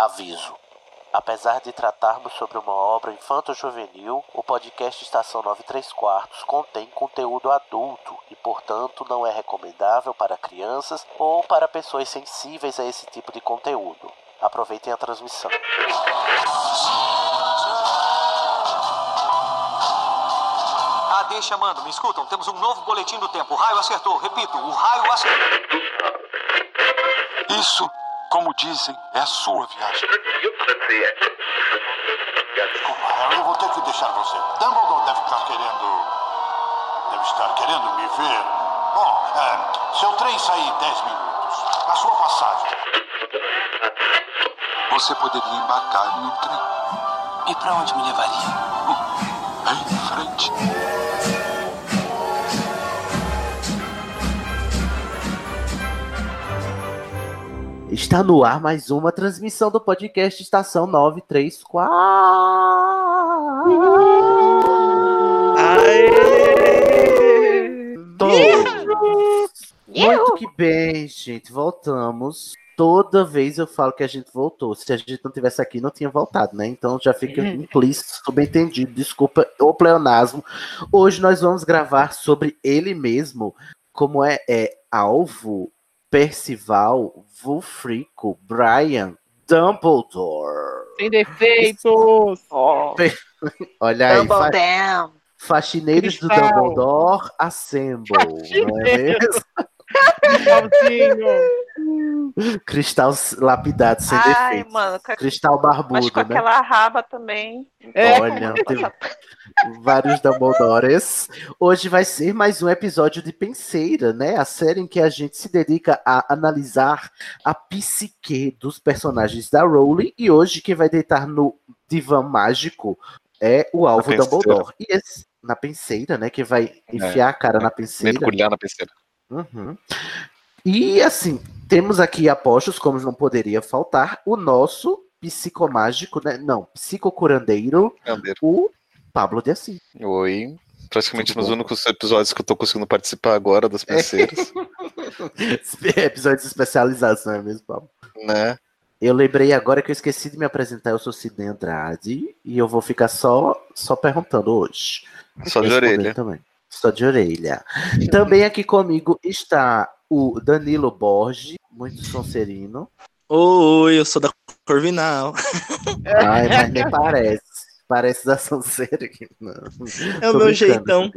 Aviso. Apesar de tratarmos sobre uma obra infanto-juvenil, o podcast Estação 93 Quartos contém conteúdo adulto e, portanto, não é recomendável para crianças ou para pessoas sensíveis a esse tipo de conteúdo. Aproveitem a transmissão. AD chamando, me escutam? Temos um novo boletim do tempo. O raio acertou. Repito, o raio acertou. Isso, como dizem, é a sua viagem. Desculpa, Harry, eu vou ter que deixar você. Dumbledore deve estar querendo. Deve estar querendo me ver. Bom, é, seu trem sai em 10 minutos. A sua passagem. Você poderia embarcar em um trem. E pra onde me levaria? Está no ar mais uma transmissão do podcast Estação 934. Muito que bem, gente. Voltamos. Toda vez eu falo que a gente voltou. Se a gente não tivesse aqui, não tinha voltado, né? Então já fica implícito, subentendido. Desculpa o pleonasmo. Hoje nós vamos gravar sobre ele mesmo, como é, é alvo Percival, Wulfrico, Brian, Dumbledore. Sem defeitos! Olha aí, fa Dumbledore. faxineiros do Cristal. Dumbledore, assemble, não é mesmo? Cristalzinho. Cristal lapidado, sem Ai, defeitos. mano, com- Cristal barbudo, mas com né? aquela raba também. É. Olha, tem vários Dumbledores. Hoje vai ser mais um episódio de Penseira, né? A série em que a gente se dedica a analisar a psique dos personagens da Rowling. E hoje quem vai deitar no divã mágico é o alvo. Dumbledore. E esse, na penseira, né? Que vai enfiar a cara na penseira. Mergulhar na penseira. Uhum. E assim, temos aqui apostos, como não poderia faltar, o nosso psicomágico, né? Não, psicocurandeiro, Candeiro. o Pablo de Assis. Oi. Praticamente nos únicos episódios que eu tô conseguindo participar agora das penseiras, Episódios especializados, não é mesmo, Pablo? né? Eu lembrei agora que eu esqueci de me apresentar, eu sou Sidney Andrade, e eu vou ficar só, só perguntando hoje. Só de orelha. Também. Só de orelha. Também aqui comigo está o Danilo Borges, muito sonserino. Oi, eu sou da Corvinal. Ai, mas nem parece. Parece da. Não. É o meu jeitão.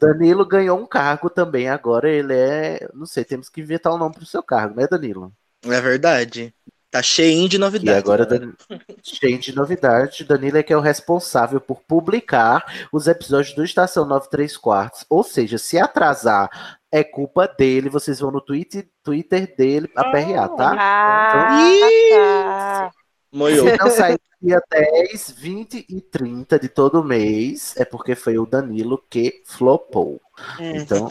Danilo ganhou um cargo também. Agora ele é. Não sei, temos que inventar um nome pro seu cargo, né, Danilo? É verdade. Tá cheinho de E novidades. agora? Dan- cheio de novidade, Danilo é que é o responsável por publicar os episódios do Estação 93 Quartos. Ou seja, se atrasar, é culpa dele. Vocês vão no Twitter, Twitter dele aperrear, tá? Ah, Ih! tá. Moiou. Se não sair dia 10, 20 e 30 de todo mês, é porque foi o Danilo que flopou. Então,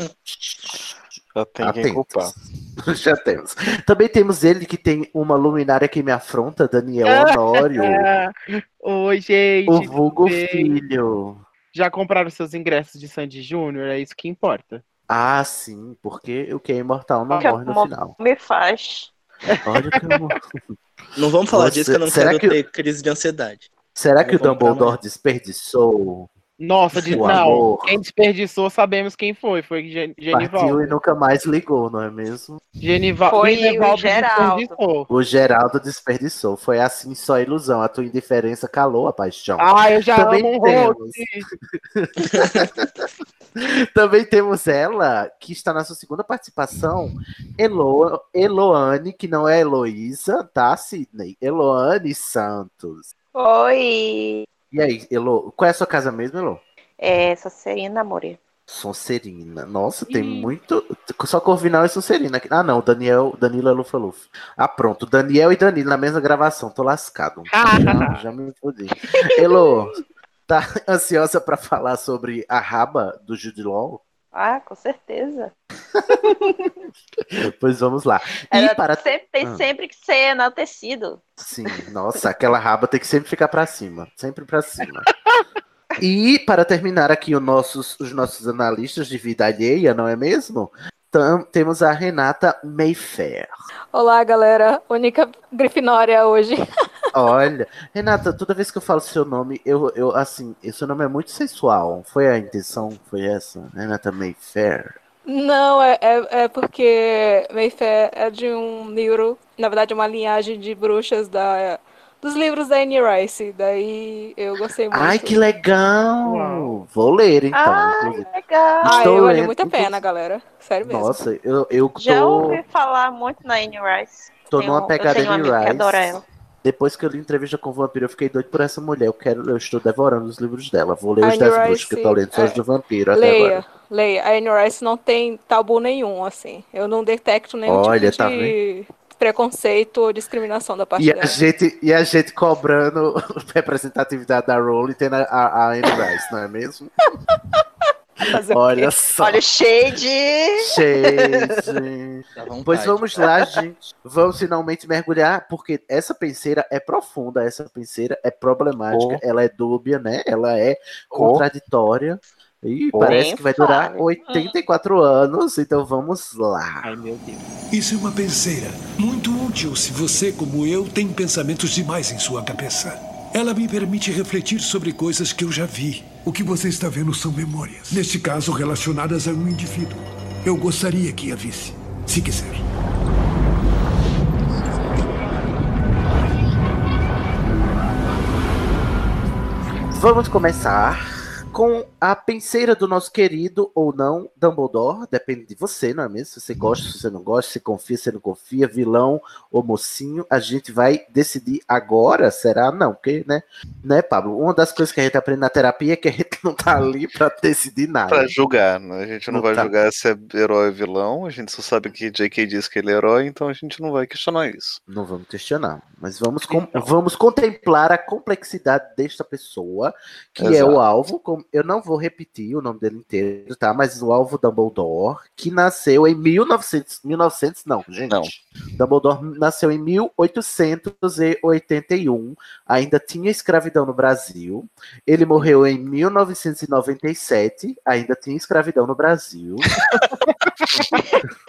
Já tem atentos. culpar. Já temos. Também temos ele que tem uma luminária que me afronta, Daniel Honório, Oi, gente. o vulgo filho. Já compraram seus ingressos de Sandy Júnior? É isso que importa. Ah, sim, porque o que é imortal não Que morre no final. Me faz. Olha o que eu... Não vamos falar Você- disso que eu não será quero que- ter crise de ansiedade. Será que o Dumbledore desperdiçou, Nossa, de... Não. amor. Quem desperdiçou, sabemos quem foi. Foi Gen- partiu Genivaldo. e nunca mais ligou, não é mesmo? Genivaldo. Foi Genivaldo o Geraldo. desperdiçou. O Geraldo desperdiçou. Foi assim só ilusão. A tua indiferença calou a paixão. Ah, eu já Também amo um temos. rosto. Também temos ela, que está na sua segunda participação, Elo, Eloane, que não é Heloísa, tá, Sidney? Eloane Santos. Oi. E aí, Elo, qual é a sua casa mesmo, Elo? É, Sonserina, amore. Sonserina. Nossa, tem Ih. muito. Só Corvinal e Sonserina. Ah, não, Daniel, Danilo é Lufa Lufa. Ah, pronto. Daniel e Danilo na mesma gravação. Tô lascado. já, já me fodi. Elo, tá ansiosa pra falar sobre a raba do Jude Law? Ah, com certeza. Pois vamos lá. E Ela para. sempre, tem Ah. sempre que ser enaltecido. Sim, nossa, aquela raba tem que sempre ficar pra cima. Sempre pra cima. E para terminar aqui os nossos, os nossos analistas de vida alheia, não é mesmo? tam- temos a Renata Mayfair. Olá, galera. Única Grifinória hoje. Olha, Renata, toda vez que eu falo seu nome, eu, eu assim, seu nome é muito sensual. Foi a intenção? Foi essa? Renata Mayfair. Não, é, é, é porque Mayfair é de um livro, na verdade, uma linhagem de bruxas da, dos livros da Anne Rice. Daí eu gostei muito. Ai, que legal! Uau. Vou ler então. Ai, inclusive. legal. Ai, Estou vale lendo, muito a pena, galera. Sério mesmo. Nossa, eu, eu Já tô, ouvi falar muito na Anne Rice. tô Tenho- numa pegada eu de amigo que Rice. adora ela. Depois que eu li entrevista com o vampiro, eu fiquei doido por essa mulher. Eu quero, eu estou devorando os livros dela. Vou ler os Anne 10 Rice, bruxos que eu tô lendo, é, do vampiro até Leia, agora. leia. A Anne Rice não tem tabu nenhum, assim. Eu não detecto nenhum Olha, tipo tá de preconceito ou discriminação da parte E a, dela. gente, e a gente cobrando representatividade da Rowling tendo a, a, a Anne Rice, não é mesmo? Fazer? Olha só. Olha o shade. Vontade. Pois vamos lá, gente. Vamos finalmente mergulhar, porque essa penseira é profunda, essa penseira é problemática, Oh. ela é dúbia, né? Ela é Oh. contraditória. E Oh. parece Nem que vai durar fale. 84 anos, então vamos lá. Ai, meu Deus. Isso é uma penseira muito útil se você, como eu, tem pensamentos demais em sua cabeça. Ela me permite refletir sobre coisas que eu já vi. O que você está vendo são memórias. Neste caso, relacionadas a um indivíduo. Eu gostaria que a visse, se quiser. Vamos começar com a penseira do nosso querido ou não Dumbledore. Depende de você, não é mesmo? Se você gosta, se você não gosta, se confia, se não confia, vilão ou mocinho. A gente vai decidir agora, será? Não, porque, né, né, Pablo? Uma das coisas que a gente aprende na terapia é que a gente não tá ali pra decidir nada. Pra julgar, né? A gente não, Não vai tá. julgar se é herói ou vilão, a gente só sabe que J.K. diz que ele é herói, então a gente não vai questionar isso. Não vamos questionar, mas vamos, com- vamos contemplar a complexidade desta pessoa, que é Exato. o alvo. eu não vou repetir o nome dele inteiro, tá? Mas o alvo Dumbledore, que nasceu em 1900, 1900 não, gente. Não. Dumbledore nasceu em 1881, ainda tinha escravidão no Brasil. Ele morreu em 1997, ainda tinha escravidão no Brasil.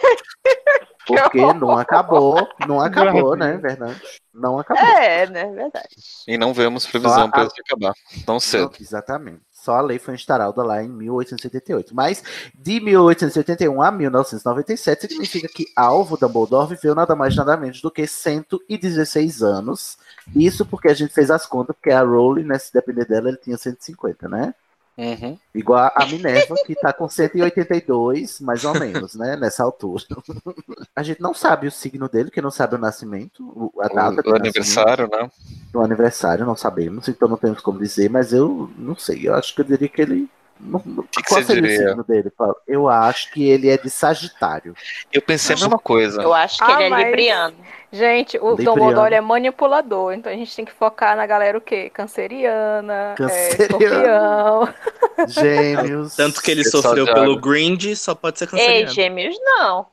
Porque não acabou, não acabou, né, verdade? Não acabou. É, né? Verdade. E não vemos previsão Só pra a- isso acabar tão cedo. Não, exatamente. Só a lei foi instaurada lá em 1878. Mas de 1881 a 1997 significa que Alvo Dumbledore viveu nada mais nada menos do que 116 anos. Isso porque a gente fez as contas, porque a Rowling, né, se depender dela, ele tinha 150, né? Uhum. Igual a Minerva, que tá com 182, mais ou menos, né? Nessa altura. A gente não sabe o signo dele, que não sabe o nascimento, o- a data O, o nascimento. aniversário, né? No aniversário, não sabemos, então não temos como dizer, mas eu não sei. Eu acho que eu diria que ele. Não, que qual você seria diria? o signo dele, Paulo? Eu acho que ele é de Sagitário. Eu pensei a mesma coisa. Eu acho que Ah, ele é mas- libriano. Gente, o Libriano. Dumbledore é manipulador, então a gente tem que focar na galera o quê? Canceriana, é, Canceriano. escorpião. Gêmeos. Tanto que ele Pessoal sofreu pelo grind, só pode ser Ei, canceriano. gêmeos, não.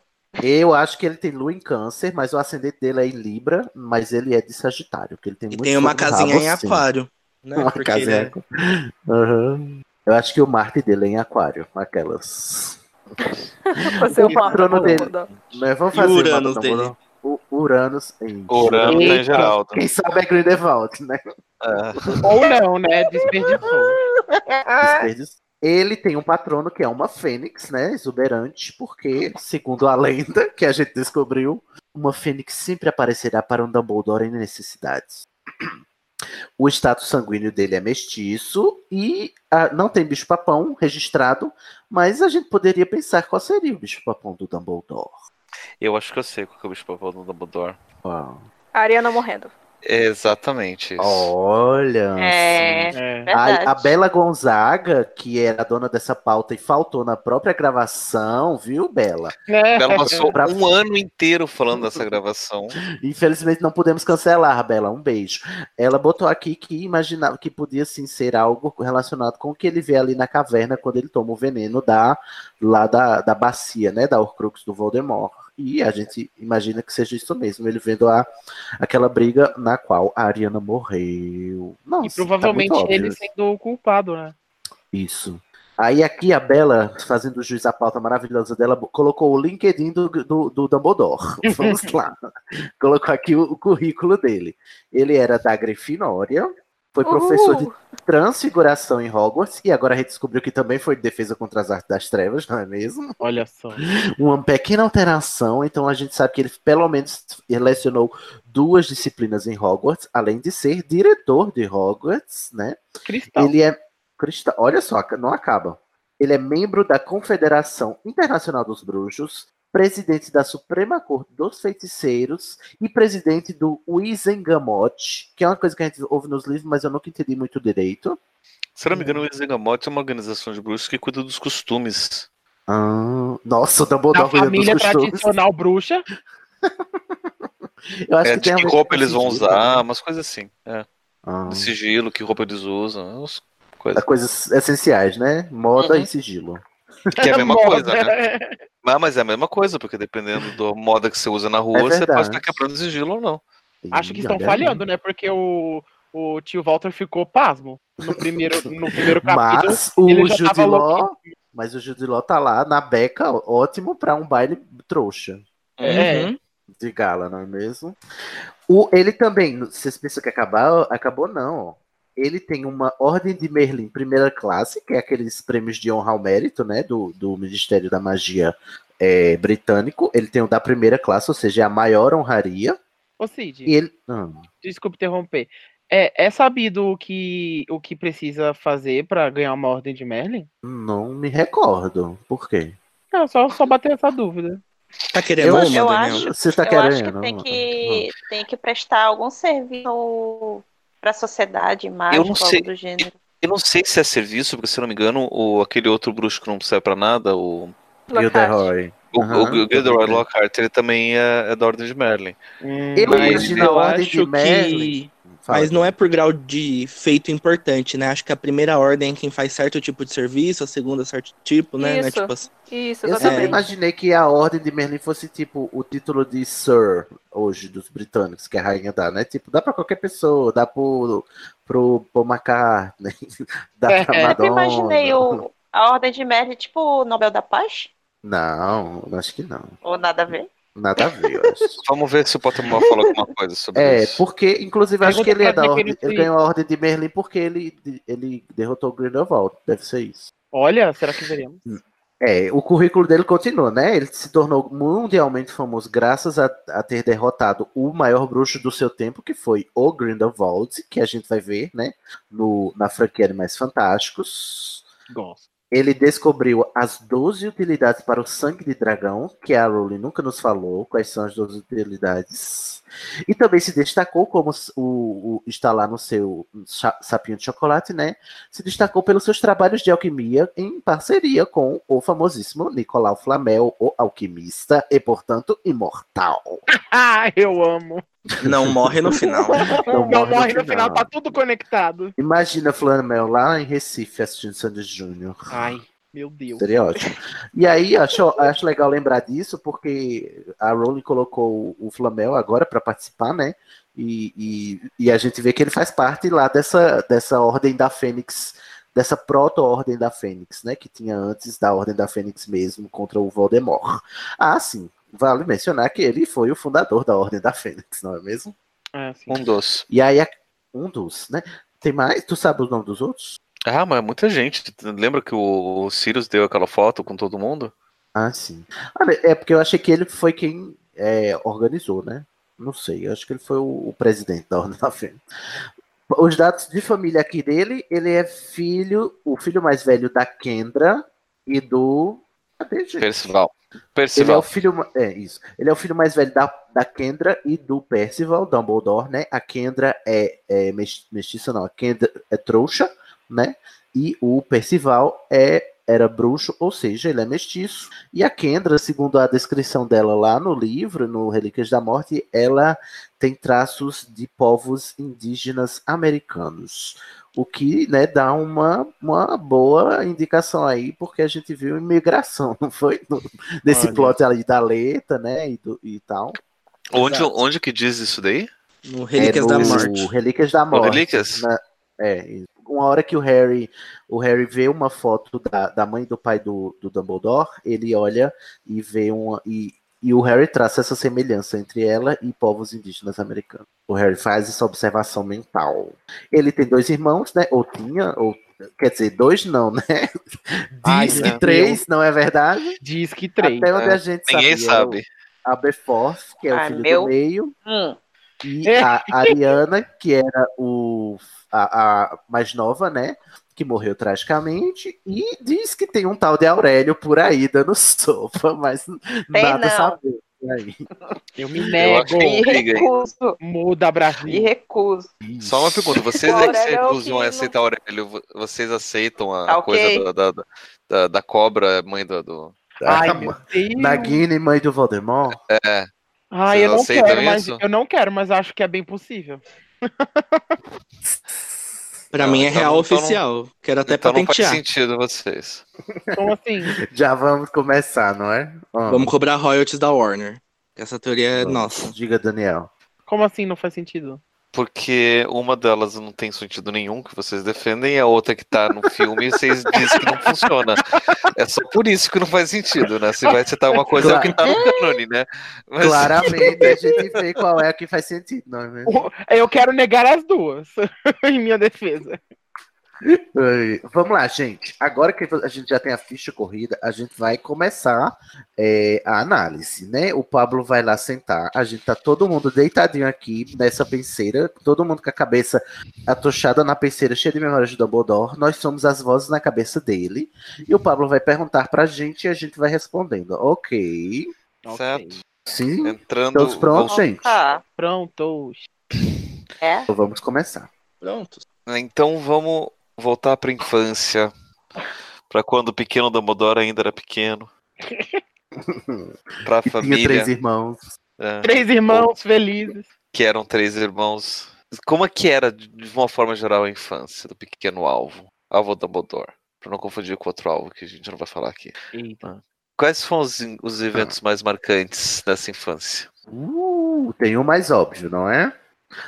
Eu acho que ele tem lua em câncer, mas o ascendente dele é em Libra, mas ele é de Sagitário, porque ele tem E muito tem uma casinha rabo, em sim. aquário. Né? Uma Porque casinha ele é-. Aham. Eu acho que o Marte dele é em Aquário, aquelas. Você é O patrono dele. Vamos fazer o o mapa dele? O Uranus. Ih, Urano tá em Geraldo. Quem sabe é Grindelwald, né? É. Ou não, né? Desperdiçou. Desperdício. Ele tem um patrono que é uma fênix, né? Exuberante, porque, segundo a lenda que a gente descobriu, uma fênix sempre aparecerá para um Dumbledore em necessidades. O status sanguíneo dele é mestiço e ah, não tem bicho-papão registrado, mas a gente poderia pensar qual seria o bicho-papão do Dumbledore. Eu acho que eu sei qual que é o bicho papão do Dumbledore. Uau. A Ariana morrendo. É exatamente isso. Olha, É. É. verdade. A, a Bela Gonzaga, que era a dona dessa pauta e faltou na própria gravação, viu, Bela? Ela passou Pra- um ano inteiro falando dessa gravação. Infelizmente não podemos cancelar, Bela. Um beijo. Ela botou aqui que imaginava que podia sim ser algo relacionado com o que ele vê ali na caverna quando ele toma o veneno da lá da, da bacia, né, da Horcrux do Voldemort. E a gente imagina que seja isso mesmo, ele vendo a, aquela briga na qual a Ariana morreu. Nossa, E provavelmente tá muito óbvio ele sendo o culpado, né? Isso. Aí aqui a Bela, fazendo juiz à pauta maravilhosa dela, colocou o LinkedIn do, do, do Dumbledore. Vamos lá. Colocou aqui o, o currículo dele. Ele era da Grifinória, foi professor de transfiguração em Hogwarts e agora a gente descobriu que também foi de defesa contra as artes das trevas, não é mesmo? Olha só. Uma pequena alteração, então a gente sabe que ele pelo menos lecionou duas disciplinas em Hogwarts, além de ser diretor de Hogwarts, né? Cristal. Ele é crista... olha só, não acaba. Ele é membro da Confederação Internacional dos Bruxos, presidente da Suprema Corte dos Feiticeiros e presidente do Wizengamot, que é uma coisa que a gente ouve nos livros, mas eu nunca entendi muito direito. Se não me engano, o Isengamot é uma organização de bruxos que cuida dos costumes. Ah, nossa, o Dumbledore cuida família dos costumes. tradicional bruxa. Eu acho É, que de que roupa eles vão sigilo, usar, né? umas coisas assim. É. Ah, sigilo, que roupa eles usam, umas coisas. coisas essenciais, né? Moda Uhum. e sigilo. Que é a mesma Moda. coisa, né? Mas, mas é a mesma coisa, porque dependendo da moda que você usa na rua, É você pode estar quebrando sigilo ou não. Acho que estão olha falhando, né? Porque o, o tio Walter ficou pasmo no primeiro, no primeiro capítulo. Mas o Judiló, mas o Judiló tá lá na beca, ótimo pra um baile trouxa É. Uhum. de gala, não é mesmo? O, ele também, vocês pensam que acabar, acabou não. Ele tem uma ordem de Merlin primeira classe, que é aqueles prêmios de honra ao mérito, né, do, do Ministério da Magia é, britânico. Ele tem o da primeira classe, ou seja, é a maior honraria. Ô, Cid, E ele, ah, desculpe interromper. É, é sabido o que, o que precisa fazer pra ganhar uma ordem de Merlin? não me recordo. Por quê? Não, só, só bater essa dúvida. Tá querendo Eu uma, acho- Eu Daniel? acho, Você tá eu acho que querendo? tem que, tem que prestar algum serviço pra sociedade, mágico, algo sei. do gênero. Eu não sei se é serviço, porque se eu não me engano, o, aquele outro bruxo que não serve pra nada, o, Gilderoy. o, Aham, o Gilderoy. Lockhart, ele também é, é da Ordem de Merlin. Eu Mas a eu ordem de acho Merlin. Fala. Mas não é por grau de feito importante, né? Acho que a primeira ordem é quem faz certo tipo de serviço, a segunda certo tipo, né? Não é Isso. tipo assim. Isso, Eu sempre imaginei que a Ordem de Merlin fosse tipo o título de Sir hoje dos britânicos, que a rainha dá, né? Tipo, dá pra qualquer pessoa, dá pro, pro Paul McCartney, dá pra É, Eu Madonna. imaginei o, a Ordem de Merlin, tipo o Nobel da Paz? Não, acho que não. Ou nada a ver? Nada a ver, eu acho. Vamos ver se o Pottermore fala alguma coisa sobre É, isso. porque, inclusive, acho que ele é ordem. ele ganhou a Ordem de Merlin porque ele, ele derrotou o Grindelwald. Deve ser isso. Olha, será que veremos? É, o currículo dele continua, né? Ele se tornou mundialmente famoso graças a, a ter derrotado o maior bruxo do seu tempo, que foi o Grindelwald, que a gente vai ver, né? No, na franquia Animais Fantásticos. Gosto. Ele descobriu as 12 utilidades para o sangue de dragão, que a Rowling nunca nos falou quais são as 12 utilidades. E também se destacou, como o, o- está lá no seu sapinho de chocolate, né? Se destacou pelos seus trabalhos de alquimia em parceria com o famosíssimo Nicolau Flamel, o alquimista e, portanto, imortal. Ah, eu amo. Não morre no final. Não Não morre morre no no final, final. tá tudo conectado. Imagina Flamel lá em Recife assistindo Sandy Júnior. Ai, meu Deus. Seria ótimo. E aí, acho, acho legal lembrar disso, porque a Rowling colocou o Flamel agora para participar, né? E, e, e a gente vê que ele faz parte lá dessa, dessa Ordem da Fênix, dessa proto-Ordem da Fênix, né? Que tinha antes da Ordem da Fênix mesmo contra o Voldemort. Ah, sim. Vale mencionar que ele foi o fundador da Ordem da Fênix, não é mesmo? É, sim. Um dos. E aí, um dos, né? Tem mais? Tu sabe os nomes dos outros? Ah, mas é muita gente. Lembra que o o Sirius deu aquela foto com todo mundo? Ah, sim. É porque eu achei que ele foi quem é, organizou, né? Não sei, eu acho que ele foi o, o presidente da Ordem da Fênix. Os dados de família aqui dele, ele é filho, o filho mais velho da Kendra e do. Cadê, gente? Percival. Ele é o Percival. filho. É, isso. Ele é o filho mais velho da, da Kendra e do Percival, Dumbledore, né? A Kendra é, é mes- mestiça, não. A Kendra é trouxa, né? E o Percival é, era bruxo, ou seja, ele é mestiço. E a Kendra, segundo a descrição dela lá no livro, no Relíquias da Morte, ela tem traços de povos indígenas americanos. O que né, dá uma, uma boa indicação aí, porque a gente viu imigração, não foi? No- Nesse Olha. plot ali da letra, né? E, do- e tal. Onde, Exato. onde que diz isso daí? No Relíquias É da no Morte. Relíquias da Morte. Relíquias? na- é, isso. Uma hora que o Harry, o Harry vê uma foto da, da mãe e do pai do, do Dumbledore, ele olha e vê uma. E, e o Harry traça essa semelhança entre ela e povos indígenas americanos. O Harry faz essa observação mental. Ele tem dois irmãos, né? Ou tinha, ou quer dizer, dois não, né? Ai, Diz meu que três, não é verdade? Diz que três. Até onde É, a gente ninguém sabia, sabe. o Aberforth, que é o Ah, filho meu- do meio, Hum. E a Ariana, que era o, a, a mais nova, né? Que morreu tragicamente, e diz que tem um tal de Aurélio por aí dando sopa, mas nada não. saber. Aí. Eu me Eu nego. acho que E recuso. Muda E Brasil. recuso. Só uma pergunta, vocês é que se é recusam que a aceitar Aurélio, vo- vocês aceitam a Tá ok. coisa da, da, da, da cobra, mãe do. do... Ai, Ah, meu Deus. Nagini, mãe do Voldemort. É, Ai, eu não quero, mas eu não quero, mas acho que é bem possível. Pra Não, mim é então real não- então oficial. Quero até então não faz patentear. sentido vocês. Como assim? Já vamos começar, não é? Ó, Vamos cobrar royalties da Warner. Essa teoria é vamos. nossa. Diga, Daniel. Como assim não faz sentido? Porque uma delas não tem sentido nenhum que vocês defendem, e a outra que tá no filme vocês dizem que não funciona. É só por isso que não faz sentido, né? Se vai citar uma coisa é o que tá no cânone, né? Mas- Claramente a gente vê qual é a que faz sentido, não é mesmo? Eu quero negar as duas, em minha defesa. Vamos lá, gente. Agora que a gente já tem a ficha corrida, a gente vai começar é, a análise, né? O Pablo vai lá sentar. A gente tá todo mundo deitadinho aqui nessa penseira, todo mundo com a cabeça atochada na penseira, cheia de memórias de Dumbledore. Nós somos as vozes na cabeça dele. E o Pablo vai perguntar pra gente e a gente vai respondendo. Ok. Certo. Sim. Entrando. Todos prontos, gente? Ah, Pronto. é? Então vamos começar. Pronto. Então vamos voltar pra infância. Pra quando o pequeno Dumbledore ainda era pequeno. Pra Que tinha família. três irmãos. é, Três irmãos felizes. que eram três irmãos. Como é que era, de uma forma geral, a infância do pequeno alvo? Alvo Dumbledore. Pra não confundir com outro alvo que a gente não vai falar aqui. Eita. Quais foram os, os eventos mais marcantes dessa infância? Uh, tem um mais óbvio, não é?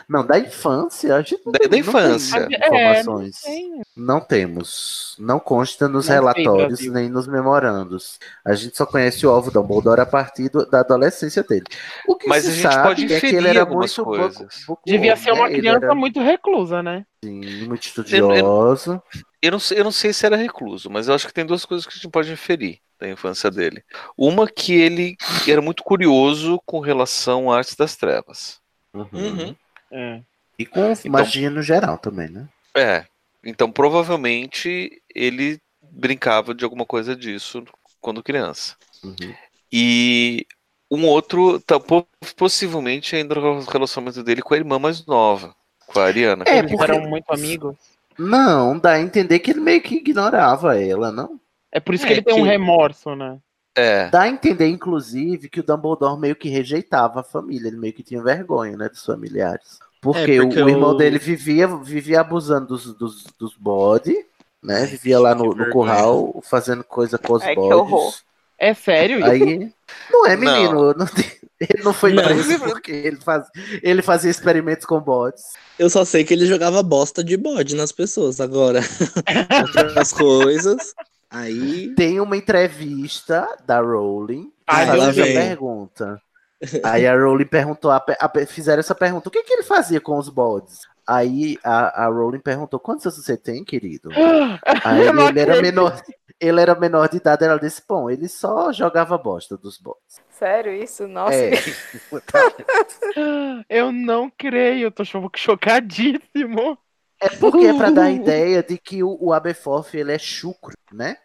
Não, da infância, a gente não Da- tem, da não tem infância. É, não informações. tem. Não temos. Não consta nos Não relatórios Brasil. nem nos memorandos. A gente só conhece o alvo Dumbledore a partir do- da adolescência dele. O que Mas se a gente sabe pode é que inferir ele era algumas muito coisas. boco- bocudo, Devia ser uma né? Criança era, muito reclusa, né? assim, muito estudioso. Eu não, sei, eu não sei se era recluso, mas eu acho que tem duas coisas que a gente pode inferir da infância dele. Uma que ele era muito curioso com relação à arte das trevas. Uhum. Uhum. É. E com Então- magia no geral também, né? É. Então provavelmente ele brincava de alguma coisa disso quando criança. Uhum. E um outro, tá, po- possivelmente ainda o relacionamento dele com a irmã mais nova, com a Ariana. É, Eles porque- eram muito amigos. Não, dá a entender que ele meio que ignorava ela, não? É por isso É, que ele tem um remorso, né? É. Dá a entender, inclusive, que o Dumbledore meio que rejeitava a família, ele meio que tinha vergonha, né, dos familiares. Porque, É, porque o, o irmão dele vivia, vivia abusando dos, dos, dos bode, né? Vivia lá no, no curral, fazendo coisa com os que horror. bodes. É sério isso? Aí. Não é, menino. não tem- ele não foi Não. preso porque ele, faz, ele fazia experimentos com bodes. Eu só sei que ele jogava bosta de bode nas pessoas. Agora, outras coisas. Aí. Tem uma entrevista da Rowling lá essa vem. pergunta. Aí a Rowling perguntou, a a fizeram essa pergunta, o que, que ele fazia com os bodes? Aí a, a Rowling perguntou, quantos anos você tem, querido? Aí Eu não ele era menor, ele era menor de idade, ela disse, bom, ele só jogava bosta dos bodes. Sério isso? Nossa. É. Eu não creio, eu tô cho- chocadíssimo. É porque é pra dar a ideia de que o, o Aberforth ele é chucro, né?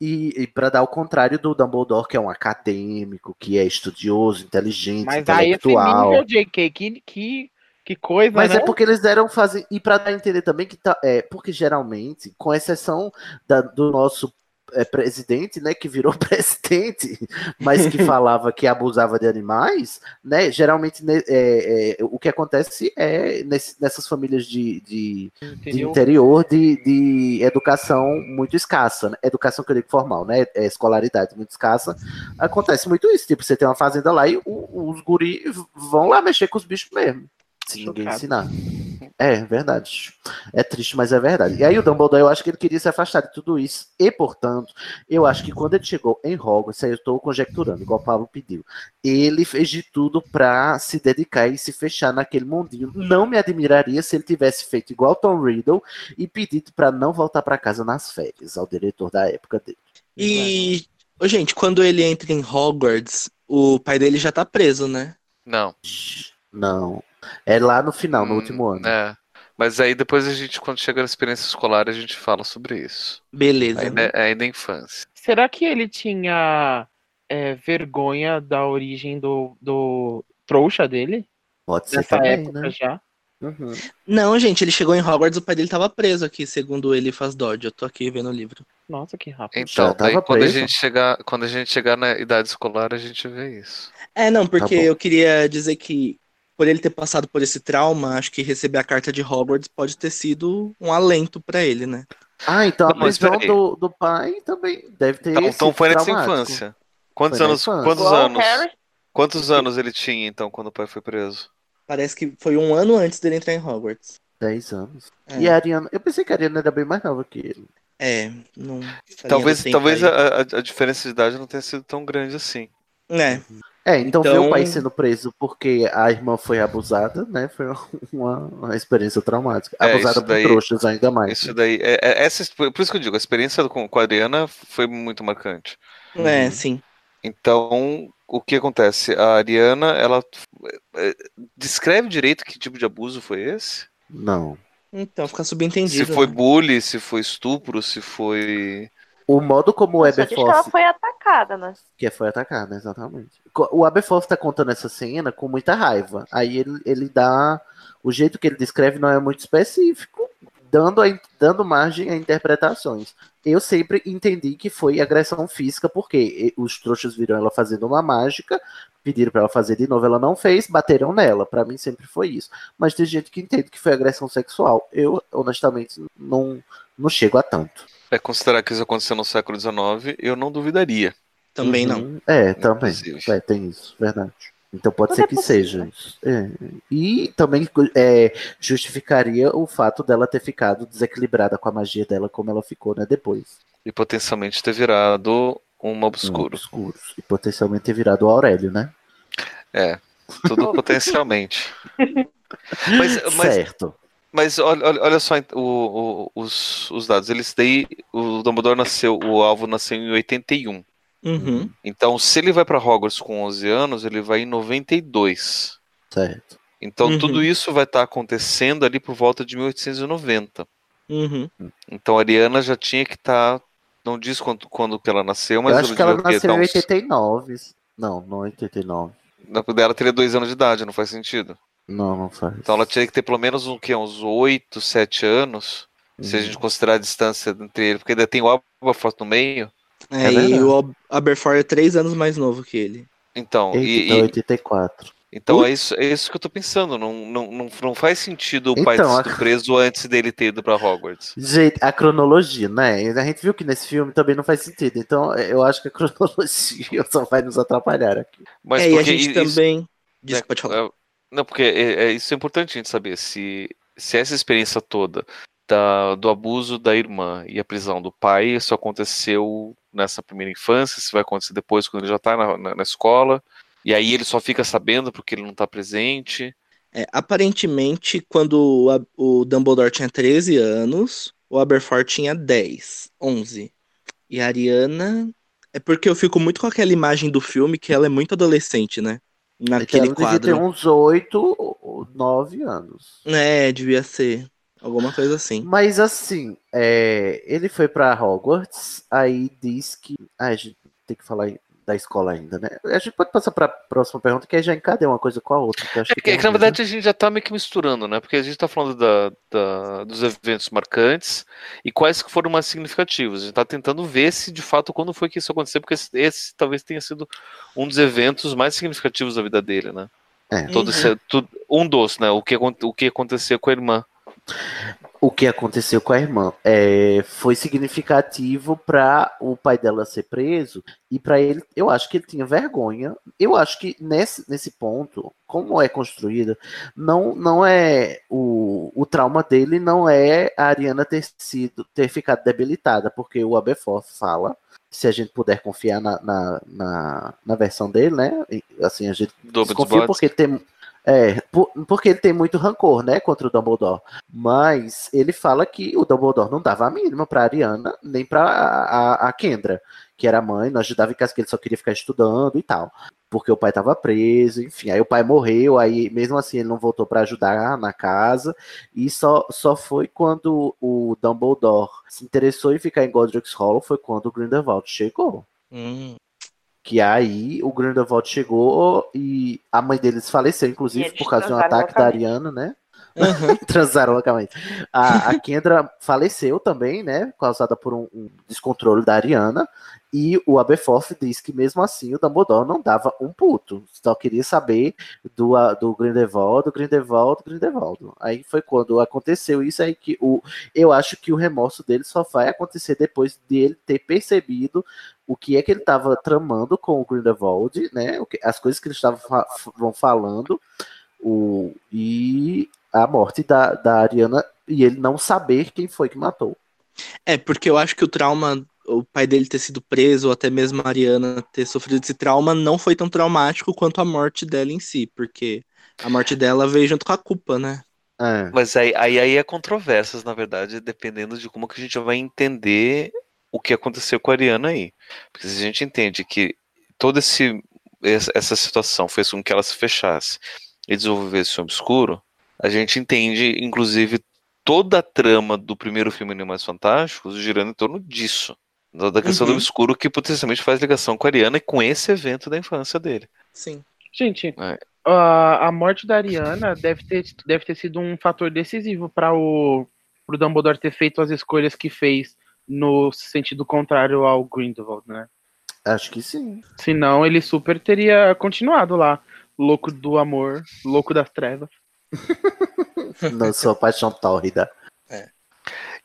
E, e para dar o contrário do Dumbledore, que é um acadêmico, que é estudioso, inteligente, Mas aí esse intelectual. nível, JK, que, que, que coisa, Mas né? é porque eles deram fazer. E para dar a entender também que tá. É, porque geralmente, com exceção da- do nosso é, presidente, né, que virou presidente, mas que falava que abusava de animais, né? Geralmente né, é, é, o que acontece é nesse- nessas famílias de, de, de Entendeu? interior de, de educação muito escassa, né? educação que eu digo formal, né? É, escolaridade muito escassa. Acontece muito isso, tipo, você tem uma fazenda lá e o- os guri vão lá mexer com os bichos mesmo, se ninguém ensinar. É verdade. É triste, mas é verdade. E aí o Dumbledore, eu acho que ele queria se afastar de tudo isso. E, portanto, eu acho que quando ele chegou em Hogwarts, aí eu estou conjecturando, igual o Pablo pediu, ele fez de tudo para se dedicar e se fechar naquele mundinho. Não me admiraria se ele tivesse feito igual Tom Riddle e pedido para não voltar para casa nas férias, ao diretor da época dele. E, ô, gente, quando ele entra em Hogwarts, o pai dele já tá preso, né? Não. Não. É lá no final, no Hum, último ano. É. Mas aí depois a gente, quando chega na experiência escolar, a gente fala sobre isso. Beleza. Aí, né, aí na infância. Será que ele tinha é, vergonha da origem do, do trouxa dele? Pode ser Nessa também, época né? já? Uhum. Não, gente, ele chegou em Hogwarts, o pai dele tava preso aqui, segundo ele faz Dodge. Eu tô aqui vendo o livro. Nossa, que rápido. Então, daí quando a, preso? gente chegar, quando a gente chegar na idade escolar, a gente vê isso. É, não, porque Tá eu queria dizer que por ele ter passado por esse trauma, acho que receber a carta de Hogwarts pode ter sido um alento pra ele, né? Ah, então a mas prisão do, do pai também deve ter Então, então foi nessa traumático. infância. Quantos Foi anos? infância. Quantos anos? Harry. Quantos anos ele tinha então quando o pai foi preso? Parece que foi um ano antes dele entrar em Hogwarts. 10 anos. É. E a Ariana, eu pensei que a Ariana era bem mais nova que ele. É, não. Talvez, talvez a, a- a diferença de idade não tenha sido tão grande assim. É, É, então, ver Então- o pai sendo preso porque a irmã foi abusada, né? Foi uma, uma experiência traumática. É, abusada isso por daí- trouxas ainda mais. Isso daí, é, é- essa, por isso que eu digo, a experiência com, com a Adriana foi muito marcante. é, Uhum. sim. Então, o que acontece? A Ariana, ela é, descreve direito que tipo de abuso foi esse? Não. Então fica Se subentendido. foi né? bullying, se foi estupro, se foi. O modo como o Só diz que ela foi atacada, né? que foi atacado, exatamente. O Aberforth tá contando essa cena com muita raiva. Aí ele, ele dá. O jeito que ele descreve não é muito específico, dando, a dando margem a interpretações. Eu sempre entendi que foi agressão física, porque os trouxas viram ela fazendo uma mágica, pediram pra ela fazer de novo, ela não fez, bateram nela. Pra mim sempre foi isso. Mas tem gente que entende que foi agressão sexual. Eu, honestamente, não, não chego a tanto. É considerar que isso aconteceu no século XIX, eu não duvidaria. Também não. Uhum. É, também. Inclusive. É, tem isso, verdade. Então pode Tudo ser é que possível. seja isso. É. E também é, justificaria o fato dela ter ficado desequilibrada com a magia dela, como ela ficou, né, depois. E potencialmente ter virado um Um obscuro. Obscuro. E potencialmente ter virado o Aurélio, né? É, tudo potencialmente. Mas, mas, certo. Mas olha, olha, olha só o- o- os, os dados. Eles daí, o Dumbledore nasceu, o alvo nasceu em 81. Uhum. Então, se ele vai para Hogwarts com 11 anos, ele vai em 92. Certo. Então, Uhum. tudo isso vai estar acontecendo ali por volta de 1890. Uhum. Então, a Ariana já tinha que estar. Não diz quando, quando que ela nasceu, mas Eu acho que ela nasceu tá em uns- 89. Não, não 89. Na- Dela teria dois anos de idade, não faz sentido. Não, não faz. Então ela tinha que ter pelo menos um, que, uns 8, 7 anos. Se a Uhum. gente considerar a distância entre ele, porque ainda tem o Aberforth no meio. É, É e o Ab- Aberforth é três anos mais novo que ele. Então, Eita, e, então e- 84. então é, isso, é isso que eu tô pensando. Não, não, não, não faz sentido o pai Então, ter a- sido preso antes dele ter ido pra Hogwarts. Gente, a cronologia, né? A gente viu que nesse filme também não faz sentido. Então, eu acho que a cronologia só vai nos atrapalhar aqui. Mas é, e a gente i- isso- também. Diz né, que pode falar. Não, porque é, é- isso é importante a gente saber. Se, se essa experiência toda da- do abuso da irmã e a prisão do pai, isso aconteceu nessa primeira infância, se vai acontecer depois quando ele já tá na, na- na escola, e aí ele só fica sabendo porque ele não tá presente. É, aparentemente, quando o Dumbledore tinha 13 anos, o Aberforth tinha 10, 11. E a Ariana. É porque eu fico muito com aquela imagem do filme que ela é muito adolescente, né? Naquele então, ela devia ter quadro. uns 8 ou 9 anos. É, devia ser. Alguma coisa assim. Mas assim, é, ele foi pra Hogwarts, aí diz que. Ah, a gente tem que falar da escola ainda, né? A gente pode passar pra próxima pergunta, que aí já encadeia uma coisa com a outra. Que É que que, é que, na a ver, verdade a gente já tá meio que misturando, né? Porque a gente tá falando da, da- dos eventos marcantes e quais que foram mais significativos. A gente tá tentando ver se de fato quando foi que isso aconteceu, porque esse, esse talvez tenha sido um dos eventos mais significativos da vida dele, né? É. Todo esse- tudo- um dos, né? O que, o que aconteceu com a irmã. O que aconteceu com a irmã. É, foi significativo para o pai dela ser preso e para ele, eu acho que ele tinha vergonha. Eu acho que nesse, nesse ponto, como é construída, não, não é o o, trauma dele não é a Ariana ter sido ter ficado debilitada, porque o Aberforth fala, se a gente puder confiar na, na, na, na versão dele, né? Assim, a gente Double Bots. porque tem. É, por- porque ele tem muito rancor, né, contra o Dumbledore. Mas ele fala que o Dumbledore não dava a mínima pra Ariana, nem pra a, a- Kendra, que era mãe, não ajudava em casa que ele só queria ficar estudando e tal. Porque o pai tava preso, enfim. Aí o pai morreu, aí mesmo assim ele não voltou pra ajudar na casa. E só, só foi quando o Dumbledore se interessou em ficar em Godric's Hollow, foi quando o Grindelwald chegou. Hum. Que aí o Grindelwald chegou e a mãe deles faleceu, inclusive, por causa de um ataque da. Ariana, né? Aham. Transaram loucamente. A, a Kendra faleceu também, né? Causada por um, um descontrole da Ariana. E o Aberforth diz que mesmo assim o Dumbledore não dava um puto. Só queria saber do, do Grindelwald, do Grindelwald, Grindelwald. Aí foi quando aconteceu isso aí que o, eu acho que o remorso dele só vai acontecer depois de ele ter percebido o que é que ele estava tramando com o Grindelwald, né? As coisas que eles estavam falando o, e a morte da, da Ariana e ele não saber quem foi que matou. É, porque eu acho que o trauma, o pai dele ter sido preso, ou até mesmo a Ariana ter sofrido esse trauma, não foi tão traumático quanto a morte dela em si, porque a morte dela veio junto com a culpa, né? É. Mas aí, aí, aí é controvérsias, na verdade, dependendo de como que a gente vai entender o que aconteceu com a Ariana aí. Porque se a gente entende que toda esse, essa situação fez com que ela se fechasse e desenvolvesse um obscuro, a gente entende, inclusive, toda a trama do primeiro filme Animais Fantásticos girando em torno disso. Da da questão Uhum. do obscuro que potencialmente faz ligação com a Ariana e com esse evento da infância dele. Sim. Gente, É. a, a morte da Ariana deve ter, deve ter sido um fator decisivo para o pro Dumbledore ter feito as escolhas que fez no sentido contrário ao Grindelwald, né? Acho que sim. Senão ele super teria continuado lá, louco do amor, louco das trevas. Não sou paixão tórrida.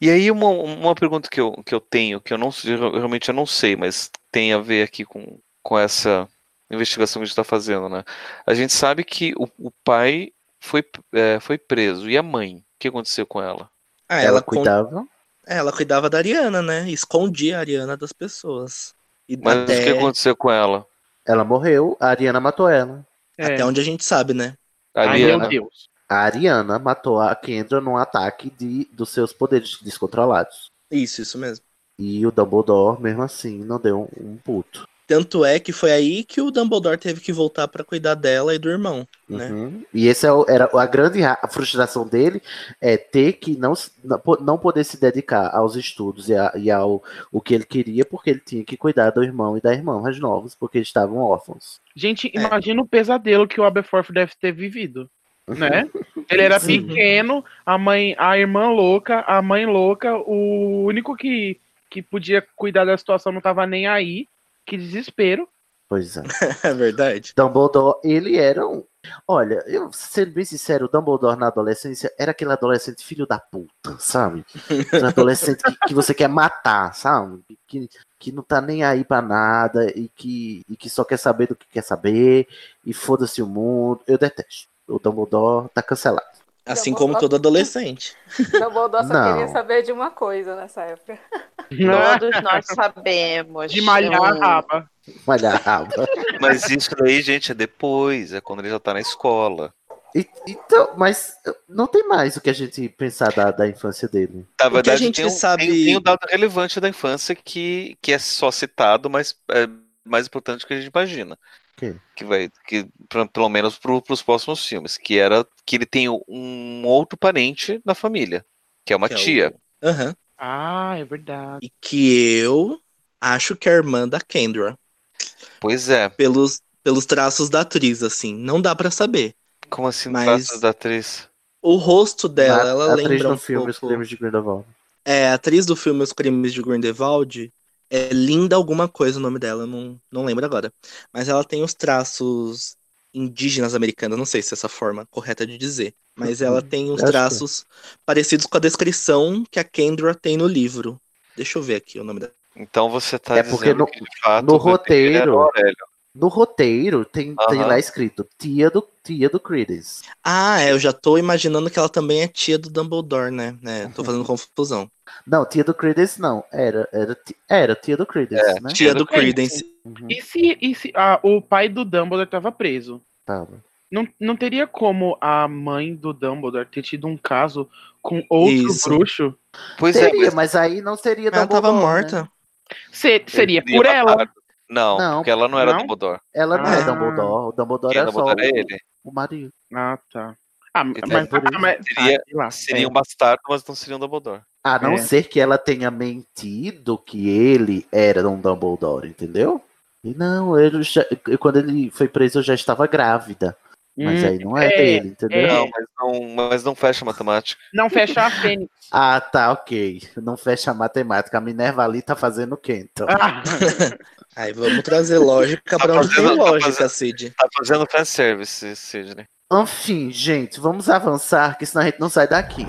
E aí uma, uma pergunta que eu, que eu tenho, que eu não eu realmente eu não sei, mas tem a ver aqui com, com essa investigação que a gente está fazendo, né? A gente sabe que o, o pai foi, é, foi preso. E a mãe? O que aconteceu com ela? Ah, Ela, ela, cuidava. é, ela cuidava da Ariana, né? Escondia a Ariana das pessoas. E Mas o que até, aconteceu com ela? Ela morreu, a Ariana matou ela. É. até onde a gente sabe, né? A Ai, Ariana? meu Deus. A Ariana matou a Kendra num ataque de, dos seus poderes descontrolados. Isso, isso mesmo. E o Dumbledore, mesmo assim, não deu um, um puto. Tanto é que foi aí que o Dumbledore teve que voltar pra cuidar dela e do irmão, né? Uhum. E esse é era a grande ra- frustração dele é ter que não, não po- não poder se dedicar aos estudos e, a- e ao o que ele queria, porque ele tinha que cuidar do irmão e da irmã mais novos, porque eles estavam órfãos. Gente, É. imagina o pesadelo que o Aberforth deve ter vivido, né? Ele era Sim. pequeno, a mãe, a irmã louca, a mãe louca, o único que, que podia cuidar da situação não tava nem aí. Que desespero. Pois é. É verdade. Dumbledore, ele era um. Olha, eu sendo bem sincero, o Dumbledore na adolescência era aquele adolescente filho da puta, sabe? Aquele adolescente que, que você quer matar, sabe? Que, que não tá nem aí pra nada e que, e que só quer saber do que quer saber e foda-se o mundo. Eu detesto. O Dumbledore tá cancelado. Assim Dumbledore- como todo adolescente. Dumbledore só Não. queria saber de uma coisa nessa época. Todos nós sabemos. De malhar a raba. Olha a raba. Mas isso daí, gente, é depois, é quando ele já tá na escola. E- Então, mas não tem mais o que a gente pensar da, da infância dele. Na que a verdade, gente tem, um, sabe- tem, tem um dado relevante da infância que, que é só citado, mas é mais importante do que a gente imagina. Que vai, que, pra- pelo menos para os próximos filmes, que era que ele tem um outro parente na família, que é uma que é o- tia. Aham. Ah, é verdade. E que eu acho que é a irmã da Kendra. Pois é. Pelos, pelos traços da atriz, assim. Não dá pra saber. Como assim, Mas- traços da atriz? O rosto dela, Na- ela atriz lembra no um filme Os pouco... Crimes de Grindelwald. É, a atriz do filme Os Crimes de Grindelwald é Linda alguma coisa o nome dela, eu não, não lembro agora. Mas ela tem os traços indígenas americanos, não sei se é essa forma correta de dizer. Mas ela tem os é. traços parecidos com a descrição que a Kendra tem no livro. Deixa eu ver aqui o nome dela. Então você tá É dizendo porque no- que de fato no roteiro-. No roteiro tem, tem lá escrito tia do, tia do Credence. Ah, é, eu já tô imaginando que ela também é tia do Dumbledore, né? É, tô fazendo confusão. Não, tia do Credence não. Era, era, era tia do Credence, É, né? Tia do Credence. Uhum, E se, e se ah, o pai do Dumbledore tava preso? tava. Não, não teria como a mãe do Dumbledore ter tido um caso com outro Isso. bruxo? Pois é, Teria, mas mas aí não seria Ela tava Dumbledore, morta. né? Se- seria por ela. matado. Não, Não. porque ela não era Não? Dumbledore. Ela não Ah. é Dumbledore. O Dumbledore é é só Dumbledore é o, ele. o marido. Ah, tá. Ah, mas, por isso. ah, mas- Seria- ah, lá, Seria é. um bastardo, mas não seria um Dumbledore. A não É. ser que ela tenha mentido que ele era um Dumbledore, entendeu? E não, ele já, quando ele foi preso eu já estava grávida. Mas Hum, aí não é, é, dele, entendeu? é. Não, mas não, mas não fecha a matemática. Não fecha a Fênix. Ah, tá, ok. Não fecha a matemática. A Minerva ali tá fazendo o quê, então? Ah, Aí vamos trazer lógica Tá pra onde tem fazendo- tá lógica, fazendo- Cid. Tá fazendo fanservice, Sidney. Enfim, gente, vamos avançar, que senão a gente não sai daqui.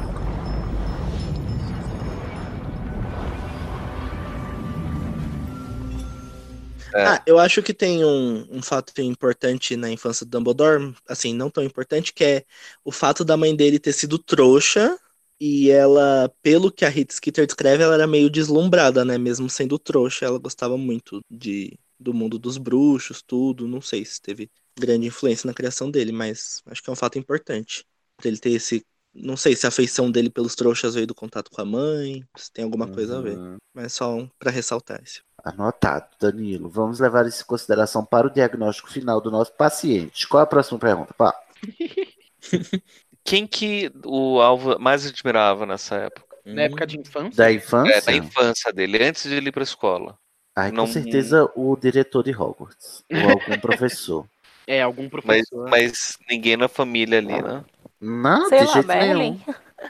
É. Ah, eu acho que tem um, um fato importante na infância do Dumbledore, assim, não tão importante, que é o fato da mãe dele ter sido trouxa e ela, pelo que a Rita Skeeter descreve, ela era meio deslumbrada, né? Mesmo sendo trouxa, ela gostava muito de, do mundo dos bruxos, tudo. Não sei se teve grande influência na criação dele, mas acho que é um fato importante. Ele ter esse. Não sei se a afeição dele pelos trouxas veio do contato com a mãe, se tem alguma coisa a ver. Uhum. Mas só um pra ressaltar isso. Anotado, Danilo. Vamos levar isso em consideração para o diagnóstico final do nosso paciente. Qual é a próxima pergunta? Pá? Quem que o Alvo mais admirava nessa época? na época de infância? Da É, infância? da infância dele, antes de ele ir pra escola. Ai, com não- certeza o diretor de Hogwarts. Ou algum professor. É, algum Mas, professor. mas ninguém na família ali, né? Não, Sei de lá, jeito Merlin. nenhum.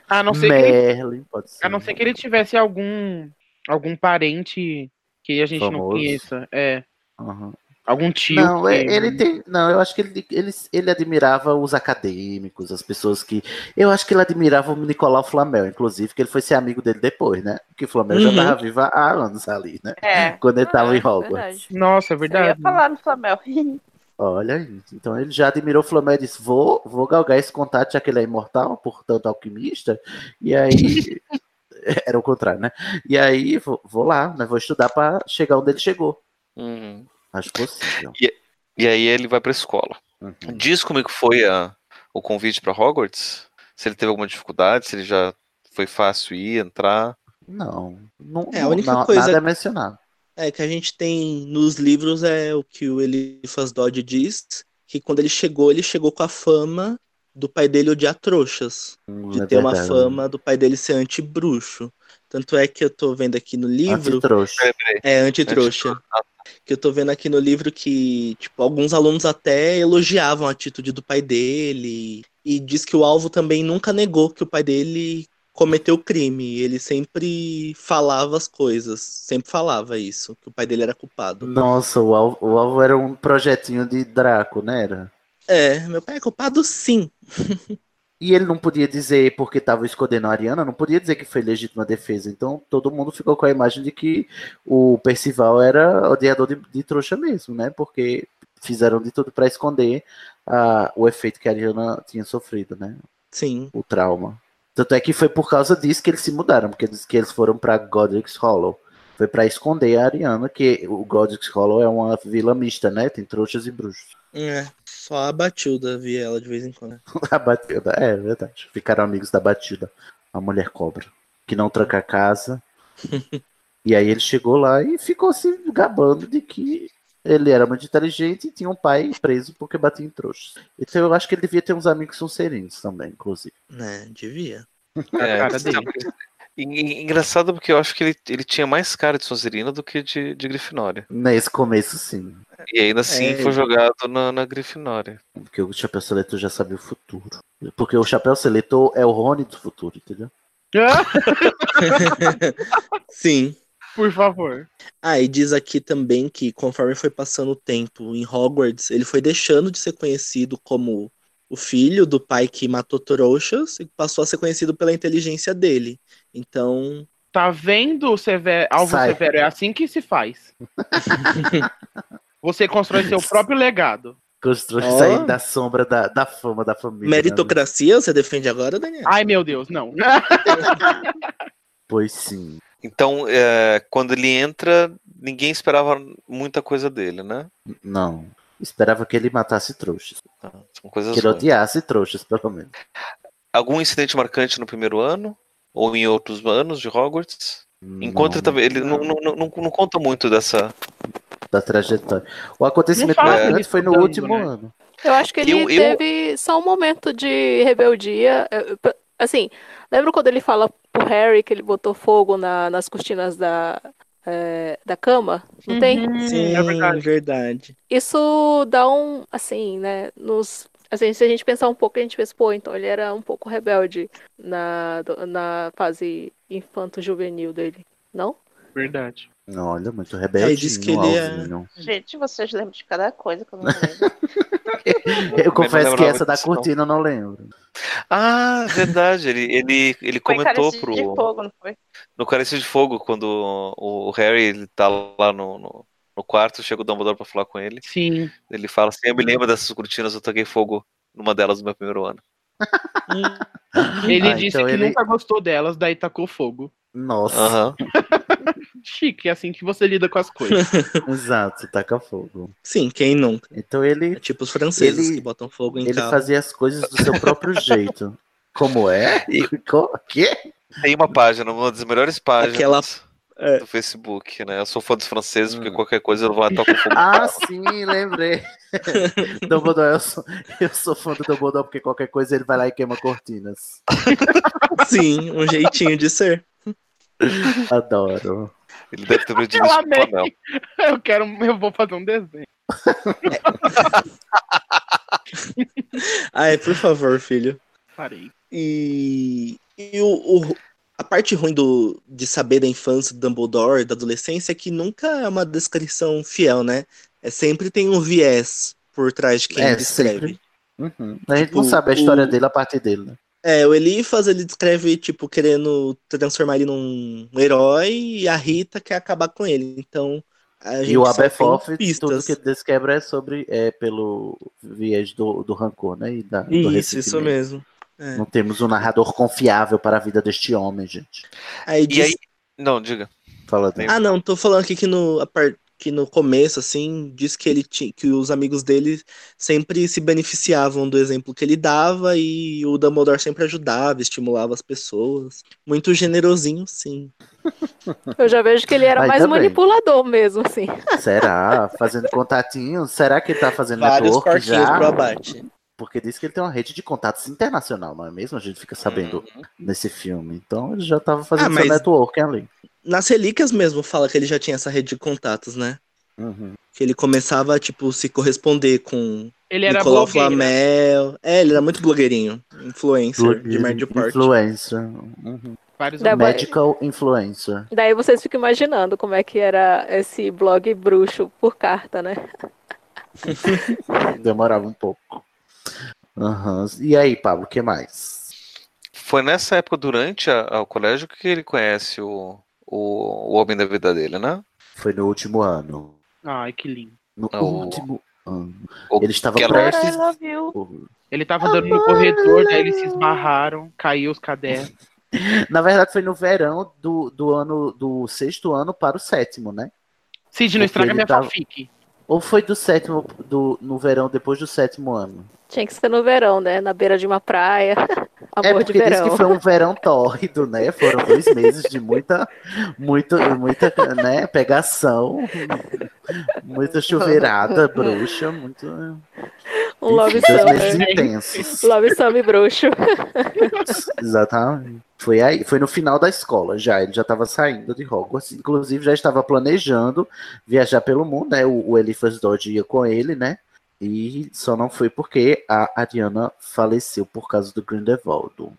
A não ser que ele, Merlin, pode ser. a não ser que ele tivesse algum algum parente que a gente não Famoso. conheça. É, Aham. Algum tio. Não, que- é- ele tem. Não, eu acho que ele, ele, ele admirava os acadêmicos, as pessoas que. Eu acho que ele admirava o Nicolau Flamel, inclusive, que ele foi ser amigo dele depois, né? Porque o Flamel já Uhum. tava vivo há anos ali, né? É. Quando ele tava Ah, em Hogwarts. verdade. Nossa, é Eu ia verdade. falar no Flamel. Olha aí. Então ele já admirou o Flamel e disse: vou, vou galgar esse contato, já que ele é imortal, portanto alquimista. E aí. Era o contrário, né? E aí vou, vou lá, né? Vou estudar pra chegar onde ele chegou. Uhum. Acho possível. E aí ele vai pra escola. Uhum. Diz como é que foi a, o convite pra Hogwarts? Se ele teve alguma dificuldade, se ele já foi fácil ir, entrar. Não. não É, a única não- coisa- Nada é mencionado. É, que a gente tem nos livros é o que o Eliphas Dodge diz, que quando ele chegou, ele chegou com a fama do pai dele odiar trouxas, de É ter uma verdade. fama do pai dele ser anti-bruxo. Tanto é que eu tô vendo aqui no livro, Antitrouxa. É anti-trouxa, que eu tô vendo aqui no livro que, tipo, alguns alunos até elogiavam a atitude do pai dele, e diz que o alvo também nunca negou que o pai dele cometeu crime, ele sempre falava as coisas, sempre falava isso, que o pai dele era culpado. Nossa, o alvo, o alvo era um projetinho de Draco, né? Era? É, meu pai é culpado sim. E ele não podia dizer porque estava escondendo a Ariana, não podia dizer que foi legítima defesa. Então todo mundo ficou com a imagem de que o Percival era odiador de, de trouxa mesmo, né? Porque fizeram de tudo para esconder ah, o efeito que a Ariana tinha sofrido, né? Sim. O trauma. Tanto é que foi por causa disso que eles se mudaram, porque eles, que eles foram para Godric's Hollow. Foi para esconder a Ariana, que o Godric's Hollow é uma vila mista, né? Tem trouxas e bruxos. É, só a Batilda via ela de vez em quando. A Batilda, é verdade. Ficaram amigos da Batilda, a mulher cobra, que não tranca a casa. e aí ele chegou lá e ficou se gabando de que ele era muito inteligente e tinha um pai preso porque batia em trouxas. Então eu acho que ele devia ter uns amigos sonserines também, inclusive. Né, devia. É, cara dele. Engraçado porque eu acho que ele, ele tinha mais cara de Sonserina do que de, de Grifinória. Nesse começo, sim. E ainda assim É. foi jogado na, na Grifinória. Porque o Chapéu Seletor já sabia o futuro. Porque o Chapéu Seletor é o Rony do futuro, entendeu? Sim. Por favor. Ah, e diz aqui também que conforme foi passando o tempo em Hogwarts, ele foi deixando de ser conhecido como o filho do pai que matou trouxas e passou a ser conhecido pela inteligência dele. Então, Tá vendo, Severo, Alvo Sai. Severo? É assim que se faz. Você constrói seu próprio legado. Construir Ó. sair da sombra da, da fama da família. né? Meritocracia você defende agora, Daniel? Ai, meu Deus, não. Pois sim. Então, é, quando ele entra, ninguém esperava muita coisa dele, né? Não. Esperava que ele matasse trouxas. São coisas Que ele odiasse trouxas, pelo menos. Algum incidente marcante no primeiro ano? Ou em outros anos de Hogwarts? Encontra também. Ele não, não, não, não- não conta muito dessa. Da trajetória. O acontecimento dele foi no estudando, último né? ano. Eu acho que ele Eu- eu- teve só um momento de rebeldia. Assim, lembra quando ele fala pro Harry que ele botou fogo na- nas cortinas da, é, da cama? Não tem? Uhum, Sim, é verdade. verdade. Isso dá um, assim, né, nos... Assim, se a gente pensar um pouco, a gente pensa, pô, então ele era um pouco rebelde na, na fase infanto-juvenil dele, não? Verdade. Não, olha, muito Aí rebeldinho, diz que ele é- Alvinho. Gente, vocês lembram de cada coisa que eu não lembro. Eu confesso que essa da cortina eu não lembro. Ah, verdade. Ele, ele, ele Foi comentou pro. de fogo, não foi? No Cálice de Fogo, quando o, o Harry ele tá lá no, no, no quarto, chega o Dumbledore pra falar com ele. Sim. Ele fala assim: Eu me lembro dessas cortinas, eu taquei fogo numa delas no meu primeiro ano. Ele Ah, disse então que ele- nunca gostou delas, daí tacou fogo. Nossa, Aham. Chique, é assim que você lida com as coisas. exato, taca fogo. Sim, quem nunca? Então É ele, tipo os franceses Ele- que botam fogo em ele carro. fazia as coisas do seu próprio jeito. Como é? E- Co- Quê? Tem uma página, uma das melhores páginas Aquela- é. do Facebook, né? Eu sou fã dos franceses, porque Hum. qualquer coisa eu vou lá e toco fogo. Ah, sim, lembrei. Dumbledore, eu sou, eu sou fã do Dumbledore porque qualquer coisa ele vai lá e queima cortinas. Sim, um jeitinho de ser. Adoro. Ele deve ter aprendido Eu isso com o amei. anel. Eu quero, eu vou fazer um desenho. Ai, por favor, filho. Parei. E, e o, o- a parte ruim do, de saber da infância do Dumbledore, da adolescência, é que nunca é uma descrição fiel, né? É sempre tem um viés por trás de quem É, descreve. Uhum. A gente Tipo, não sabe a história o- dele a partir dele, né? É, o Eliphas, ele descreve, tipo, querendo transformar ele num herói, e a Rita quer acabar com ele. Então, a gente E o Aberforth, tudo pistas. que desquebra é sobre é pelo viés do, do rancor, né? E da, Isso, isso mesmo. É. Não temos um narrador confiável para a vida deste homem, gente. Aí E diz- aí. Não, diga. Fala dele. Ah, não, tô falando aqui que no, que no começo, assim, diz que ele tinha, que os amigos dele sempre se beneficiavam do exemplo que ele dava e o Dumbledore sempre ajudava, estimulava as pessoas. Muito generosinho, sim. Eu já vejo que ele era Aí mais também. manipulador mesmo, assim. Será? Fazendo contatinhos? Será que ele tá fazendo Vários network já? pro abate. Porque diz que ele tem uma rede de contatos internacional, não é mesmo? A gente fica sabendo Uhum. nesse filme. Então ele já tava fazendo Ah, mas- seu network ali. Nas relíquias mesmo fala que ele já tinha essa rede de contatos, né? Uhum. Que ele começava, tipo, se corresponder com Ele era Nicolau blogueiro. Flamel. É, ele era muito blogueirinho. Influencer de médio porte. Influencer. Uhum. Vários Da- amigos. Medical influencer. Daí vocês ficam imaginando como é que era esse blog bruxo por carta, né? Demorava um pouco. Aham. E aí, Pablo, o que mais? Foi nessa época, durante a- ao colégio, que ele conhece o, o, o homem da vida dele, né? Foi no último ano. Ai, que lindo. No o- último ano. O- Ele estava prestes. Ele tava dando no corredor, daí eles se esbarraram, caiu os cadernos. Na verdade, foi no verão do, do ano do sexto ano para o sétimo, né? Cid, não estraga minha tava- fanfic. Ou foi do sétimo do, no verão depois do sétimo ano? Tinha que ser no verão, né? Na beira de uma praia. é Amor de porque diz verão. que foi um verão tórrido, né? Foram dois meses de muita, muita, muita, né? Pegação, muita chuveirada, bruxa, muito. Um love dois meses summer. intensos. Love summer bruxo. Exatamente. Foi aí, foi no final da escola já, ele já estava saindo de Hogwarts, inclusive já estava planejando viajar pelo mundo, né? O, o Eliphas Dodge ia com ele, né? E só não foi porque a Ariana faleceu por causa do Grindelwald.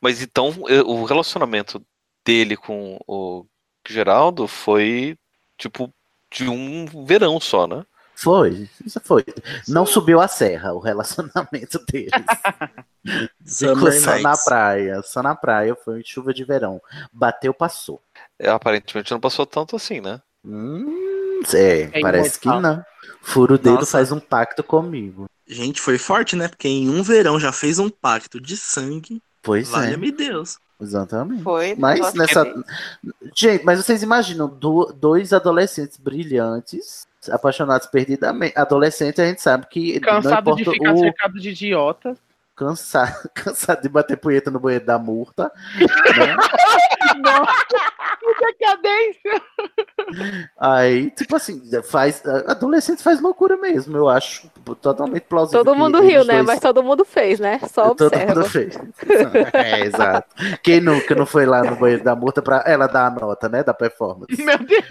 Mas então, eh, o relacionamento dele com o Geraldo foi, tipo, de um verão só, né? Foi, isso foi. Não subiu a serra o relacionamento deles. Ficou só na praia, só na praia, foi chuva de verão. Bateu, passou. É, Aparentemente não passou tanto assim, né? Hum, É, É parece que imortal. não. Fura o dedo, faz um pacto comigo. Gente, foi forte, né? Porque em um verão já fez um pacto de sangue. Pois é. Valha-me Deus. Exatamente. Foi. Mas nessa. que- Gente, mas vocês imaginam do- dois adolescentes brilhantes, apaixonados perdidamente. Adolescente, a gente sabe que. Cansado não de ficar o. cercado de idiotas. Cansado, cansado de bater punheta no banheiro da murta. né? Não. Que decadência. Aí, tipo assim, faz. Adolescente faz loucura mesmo, eu acho. Totalmente plausível. Todo mundo riu, né? dois- Mas todo mundo fez, né? Só Todo observa. mundo fez. É, exato. Quem nunca não foi lá no banheiro da murta pra ela dar a nota, né? Da performance. Meu Deus.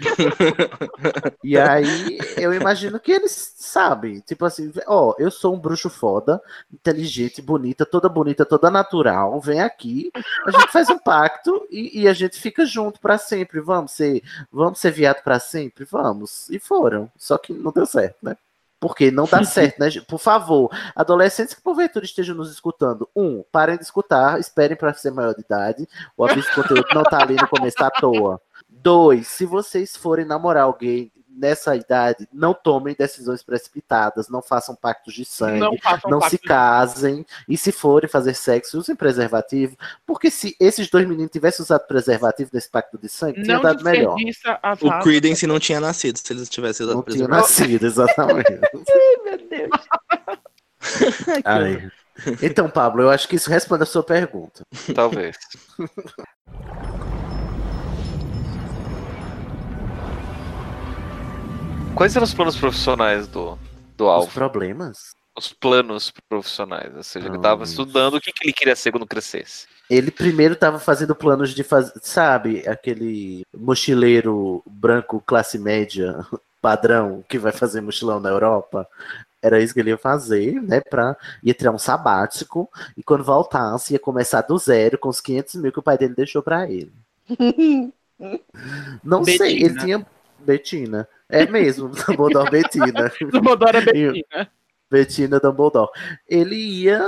E aí, eu imagino que eles sabem. Tipo assim, ó, eu sou um bruxo foda, inteligente, bonita, toda bonita, toda natural. Vem aqui, a gente faz um pacto e, e a gente fica junto pra sempre. Vamos ser, vamos ser viado pra sempre? Vamos. E foram. Só que não deu certo, né? Porque não dá certo, né? Por favor, adolescentes que porventura estejam nos escutando, um, parem de escutar, esperem para ser maior de idade. O aviso de conteúdo não tá ali no começo, tá à toa. Dois, se vocês forem namorar alguém nessa idade, não tomem decisões precipitadas, não façam pactos de sangue, Não não, se casem, e se forem fazer sexo, usem preservativo, porque se esses dois meninos tivessem usado preservativo nesse pacto de sangue, tinha Não dado melhor. O raças. Creedence não tinha nascido se eles tivessem usado Não tinha preservativo. nascido, exatamente. Meu Deus. Ai. Então, Pablo, eu acho que isso responde a sua pergunta. Talvez. Quais eram os planos profissionais do, do Os Alvo? problemas? Os planos profissionais. Ou seja, ele estava estudando o que, que ele queria ser quando crescesse. Ele primeiro estava fazendo planos de fazer, sabe, aquele mochileiro branco classe média padrão que vai fazer mochilão na Europa. Era isso que ele ia fazer, né? Pra, ia tirar um sabático e quando voltasse ia começar do zero com os 500 mil que o pai dele deixou pra ele. Não sei, ele Betina. tinha. Betina. É mesmo, Dumbledore Betina. Dumbledore é Betina. Betina Dumbledore. Ele ia,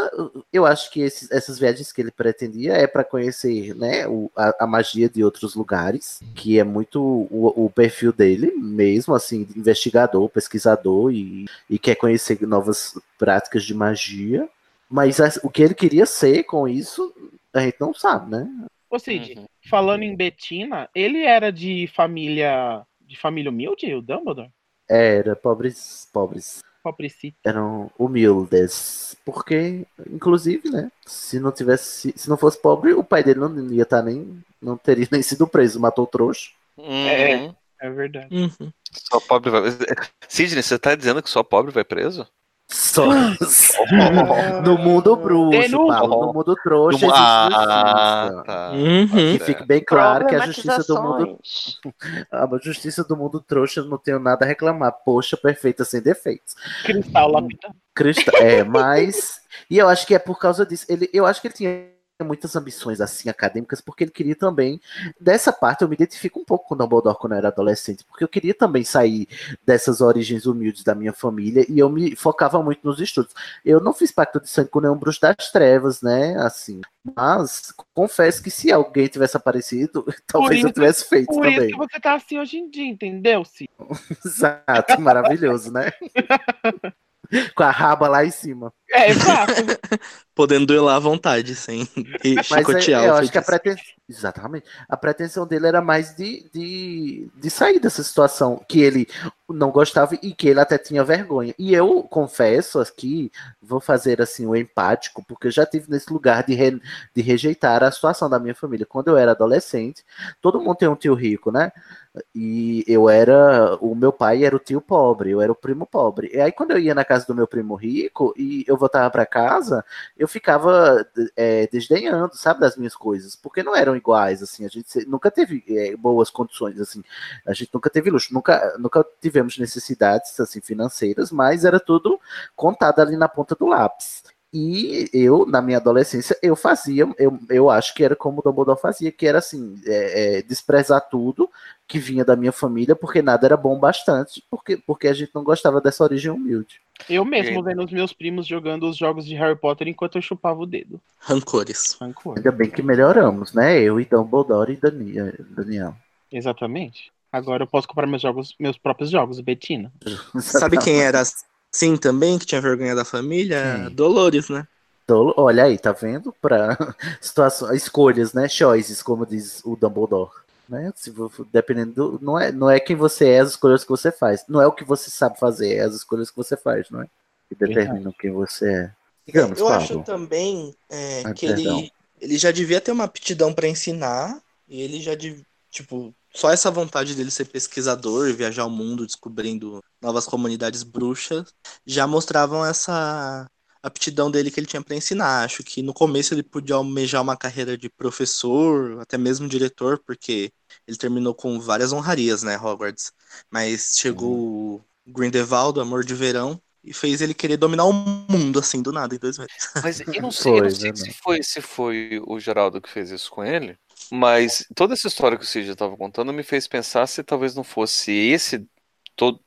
eu acho que esses- essas viagens que ele pretendia é para conhecer, né, o- a, a magia de outros lugares, que é muito o, o perfil dele mesmo, assim, investigador, pesquisador e, e quer conhecer novas práticas de magia. Mas as- o que ele queria ser com isso, a gente não sabe, né? Ô Cid, Uhum. falando em Betina, ele era de família. De família humilde, o Dumbledore? Era pobres, pobres. Pobrecito. eram humildes. Porque, inclusive, né? Se não tivesse. Se não fosse pobre, o pai dele não ia estar nem. Não teria nem sido preso, matou o trouxa. É. Uhum. É verdade. Uhum. Só pobre vai. Sidney, você tá dizendo que só pobre vai preso? Só. no mundo bruxo, Denúncia. Paulo. No mundo trouxa No- existe Ah, justiça. tá. Uhum. Que fique bem claro que a justiça do mundo. A justiça do mundo trouxa não tenho nada a reclamar. Poxa, perfeita sem defeitos. Cristal lapidar. Crista... É, mas. E eu acho que é por causa disso. Ele, eu acho que ele tinha muitas ambições assim acadêmicas, porque ele queria também. Dessa parte eu me identifico um pouco com o Dumbledore quando eu era adolescente, porque eu queria também sair dessas origens humildes da minha família e eu me focava muito nos estudos. Eu não fiz pacto de sangue com nenhum bruxo das trevas, né? Assim. Mas confesso que se alguém tivesse aparecido, talvez eu isso- tivesse feito Por isso também. que você tá assim hoje em dia, entendeu, Cid? Exato, maravilhoso, né? com a raba lá em cima. É, exato. Podendo duelar à vontade, sem Mas chicotear é, eu o acho que a pretensão. Exatamente. A pretensão dele era mais de, de, de sair dessa situação que ele não gostava e que ele até tinha vergonha. E eu confesso aqui, vou fazer assim o empático, porque eu já tive nesse lugar de, re- de rejeitar a situação da minha família. Quando eu era adolescente, todo mundo tem um tio rico, né? E eu era. O meu pai era o tio pobre, eu era o primo pobre. E aí, quando eu ia na casa do meu primo rico e eu voltava para casa, eu ficava é, desdenhando, sabe, das minhas coisas, porque não eram iguais, assim, a gente nunca teve é, boas condições, assim, a gente nunca teve luxo, nunca, nunca tivemos necessidades, assim, financeiras, mas era tudo contado ali na ponta do lápis. E eu, na minha adolescência, eu fazia, eu, eu acho que era como o Dumbledore fazia, que era assim, é, é, desprezar tudo que vinha da minha família, porque nada era bom bastante, porque, porque a gente não gostava dessa origem humilde. Eu mesmo vendo os meus primos jogando os jogos de Harry Potter enquanto eu chupava o dedo. Rancores. Rancor. Ainda bem que melhoramos, né? Eu e Dumbledore e Dani- Daniel. Exatamente. Agora eu posso comprar meus jogos, meus próprios jogos, Betina. Sabe quem era assim também, que tinha vergonha da família? Quem? Dolores, né? Então, olha aí, tá vendo? Para situações, escolhas, né? Choices, como diz o Dumbledore. Né? Se, dependendo do, não é não é quem você é, as escolhas que você faz. Não é o que você sabe fazer, é as escolhas que você faz, não é? Que determinam quem você é. Digamos, Eu Pablo. acho também é, Ah, que perdão. ele, ele já devia ter uma aptidão pra ensinar, e ele já devia, tipo, só essa vontade dele ser pesquisador, viajar o mundo descobrindo novas comunidades bruxas, já mostravam essa aptidão dele que ele tinha pra ensinar. Acho que no começo ele podia almejar uma carreira de professor, até mesmo diretor, porque ele terminou com várias honrarias, né, Hogwarts. Mas chegou o Grindelwald, Amor de Verão, e fez ele querer dominar o mundo, assim, do nada, em dois meses. Mas eu não sei, eu não sei né, se foi, se foi o Geraldo que fez isso com ele, mas toda essa história que o Cid estava contando me fez pensar se talvez não fosse esse,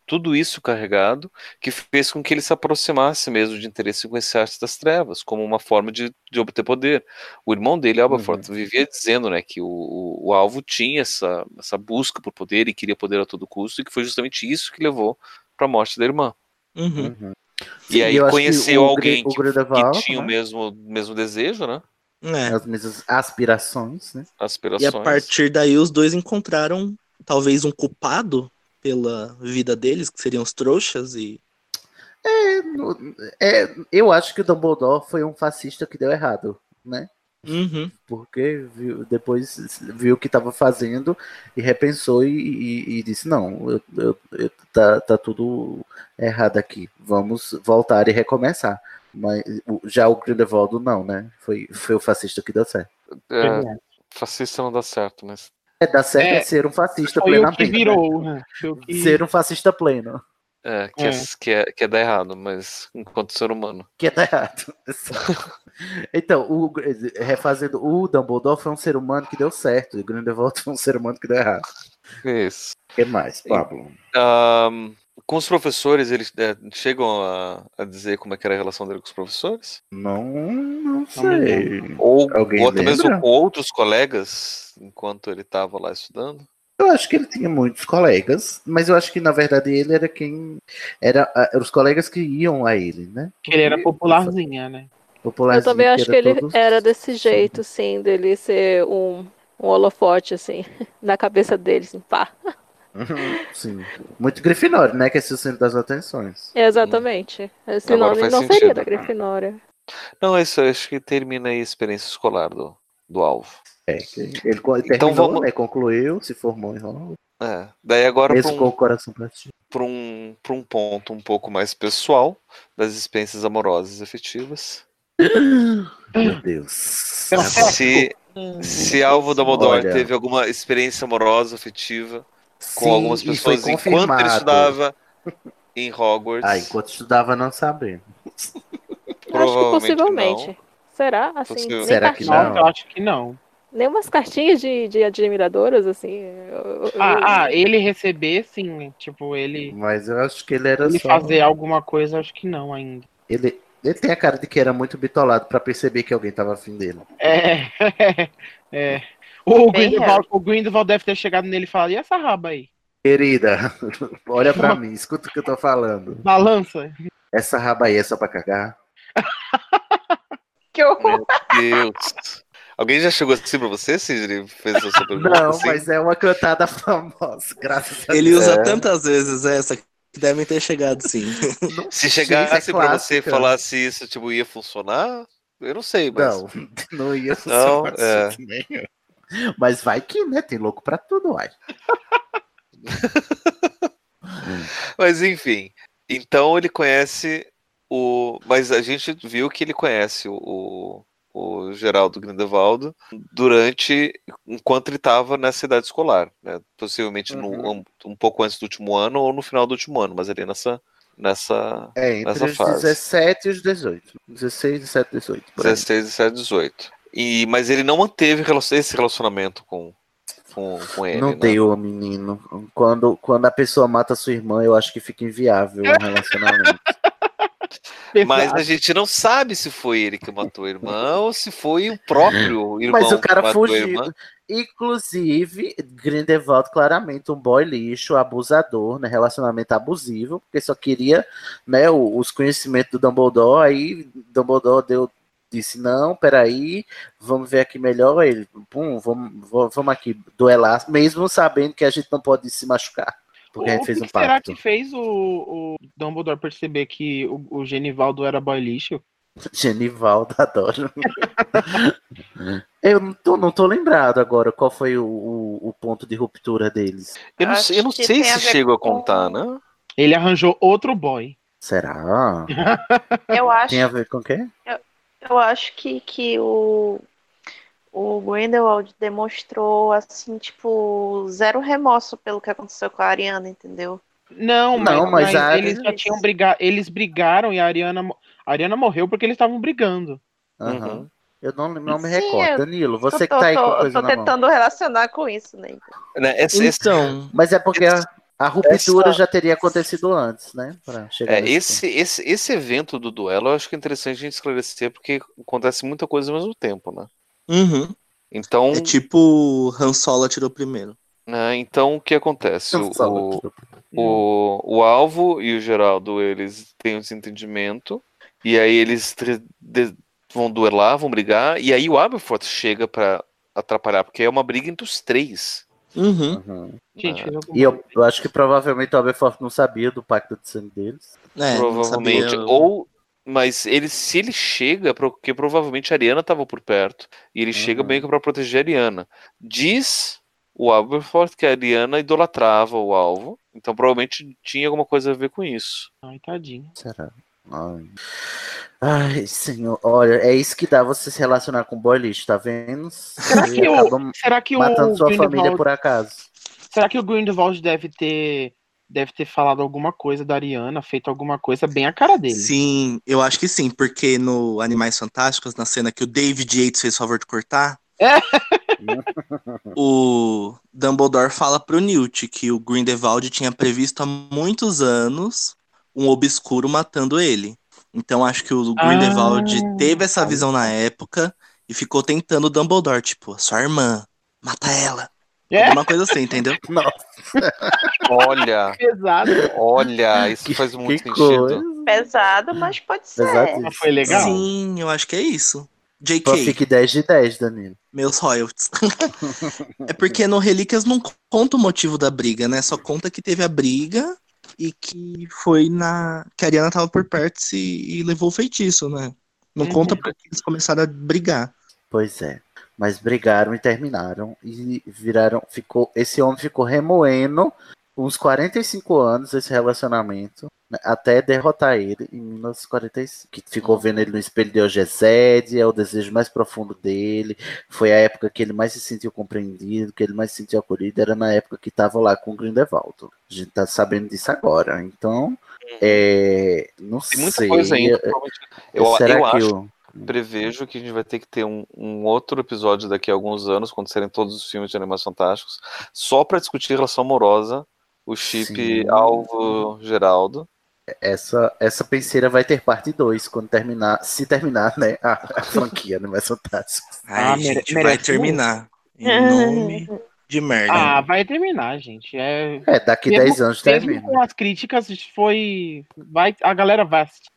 tudo isso carregado, que fez com que ele se aproximasse mesmo de interesse com esse arte das trevas, como uma forma de, de obter poder. O irmão dele, Aberforth, vivia dizendo né, que o, o, o alvo tinha essa, essa busca por poder e queria poder a todo custo, e que foi justamente isso que levou para a morte da irmã. Uhum. E Sim, aí que conheceu o alguém o que, que tinha o né? mesmo, mesmo desejo, né? É. As mesmas aspirações, né? E Aspirações. a partir daí os dois encontraram talvez um culpado pela vida deles, que seriam os trouxas, e É, é, eu acho que o Dumbledore foi um fascista que deu errado, né? Uhum. Porque viu- depois viu o que estava fazendo e repensou e, e- e disse: Não, eu- eu- eu- tá, tá tudo errado aqui, vamos voltar e recomeçar. Mas o- já o Grindelwald não, né? Foi, foi o fascista que deu certo. É, fascista não dá certo, mas. É, dar certo é, É, ser um fascista Foi o plenamente. que né? virou, né? O que... Ser um fascista pleno. É, que é. É. que, é, que é dar errado, mas enquanto ser humano. Que tá errado. então, o, refazendo, o Dumbledore foi um ser humano que deu certo, e o Grindelwald foi um ser humano que deu errado. Isso. O que mais, Pablo? Ahn, com os professores, eles é, chegam a, a dizer como é que era a relação dele com os professores? Não, não sei. Ou, Alguém ou até mesmo com outros colegas, enquanto ele estava lá estudando? Eu acho que ele tinha muitos colegas, mas eu acho que na verdade ele era quem. Era, eram os colegas que iam a ele, né? Que ele era Porque- popularzinha, né? Popularzinho, Eu também acho que era ele todos- era desse jeito, sim, dele ser um, um holofote, assim, na cabeça dele, assim, pá. Sim. Muito Grifinório, né? Que é esse o centro das atenções. Exatamente. Senão Agora faz não sentido. seria da Grifinória. Não, é isso eu acho que termina aí a experiência escolar do, do alvo. É, ele Então terminou, vamos- né? Concluiu, se formou em Hogwarts, É. Daí agora para um, o coração partido. pra um, pra um ponto um pouco mais pessoal das experiências amorosas efetivas. Meu Deus. Então, Se, se Alvo Dumbledore Olha. teve alguma experiência amorosa afetiva com Sim, algumas e foi pessoas enquanto ele estudava em Hogwarts, Ah, enquanto estudava, não sabia. Acho que provavelmente possivelmente. não. Será? Assim, Possível. nem Será que Não, eu acho que não. Nem umas cartinhas de, de admiradoras, assim. eu- eu- Ah, ah, ele receber, sim. Tipo, ele, Mas eu acho que ele era ele só. fazer alguma coisa, acho que não ainda. Ele, ele tem a cara de que era muito bitolado pra perceber que alguém tava afim dele. É. é. O Grindelwald, o Grindelwald deve ter chegado nele e falado, e essa raba aí? Querida, olha pra mim, escuta o que eu tô falando. Balança. Essa raba aí é só pra cagar? Que horror. Meu Deus. Alguém já chegou assim pra você, Sidney? Fez essa pergunta? Não, assim? mas é uma cantada famosa, graças a ele Deus. usa É. tantas vezes essa que devem ter chegado sim. Se Sim, chegasse é pra você e falasse isso, tipo, ia funcionar? Eu não sei, mas. Não, não ia Não, funcionar é. Mas vai que, né? Tem louco pra tudo, uai. Mas enfim. Então ele conhece o. Mas a gente viu que ele conhece o, o, Geraldo Grindelwaldo durante. enquanto ele estava nessa idade escolar. Né? Possivelmente no- Uhum. um, um pouco antes do último ano ou no final do último ano, mas ali nessa. nessa É, entre Nessa os fase. 17 e os 18. 16, 17, 18. por aí. 16, 17, 18. E, mas ele não manteve esse relacionamento com, com, com ele. Não né? deu, menino. Quando, quando a pessoa mata sua irmã, eu acho que fica inviável um relacionamento. Mas a gente não sabe se foi ele que matou a irmã ou se foi o próprio irmão Mas o cara fugiu. Inclusive, Grindelwald, claramente um boy lixo, abusador, né? Relacionamento abusivo, porque só queria né, o- os conhecimentos do Dumbledore. Aí Dumbledore deu, disse: Não, peraí, vamos ver aqui melhor. Ele, pum, vamos, vamos aqui duelar, mesmo sabendo que a gente não pode se machucar, porque a O gente fez que um será pacto. que fez o, o Dumbledore perceber que o, o Genivaldo era boy lixo? Genivaldo, adoro. Eu não tô, não tô lembrado agora qual foi o, o, o ponto de ruptura deles. Eu não, eu não sei a se ver chego a contar, né? Ele arranjou outro boy. Será? Eu acho, Tem a ver com o quê? eu acho que, que o, o Grindelwald demonstrou, assim, tipo, zero remorso pelo que aconteceu com a Ariana, entendeu? Não, mas, Não, mas mas a- eles já tinham brigado. Eles brigaram e a Ariana, a Ariana morreu porque eles estavam brigando. Aham. Uhum. Eu não, não me Sim, recordo. eu- Danilo, você eu que tô, tá aí com tô- coisa tô na mão. tentando relacionar com isso, né? Esse- Então, Mas é porque a, ruptura Essa- já teria acontecido antes, né? É, esse, esse, esse evento do duelo eu acho que é interessante a gente esclarecer porque acontece muita coisa ao mesmo tempo, né? uhum. Então, é tipo Han Solo atirou primeiro. né, então o que acontece? O, o, o, o Alvo e o Geraldo, eles têm um desentendimento, e aí eles vão duelar, vão brigar, e aí o Aberforth chega pra atrapalhar, porque é uma briga entre os três. Uhum. Uhum. Gente, Ah. E eu, eu acho que provavelmente o Aberforth não sabia do pacto de sangue deles. É, provavelmente, sabia. ou mas ele se ele chega, porque provavelmente a Ariana estava por perto, e ele chega Uhum. bem que para proteger a Ariana. Diz o Aberforth que a Ariana idolatrava o alvo, então provavelmente tinha alguma coisa a ver com isso. Ai, tadinho. Será? Ai. Ai, senhor, olha, é isso que dá você se relacionar com boy lixo, tá vendo? Será Você que o, será que matando o sua família Grindelwald, por acaso. será que o Grindelwald deve ter deve ter falado alguma coisa da Ariana, feito alguma coisa bem a cara dele? Sim, eu acho que sim, porque no Animais Fantásticos, na cena que o David Yates fez o favor de cortar, É. o Dumbledore fala pro Newt que o Grindelwald tinha previsto há muitos anos um obscuro matando ele. Então acho que o Grindelwald Ah. teve essa visão na época e ficou tentando o Dumbledore, tipo, sua irmã, mata ela. É. Alguma coisa assim, entendeu? Nossa, Olha, Pesado. olha, isso que, faz muito que sentido. coisa. Pesado, mas pode ser. Pesado. Mas foi legal. Sim, eu acho que é isso. JK. Fique 10 de 10, Danilo. Meus royalties. é porque no Relíquias não conta o motivo da briga, né? Só conta que teve a briga e que foi na. que a Ariana tava por perto e, e levou o feitiço, né? Não Uhum. conta porque eles começaram a brigar. Pois é. Mas brigaram e terminaram. E viraram. Ficou, esse homem ficou remoendo uns 45 anos esse relacionamento. Até derrotar ele em 1945. Que ficou vendo ele no espelho de Eugésede, é o desejo mais profundo dele. Foi a época que ele mais se sentiu compreendido, que ele mais se sentiu acolhido. Era na época que estava lá com o Grindelwald. A gente tá sabendo disso agora. Então, é, não Tem muita sei. coisa ainda. Eu, Será eu que acho, prevejo que a gente vai ter que ter um, um outro episódio daqui a alguns anos, quando serem todos os filmes de Animais Fantásticos, só para discutir relação amorosa, o chip Sim. Alvo Geraldo. Essa, essa penseira vai ter parte 2 quando terminar, se terminar, né, a, a franquia, né, mais fantástico. Ai, Ah, mere- gente, vai terminar. Em nome de merda. Ah, vai terminar, gente. É, É, daqui mesmo- 10 anos termina. com as críticas foi vai a galera vai assistir.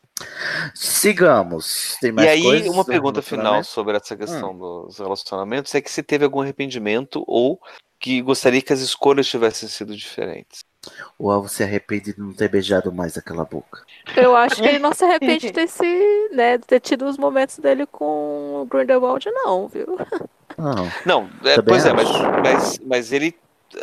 Sigamos. Tem mais e aí, coisas uma pergunta final relacionamento? sobre essa questão dos relacionamentos é que se teve algum arrependimento ou que gostaria que as escolhas tivessem sido diferentes. O Alvo se arrepende de não ter beijado mais aquela boca. Eu acho que ele não se arrepende de ter, se, né, de ter tido os momentos dele com o Grindelwald, não, viu? Não. Não, é, pois é, mas, acho. mas, mas ele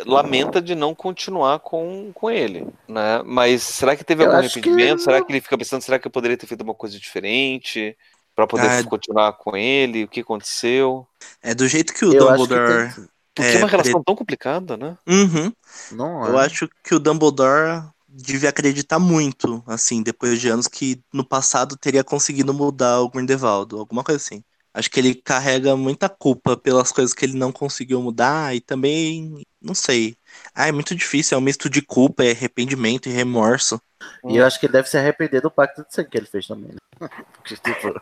lamenta de não continuar com, com ele, né? Mas será que teve Eu algum acho que arrependimento? Será que ele fica pensando, será que eu poderia ter feito uma coisa diferente para poder Ah, continuar com ele? O que aconteceu? É do jeito que o acho que Dumbledore. tem- Porque É, é uma relação pre- tão complicada, né? Uhum. Não Eu é. acho que o Dumbledore devia acreditar muito, assim, depois de anos que no passado teria conseguido mudar o Grindelwald, alguma coisa assim. Acho que ele carrega muita culpa pelas coisas que ele não conseguiu mudar e também Não sei. Ah, é muito difícil, é um misto de culpa, é arrependimento e remorso. E eu acho que ele deve se arrepender do pacto de sangue que ele fez também. Né? Porque, tipo,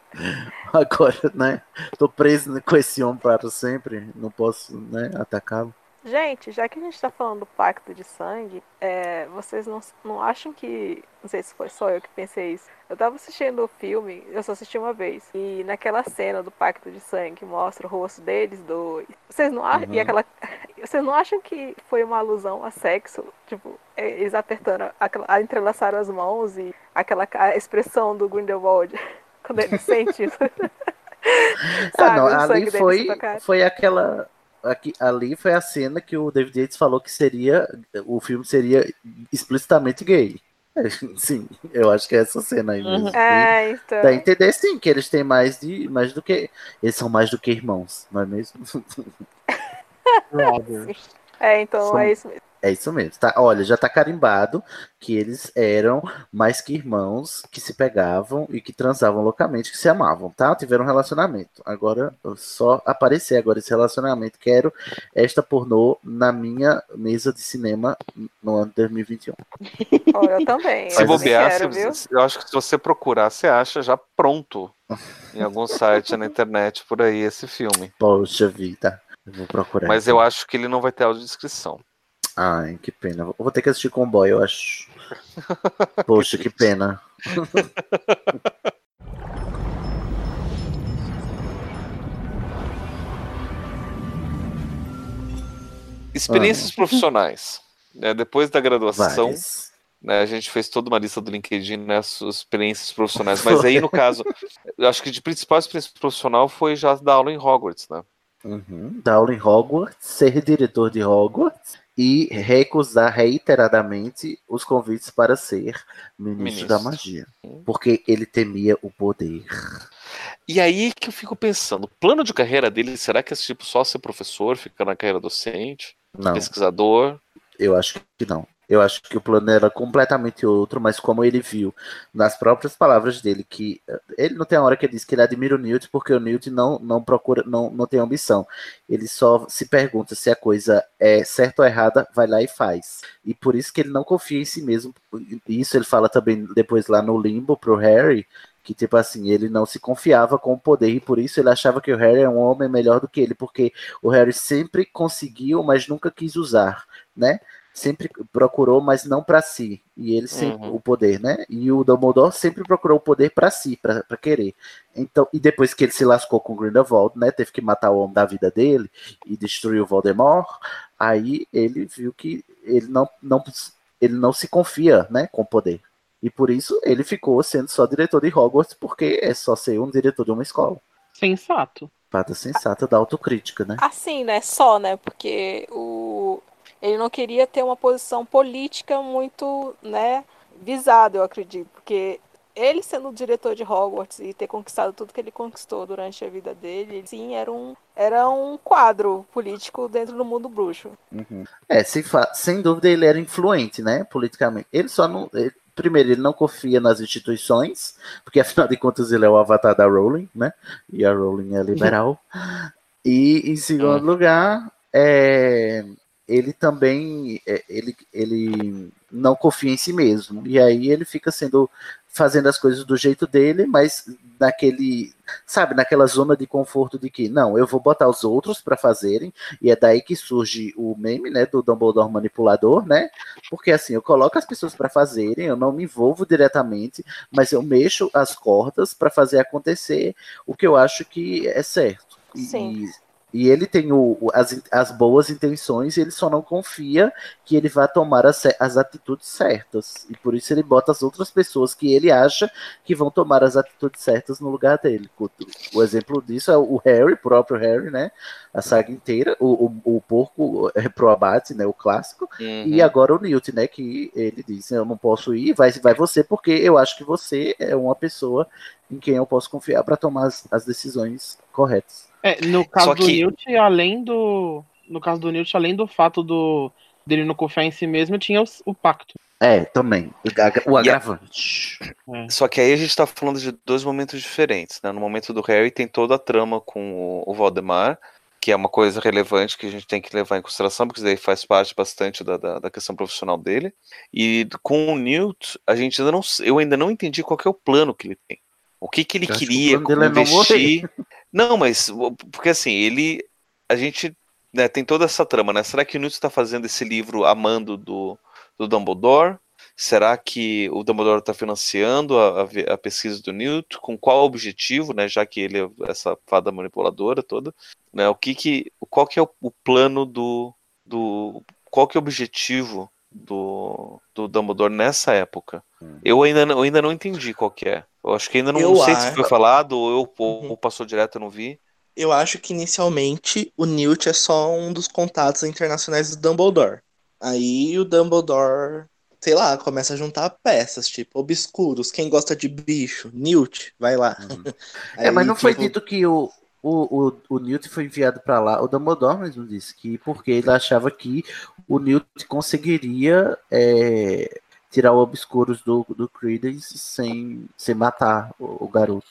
agora, né? Tô preso com esse homem para sempre. Não posso, né, atacá-lo. Gente, já que a gente tá falando do pacto de sangue, é, vocês não, não acham que. Não sei se foi só eu que pensei isso. Eu tava assistindo o filme, eu só assisti uma vez. E naquela cena do pacto de sangue que mostra o rosto deles dois. Vocês não acham. Uhum. E aquela. Vocês não acham que foi uma alusão a sexo? Tipo, é, eles apertando, a- entrelaçaram as mãos e aquela a expressão do Grindelwald quando ele sente isso. Ah, Sabe, não, o sangue ali foi, foi aquela. Aqui, ali foi a cena que o David Yates falou que seria. O filme seria explicitamente gay. Sim, eu acho que é essa cena aí mesmo. É, então. Dá a entender sim que eles têm mais de. Mais do que. Eles são mais do que irmãos, não é mesmo? É, então São- é isso mesmo. É isso mesmo. Tá, olha, já tá carimbado que eles eram mais que irmãos que se pegavam e que transavam loucamente, que se amavam, tá? Tiveram um relacionamento. Agora, só aparecer agora esse relacionamento. Quero esta pornô na minha mesa de cinema no ano 2021. Olha, eu também. Se eu também bobear, quero, viu? eu acho que se você procurar, você acha já pronto em algum site na internet por aí esse filme. Poxa vida. Eu vou procurar. Mas então. eu acho que ele não vai ter audiodescrição. Ai, que pena. Eu vou ter que assistir com o boy, eu acho. Poxa, que pena. Experiências Ah. profissionais. né, depois da graduação, né, a gente fez toda uma lista do LinkedIn, né, suas experiências profissionais. Mas aí, no caso, eu acho que de principal experiência profissional foi já dar aula em Hogwarts, né? Uhum. Dar aula em Hogwarts, ser diretor de Hogwarts e recusar reiteradamente os convites para ser ministro, Ministro. da magia. Porque ele temia o poder. E aí que eu fico pensando, o plano de carreira dele, será que é tipo só ser professor, ficar na carreira docente, Não, pesquisador? eu acho que não. Eu acho que o plano era completamente outro, mas como ele viu nas próprias palavras dele que ele não tem a hora que ele diz que ele admira o Newt porque o Newt não, não procura, não, não tem ambição. Ele só se pergunta se a coisa é certa ou errada, vai lá e faz. E por isso que ele não confia em si mesmo. Isso ele fala também depois lá no limbo pro Harry, que tipo assim, ele não se confiava com o poder e por isso ele achava que o Harry é um homem melhor do que ele, porque o Harry sempre conseguiu, mas nunca quis usar, né? Sempre procurou, mas não para si. E ele sempre Uhum. o poder, né? E o Dumbledore sempre procurou o poder para si, para querer. Então, e depois que ele se lascou com o Grindelwald, né, teve que matar o homem da vida dele e destruir o Voldemort, aí ele viu que ele não não ele não se confia, né, com o poder. E por isso ele ficou sendo só diretor de Hogwarts, porque é só ser um diretor de uma escola. Sensato. Pata sensata da autocrítica, né? Assim, né? Só, né? Porque o... ele não queria ter uma posição política muito, né? Visada, eu acredito. Porque ele sendo o diretor de Hogwarts e ter conquistado tudo que ele conquistou durante a vida dele, sim, era um, era um quadro político dentro do mundo bruxo. Uhum. É, sem, sem dúvida ele era influente, né, politicamente. Ele só não. ele- primeiro, ele não confia nas instituições, porque afinal de contas ele é o avatar da Rowling, né? E a Rowling é liberal. E em segundo lugar, é, ele também é, ele, ele não confia em si mesmo. E aí ele fica sendo fazendo as coisas do jeito dele, mas naquele, sabe, naquela zona de conforto de que não, eu vou botar os outros para fazerem, e é daí que surge o meme, né, do Dumbledore manipulador, né? Porque assim, eu coloco as pessoas para fazerem, eu não me envolvo diretamente, mas eu mexo as cordas para fazer acontecer o que eu acho que é certo. E- Sim. E ele tem o, o- as, as boas intenções, ele só não confia que ele vai tomar as, as atitudes certas. E por isso ele bota as outras pessoas que ele acha que vão tomar as atitudes certas no lugar dele. O, o exemplo disso é o Harry, o próprio Harry, né? A saga inteira, o, o, o porco é pro abate, né? O clássico. E Uhum. agora o Newt, né? Que ele diz: Eu não posso ir, vai, vai você, porque eu acho que você é uma pessoa em quem eu posso confiar para tomar as, as decisões corretas. É, no caso Só do que- Newt, além do. No caso do Newt, além do fato do dele não confiar em si mesmo, tinha o, o pacto. É, também. O agravante. É. Só que aí a gente tá falando de dois momentos diferentes, né? No momento do Harry tem toda a trama com o, o Valdemar, que é uma coisa relevante que a gente tem que levar em consideração, porque isso daí faz parte bastante da, da, da questão profissional dele. E com o Newt, a gente ainda não, eu ainda não entendi qual que é o plano que ele tem. O que, que ele Eu que queria dele é não investir. Não, mas porque assim, ele. A gente né, tem toda essa trama, né? Será que o Newt está fazendo esse livro amando do, do Dumbledore? Será que o Dumbledore está financiando a, a a pesquisa do Newt? Com qual objetivo, né? Já que ele é essa fada manipuladora toda, né? O que que, qual que é o, o plano do, do, qual que é o objetivo do, do Dumbledore nessa época? Eu ainda, não- eu ainda não entendi qual que é. Eu acho que ainda não, Eu sei se acho- foi falado ou, eu, ou, ou passou direto, eu não vi. Eu acho que inicialmente o Newt é só um dos contatos internacionais do Dumbledore. Aí o Dumbledore, sei lá, começa a juntar peças, tipo, obscuros, quem gosta de bicho, Newt, vai lá. É, mas Aí, não foi tipo, dito que o, o, o, o Newt foi enviado pra lá. O Dumbledore mesmo disse que porque ele achava que o Newt conseguiria é, tirar o Obscuros do, do Credence sem, sem matar o, o garoto.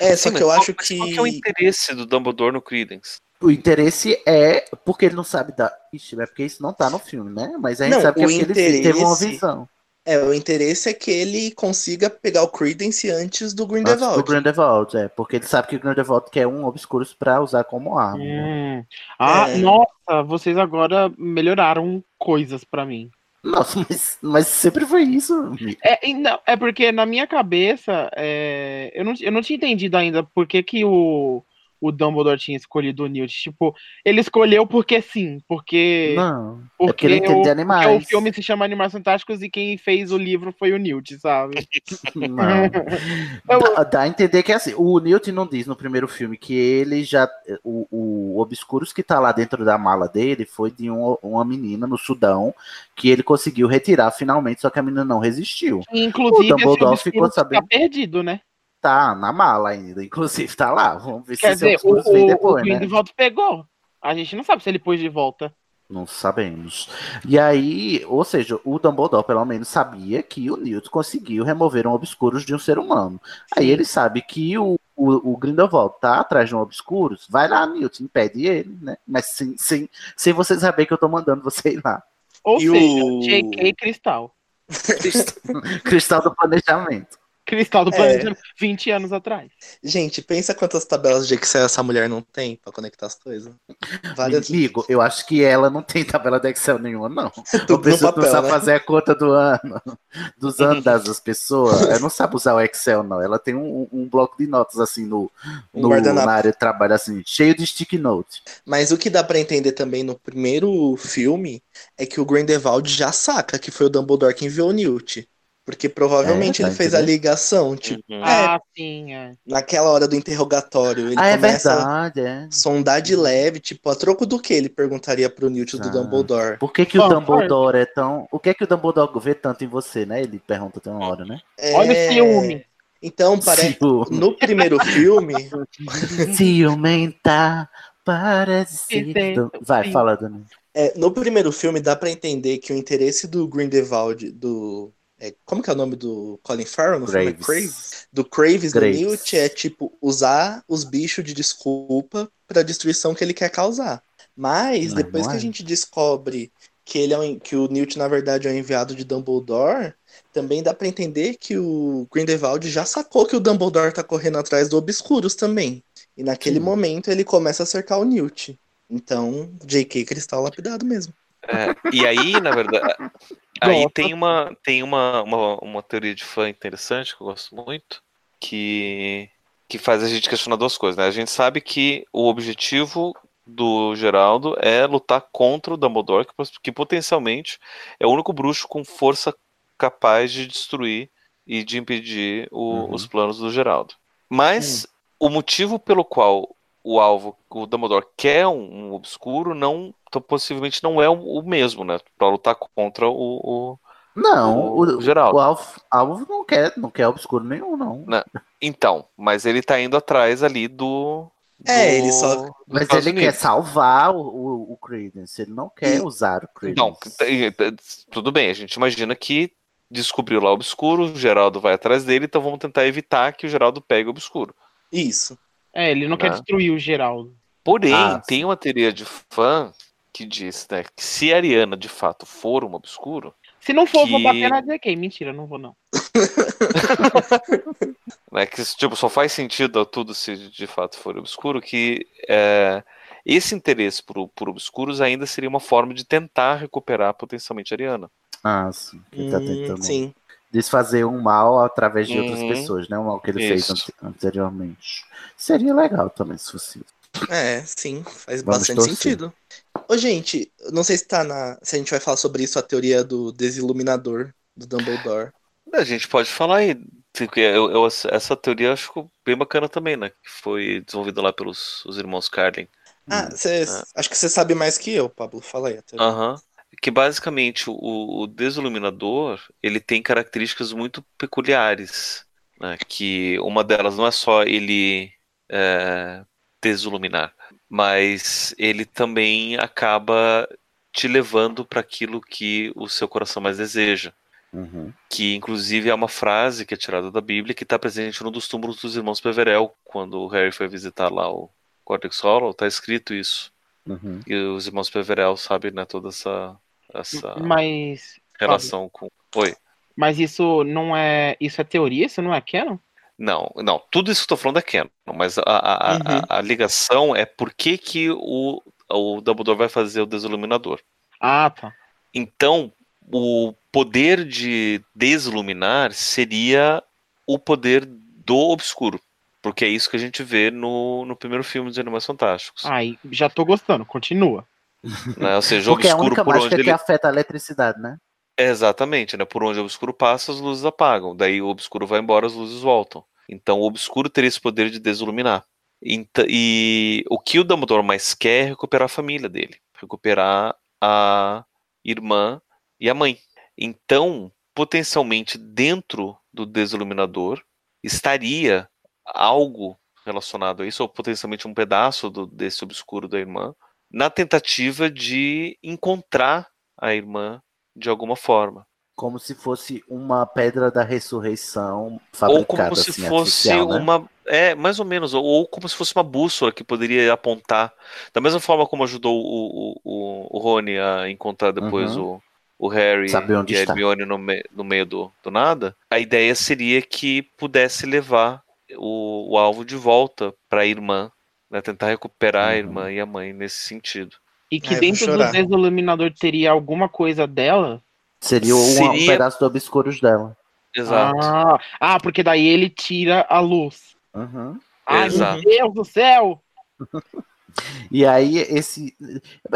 É, Sim, só que mas eu qual- acho que. Qual que é o interesse do Dumbledore no Credence? O interesse é porque ele não sabe dar. Ixi, é porque isso não tá no filme, né? Mas a gente Não, sabe que é o porque ele teve uma interesse- visão. É, o interesse é que ele consiga pegar o Credence antes do Antes Grindelwald. do Grindelwald, é. Porque ele sabe que o Grindelwald quer um Obscuros pra usar como arma. Hum. Ah, É. nossa, vocês agora melhoraram coisas pra mim. Nossa, mas, mas sempre foi isso. É, não, é porque na minha cabeça, é, eu, não, eu não tinha entendido ainda por que, que o, o Dumbledore tinha escolhido o Newt. Tipo, ele escolheu porque sim, porque, Não. É porque porque, de o, porque animais. o filme se chama Animais Fantásticos e quem fez o livro foi o Newt, sabe? Não. Dá, dá a entender que é assim. O Newt não diz no primeiro filme que ele já. O, o Obscuros que tá lá dentro da mala dele foi de um- uma menina no Sudão que ele conseguiu retirar finalmente, só que a menina não resistiu. Inclusive, O Dumbledore ficou tá sabendo. perdido, né? Tá na mala ainda, inclusive tá lá. Vamos ver Quer se dizer, o, vem o, o depois, né? Grindelwald pegou. A gente não sabe se ele pôs de volta. Não sabemos. E aí, ou seja, o Dumbledore pelo menos sabia que o Newt conseguiu remover um Obscuros de um ser humano. Aí ele sabe que o, o, o Grindelwald tá atrás de um Obscuros, vai lá, Newt, impede ele, né? Mas sem, sem, sem você saber que eu tô mandando você ir lá. Ou E seja, o- JK Cristal. Cristal do planejamento. Cristal do É. planeta 20 anos atrás. Gente, pensa quantas tabelas de Excel essa mulher não tem pra conectar as coisas. Várias. Amigo, eu acho que ela não tem tabela de Excel nenhuma, não. Tudo A no pessoa não sabe né? fazer a conta do ano, dos anos das pessoas. Ela não sabe usar o Excel, não. Ela tem um, um bloco de notas assim no, Um no- na área de trabalho, assim, cheio de stick note. Mas o que dá pra entender também no primeiro filme é que o Grindelwald já saca que foi o Dumbledore que enviou o Newt. Porque provavelmente É, tá ele fez a ligação, tipo, Uhum. É. Ah, sim, é. naquela hora do interrogatório, ele ah, é começa a verdade, é. sondar de leve, tipo, a troco do que ele perguntaria pro Newt do Ah. Dumbledore. Por que, que o Dumbledore é tão. O que é que o Dumbledore vê tanto em você, né? Ele pergunta tem uma hora, né? Olha o É, ciúme. Então, parece. Ciúme. No primeiro filme, Ciumenta para de ser. Entendo, Vai, fala, Dani. é, no primeiro filme dá pra entender que o interesse do Grindelwald, do. É, como que é o nome do Colin Farrell no filme? É Graves. Craves? Do Craves, do. Newt, é tipo usar os bichos de desculpa pra destruição que ele quer causar. Mas Não, depois não que a é. gente descobre que ele é um, que o Newt na verdade é um enviado de Dumbledore, também dá pra entender que o Grindelwald já sacou que o Dumbledore tá correndo atrás do Obscuros também. E naquele Sim. momento ele começa a cercar o Newt. Então, J.K. Cristal lapidado mesmo. É, e aí, na verdade, aí Gosto. tem uma tem uma, uma, uma teoria de fã interessante que eu gosto muito, que que faz a gente questionar duas coisas, né? A gente sabe que o objetivo do Geraldo é lutar contra o Dumbledore, que, que potencialmente é o único bruxo com força capaz de destruir e de impedir o- Uhum. os planos do Geraldo. Mas o motivo pelo qual o alvo, o Dumbledore quer um, um obscuro, não então, possivelmente não é o, o mesmo, né? Para lutar contra o, o- Não, O o, Geraldo. o Alvo, Alvo não quer, não quer obscuro nenhum, não. Não. Então, mas ele tá indo atrás ali do. É, do- ele só- Mas Estados ele quer Unidos. salvar o, o, o Credence, ele não quer E- usar o Credence. Não, tudo bem, a gente imagina que descobriu lá o obscuro, o Geraldo vai atrás dele, então vamos tentar evitar que o Geraldo pegue o obscuro. Isso. É, ele não quer Né? destruir o Geraldo. Porém, Ah, tem uma teoria de fã que diz né, que se a Ariana de fato for um obscuro, Se não for, eu vou Que- bater na JK. Mentira, não vou não. né, que tipo, só faz sentido a tudo se de fato for obscuro, que é, esse interesse por, por obscuros ainda seria uma forma de tentar recuperar potencialmente a Ariana. Ah, sim. Ele tá Hum, tentando sim. desfazer um mal através de outras Uhum. pessoas, né? O mal que ele fez Isso. ante- anteriormente. Seria legal também, se fosse. É, sim, faz Vamos bastante torcer. sentido. Ô, gente, não sei se tá na. Se a gente vai falar sobre isso, a teoria do desiluminador do Dumbledore. A gente pode falar aí. porque Eu, eu- essa teoria eu acho bem bacana também, né? Que foi desenvolvida lá pelos os irmãos Carlin. Ah, cê, acho que você sabe mais que eu, Pablo. Fala aí a teoria. Aham. Que basicamente o, o desiluminador ele tem características muito peculiares. Né? Que uma delas não é só ele é, desiluminar, mas ele também acaba te levando para aquilo que o seu coração mais deseja. Uhum. Que inclusive é uma frase que é tirada da Bíblia que está presente num dos túmulos dos irmãos Peverell, quando o Harry foi visitar lá o Cortex Hollow, tá escrito isso. Uhum. E os irmãos Peverell sabem, né, toda essa, essa Mas. relação com. Oi. Mas isso não é. Isso é teoria? Isso não é canon? Não, não, tudo isso que eu tô falando é canon, mas a, a, Uhum. a, a ligação é por que, que o, o Dumbledore vai fazer o desiluminador. Ah, tá. Então, o poder de desiluminar seria o poder do obscuro. Porque é isso que a gente vê no, no primeiro filme dos Animais Fantásticos. Ai, já tô gostando, continua. né? Ou seja, o Porque é a obscuro única por onde que ele. afeta a eletricidade, né? Exatamente, né? Por onde o obscuro passa, as luzes apagam. Daí o obscuro vai embora, as luzes voltam. Então o obscuro teria esse poder de desiluminar. Ent- E o que o Dumbledore mais quer é recuperar a família dele, recuperar a irmã e a mãe. Então, potencialmente dentro do desiluminador estaria algo relacionado a isso, ou potencialmente um pedaço do- desse obscuro da irmã, na tentativa de encontrar a irmã de alguma forma. Como se fosse uma pedra da ressurreição Ou fabricada como se assim, fosse né? uma. É, mais ou menos. Ou, ou como se fosse uma bússola que poderia apontar. Da mesma forma como ajudou o, o, o, Rony a encontrar depois Uhum. o, o Harry Saber onde e a. Hermione no, me, no meio do, do nada. A ideia seria que pudesse levar o, o alvo de volta para a irmã. Né, tentar recuperar a Uhum. irmã e a mãe nesse sentido. E que Ai, vou dentro do desiluminador teria alguma coisa dela? Seria um, um Seria- pedaço do obscuros dela. Exato. Ah, ah, porque daí ele tira a luz. Uhum. Ai, Exato. meu Deus do céu! E aí, esse.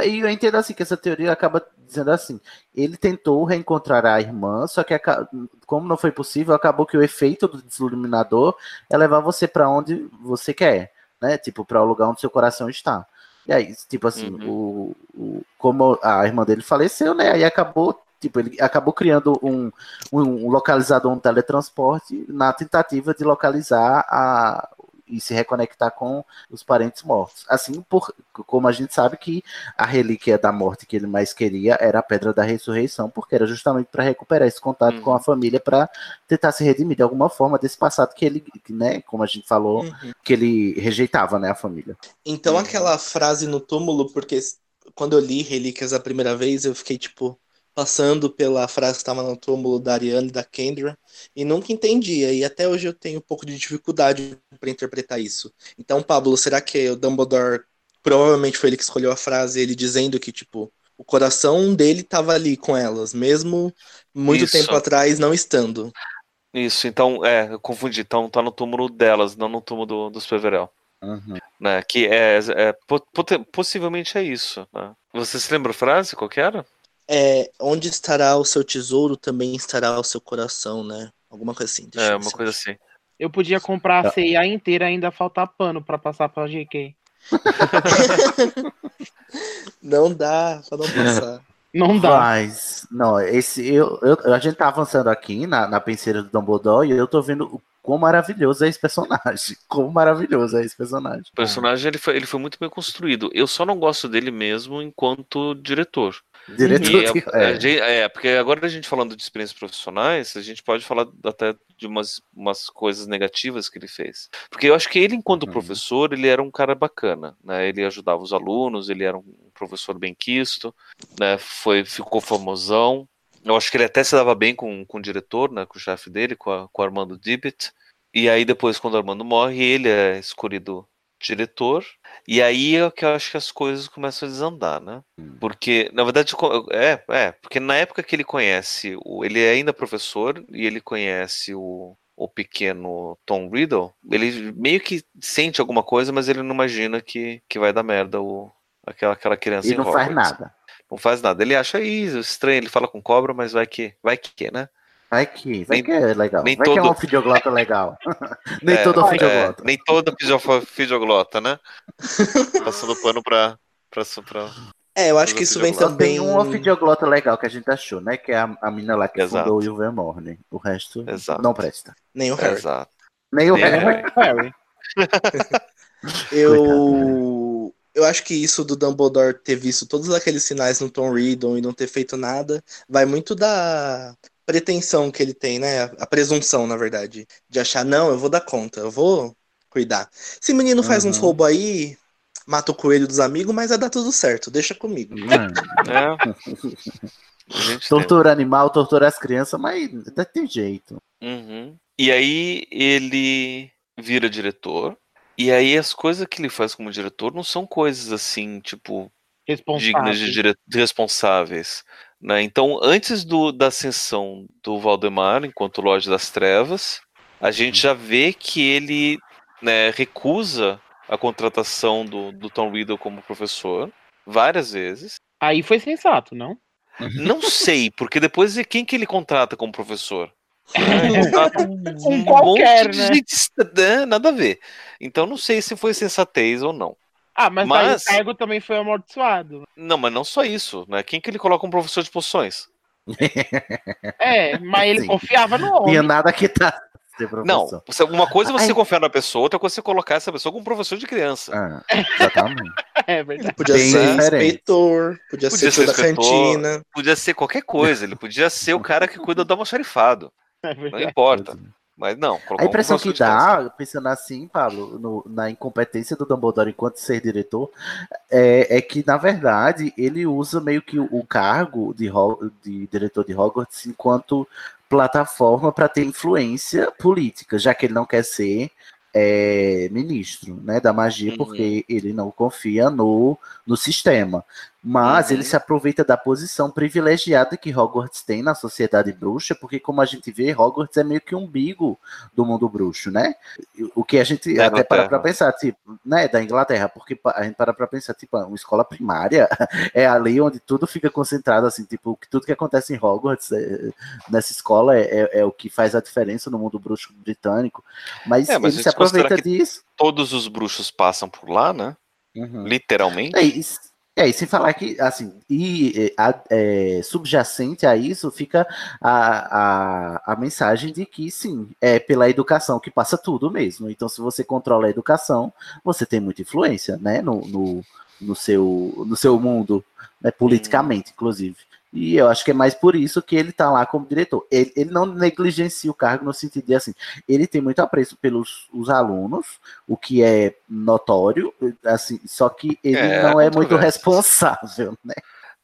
E eu entendo assim que essa teoria acaba dizendo assim: ele tentou reencontrar a irmã, só que como não foi possível, acabou que o efeito do desiluminador é levar você para onde você quer, né? Tipo, para o lugar onde seu coração está. E aí, tipo assim, o, o- como a irmã dele faleceu, né? Aí acabou, tipo, ele acabou criando um, um localizador, um teletransporte na tentativa de localizar a e se reconectar com os parentes mortos. Assim, por, como a gente sabe que a relíquia da morte que ele mais queria era a pedra da ressurreição, porque era justamente para recuperar esse contato com a família, para tentar se redimir de alguma forma desse passado que ele, né, como a gente falou, Uhum. que ele rejeitava, né, a família. Então aquela frase no túmulo, porque quando eu li Relíquias a primeira vez, eu fiquei, tipo, passando pela frase que estava no túmulo da Ariane e da Kendra, e nunca entendia, e até hoje eu tenho um pouco de dificuldade para interpretar isso. Então, Pablo, será que o Dumbledore provavelmente foi ele que escolheu a frase, ele dizendo que, tipo, o coração dele estava ali com elas, mesmo muito Isso. tempo atrás não estando. Isso, então, é, eu confundi. Então tá no túmulo delas, não no túmulo do, dos Peverell. Né, que é, é pote- possivelmente é isso. né? Você se lembra a frase? Qual que era? É, onde estará o seu tesouro, também estará o seu coração, né? Alguma coisa assim. deixa É, uma coisa assim. Eu podia comprar a ceia inteira e ainda faltar pano pra passar pra GK. Não dá pra não passar. Não dá. Mas, não, esse, eu, eu- a gente tá avançando aqui na, na penseira do Dumbledore e eu tô vendo o quão maravilhoso é esse personagem. Quão maravilhoso é esse personagem. O personagem ele foi, ele foi muito bem construído. Eu só não gosto dele mesmo enquanto diretor. Diretor E de- é, é. gente- é, porque agora a gente falando de experiências profissionais, a gente pode falar até de umas, umas coisas negativas que ele fez. Porque eu acho que ele, enquanto Uhum. professor, ele era um cara bacana, né? Ele ajudava os alunos, ele era um professor bem quisto, né? Foi, ficou famosão. Eu acho que ele até se dava bem com, com o diretor, né? Com o chefe dele, com, a- com o Armando Dibet. E aí depois, quando o Armando morre, ele é escolhido diretor. E aí é que eu acho que as coisas começam a desandar, né? Porque, na verdade, é, é, porque na época que ele conhece, o, ele é ainda professor e ele conhece o, o pequeno Tom Riddle, ele meio que sente alguma coisa, mas ele não imagina que, que vai dar merda o, aquela, aquela criança E não faz Hogwarts. nada. Não faz nada. Ele acha isso estranho, ele fala com cobra, mas vai que, vai que, né? Vai que, vai Nem- que é legal. nem vai que é todo- um legal. nem É, todo é, videoglota. nem todo fideoglota, né? Passando pano pra. pra, pra É, eu acho que isso vem Só também. tem um ofidioglota legal que a gente achou, né? Que é a, a mina lá que Exato. fundou o Ilvermorny. O resto Exato. não presta. Nem o Harry. Exato. Nem o Nem o resto. Harry. Eu. Eu acho que isso do Dumbledore ter visto todos aqueles sinais no Tom Riddle e não ter feito nada vai muito da pretensão que ele tem, né? A presunção, na verdade, de achar, não, eu vou dar conta, eu vou cuidar. Esse menino faz uns Uhum. roubos aí, mata o coelho dos amigos, mas vai dar tudo certo, deixa comigo. Mano, É. Gente tortura animal, tortura as crianças, mas até tem jeito. tem. Uhum. E aí ele vira diretor. E aí as coisas que ele faz como diretor não são coisas assim, tipo, dignas de dire... de responsáveis. Né? Então, antes do, da ascensão do Valdemar enquanto Lorde das Trevas, a gente já vê que ele né, recusa a contratação do, do Tom Riddle como professor várias vezes. Aí foi sensato, não? Não sei, porque depois é quem que ele contrata como professor? Ele contrata Um qualquer, monte de né? gente né, nada a ver. Então não sei se foi sensatez ou não. Ah, mas, Mas- aí o cargo também foi amaldiçoado. Não, mas não só isso, né? Quem que ele coloca como professor de poções? É, mas ele Sim. confiava no homem. Tinha nada que tá. Não, uma coisa é você Ai. confiar na pessoa, outra coisa é você colocar essa pessoa como professor de criança. Ah, exatamente. É verdade. Podia Bem ser diferente. inspetor, podia, Podia ser da cantina. Podia ser qualquer coisa, ele podia ser o cara que cuida do almoxarifado. É Não importa. Mas não, A impressão que dá, pensando assim, Pablo, no- na incompetência do Dumbledore enquanto ser diretor, é, é que, na verdade, ele usa meio que o, o cargo de, de diretor de Hogwarts enquanto plataforma para ter influência política, já que ele não quer ser é, ministro né, da magia, Uhum. porque ele não confia no, no sistema. Mas Uhum. ele se aproveita da posição privilegiada que Hogwarts tem na sociedade bruxa, porque, como a gente vê, Hogwarts é meio que um umbigo do mundo bruxo, né? O que a gente Da até para pra pensar, tipo, né, da Inglaterra, porque a gente para pra pensar, tipo, uma escola primária é ali onde tudo fica concentrado, assim, tipo, que tudo que acontece em Hogwarts é- nessa escola é, é- é o que faz a diferença no mundo bruxo britânico. Mas, É, mas ele se aproveita disso. Todos os bruxos passam por lá, né? Uhum. Literalmente. É, e, é, e sem falar que, assim, e, é, subjacente a isso fica a, a, a mensagem de que, sim, é pela educação que passa tudo mesmo. Então, se você controla a educação, você tem muita influência, né, no, no, no seu, no seu mundo, né, politicamente, inclusive. E eu acho que é mais por isso que ele tá lá como diretor. Ele, ele não negligencia o cargo no sentido de, assim, ele tem muito apreço pelos os alunos, o que é notório, assim, só que ele É, não é muito responsável, né?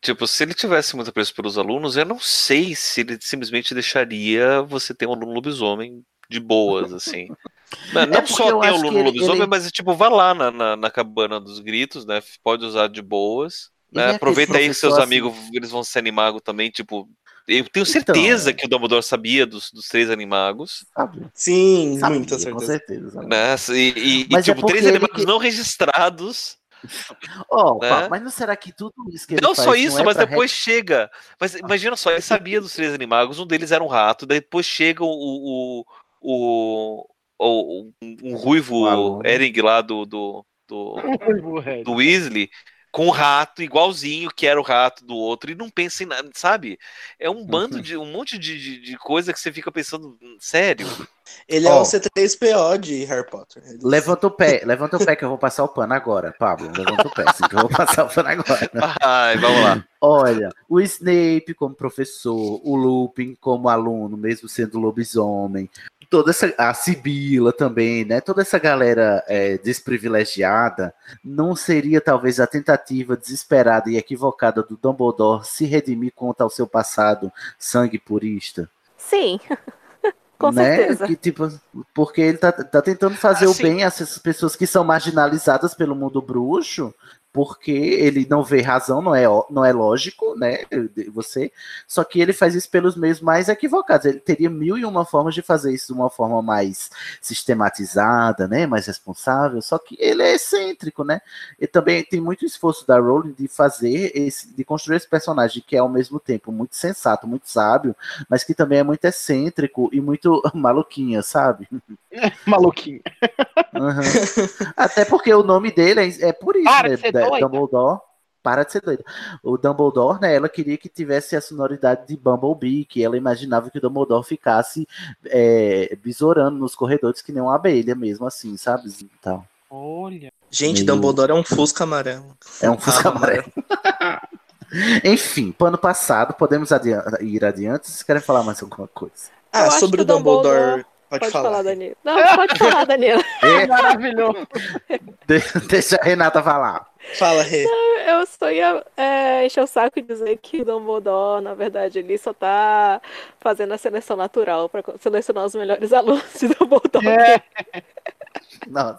Tipo, se ele tivesse muito apreço pelos alunos, eu não sei se ele simplesmente deixaria você ter um aluno lobisomem de boas, assim. Não, não É só ter acho aluno ele- lobisomem, ele- mas tipo, vá lá na, na, na cabana dos gritos, né? Pode usar de boas. É Né? Aproveita aí que seus assim- amigos eles vão ser animagos também, tipo. Eu tenho certeza Então, que o Dumbledore sabia dos, dos três animagos, Sabe? Sim, Sabia, muita Com certeza. certeza. sabe? né? E, e- e, Mas é tipo, três porque ele animagos que- não registrados. Ó, né? pá, mas não será que tudo isso que ele Não faz só isso, é mas depois chega. Mas imagina só, ele sabia dos três animagos, um deles era um rato, daí depois chega o. o, o, o- um, um ruivo aluno. Ering lá do, do, do, do Weasley com o rato, igualzinho que era o rato do outro, e não pensa em nada, sabe? É um bando de. um monte de, de, de coisa que você fica pensando, sério. Ele é Ó. o C3PO de Harry Potter. Ele- Levanta o pé, levanta o pé que eu vou passar o pano agora, Pablo. Levanta o pé, assim, que eu vou passar o pano agora. Ai, vamos lá. Olha, o Snape como professor, o Lupin como aluno, mesmo sendo lobisomem, toda essa a Sibila também, né? Toda essa galera é, desprivilegiada, não seria talvez a tentativa desesperada e equivocada do Dumbledore se redimir contra o seu passado sangue purista? Sim, com né? certeza. Que, tipo, porque ele tá, tá tentando fazer Ah, o bem a essas pessoas que são marginalizadas pelo mundo bruxo, porque ele não vê razão, não é, não é lógico, né? Você, só que ele faz isso pelos meios mais equivocados. Ele teria mil e uma formas de fazer isso de uma forma mais sistematizada, né? Mais responsável. Só que ele é excêntrico, né? E também tem muito esforço da Rowling de fazer esse, de construir esse personagem que é ao mesmo tempo muito sensato, muito sábio, mas que também é muito excêntrico e muito maluquinha, sabe? Maluquinho. Uhum. Até porque o nome dele é, é por isso, Para né? Doida. Dumbledore. Para de ser doido. O Dumbledore, né? Ela queria que tivesse a sonoridade de Bumblebee, que ela imaginava que o Dumbledore ficasse é, besourando nos corredores que nem uma abelha mesmo, assim, sabe? E tal. Olha. Gente, Meio- Dumbledore é um Fusca amarelo. É um Fusca Ah, amarelo. Enfim, pano passado, podemos adian- ir adiante? Vocês querem falar mais alguma coisa? Ah, acho sobre o Dumbledore- Dumbledore. Pode, Pode falar. falar, Danilo. Não, pode falar, Danilo. É, Maravilhoso. de- deixa a Renata falar. Fala, Rê. Eu só ia é, encher o saco e dizer que o Dumbledore, na verdade, ele só tá fazendo a seleção natural pra selecionar os melhores alunos de Dumbledore. É, Não,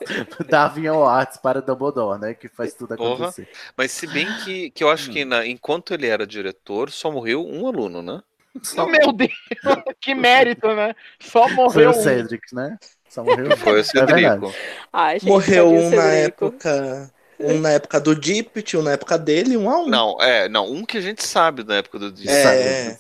Davion Arts para Dumbledore, né? Que faz tudo Porra. acontecer. Mas se bem que, que eu acho que na- enquanto ele era diretor, só morreu um aluno, né? Só meu Deus, que mérito, né? Só foi morreu o um. Cedric, né? Só morreu um. Foi o É Cedrico. verdade. Ai, gente, Morreu um na época. Um na época do Deep, um na época dele, um a um. Não, é, não, um que a gente sabe da época do Disney. É.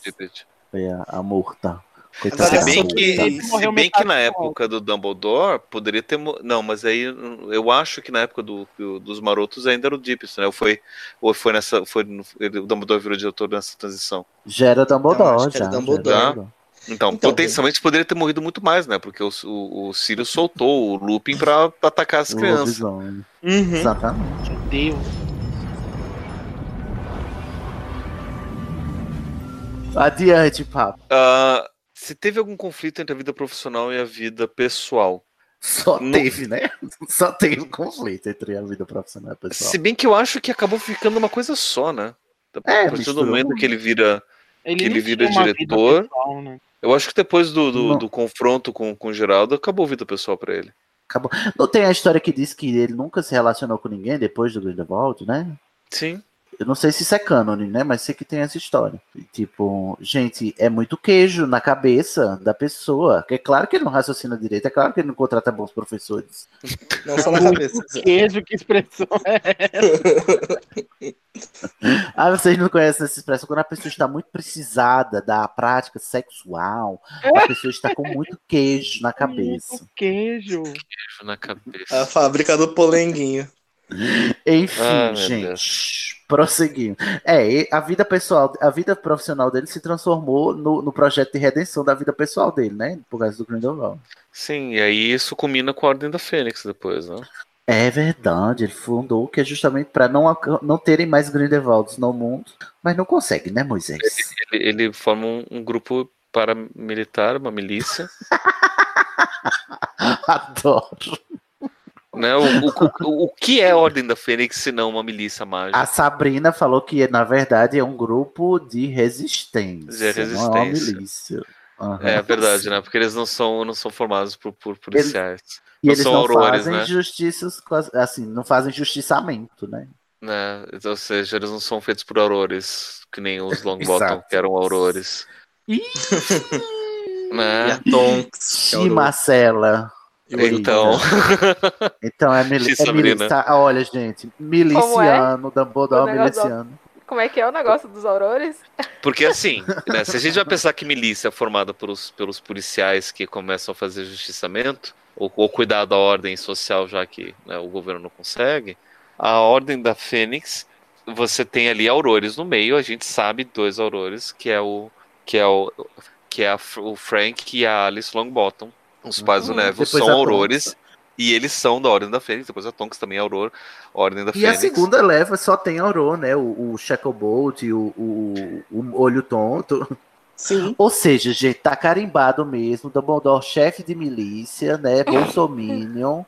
Foi a, a Murta. Coitada Se da bem que, se bem que na época do Dumbledore poderia ter. Não, mas aí eu acho que na época do, do- dos marotos ainda era o Deepest, né? Ou foi, ou foi nessa. Foi, o Dumbledore virou diretor nessa transição. Já era Não, Dumbledore, acho que era já. Dumbledore. já era Então, Então, potencialmente poderia ter morrido muito mais, né? Porque o, o, o Sirius soltou o Lupin pra atacar as O crianças. lobisomem. Uhum. Exatamente. Meu Deus. Adiante, papo. Ah, se teve algum conflito entre a vida profissional e a vida pessoal? Só Não- teve, né? Só teve um conflito entre a vida profissional e pessoal. Se bem que eu acho que acabou ficando uma coisa só, né? A É, partir do momento que ele vira. Ele Que ele vira diretor. pessoal, né? Eu acho que depois do, do, do confronto com, com o Geraldo, acabou a vida pessoal pra ele. Acabou. Não tem a história que diz que ele nunca se relacionou com ninguém depois do Grindelwald, né? Sim. Eu não sei se isso é cânone, né? Mas sei que tem essa história. Tipo, gente, é muito queijo na cabeça da pessoa. Que é claro que ele não raciocina direito, é claro que ele não contrata bons professores. Não só na cabeça. Queijo, que expressão é Ah, vocês não conhecem essa expressão? Quando a pessoa está muito precisada da prática sexual, a pessoa está com muito queijo na cabeça. Muito queijo. Beijo na cabeça. A fábrica do polenguinho. Enfim, Ah, gente, prosseguindo. É, a vida pessoal, a vida profissional dele se transformou no, no projeto de redenção da vida pessoal dele, né? Por causa do Grindelwald. Sim, e aí isso culmina com a Ordem da Fênix depois, né? É verdade, ele fundou que é justamente para não, não terem mais Grindelwalds no mundo, mas não consegue, né, Moisés? Ele, ele forma um, um grupo paramilitar, uma milícia. Adoro. Né? O, o, o, o que é a Ordem da Fênix se não uma milícia mágica? A Sabrina falou que, na verdade, é um grupo de resistência. De Não é uma resistência. milícia. Aham. É verdade, né? Porque eles não são, não são formados por, por policiais. E Não eles são não aurores, fazem né? justiças, assim, não fazem justiçamento, né? né? Ou seja, eles não são feitos por aurores, que nem os Longbottom, que eram aurores. E Né? a Tonks. que é Marcela. Então, Então é, mili é milícia. Ah, olha, gente. Miliciano, Dumbledore O negócio do- miliciano. Como é que é o negócio dos aurores? porque assim, né, se a gente vai pensar que milícia é formada pelos, pelos policiais que começam a fazer justiçamento, ou, ou cuidar da ordem social, já que né, o governo não consegue, a Ordem da Fênix você tem ali aurores no meio, a gente sabe dois aurores, que é o que é o que é a- o Frank e a Alice Longbottom. Os pais do Uhum. Neville Depois são a aurores e eles são da Ordem da Fênix, depois a Tonks também é auror, Ordem da E a Fênix. segunda leva só tem Auror, né? O, o Shacklebolt, o, o, o Olho Tonto. Sim. Ou seja, gente, tá carimbado mesmo. Dumbledore, chefe de milícia, né? Bolsominion,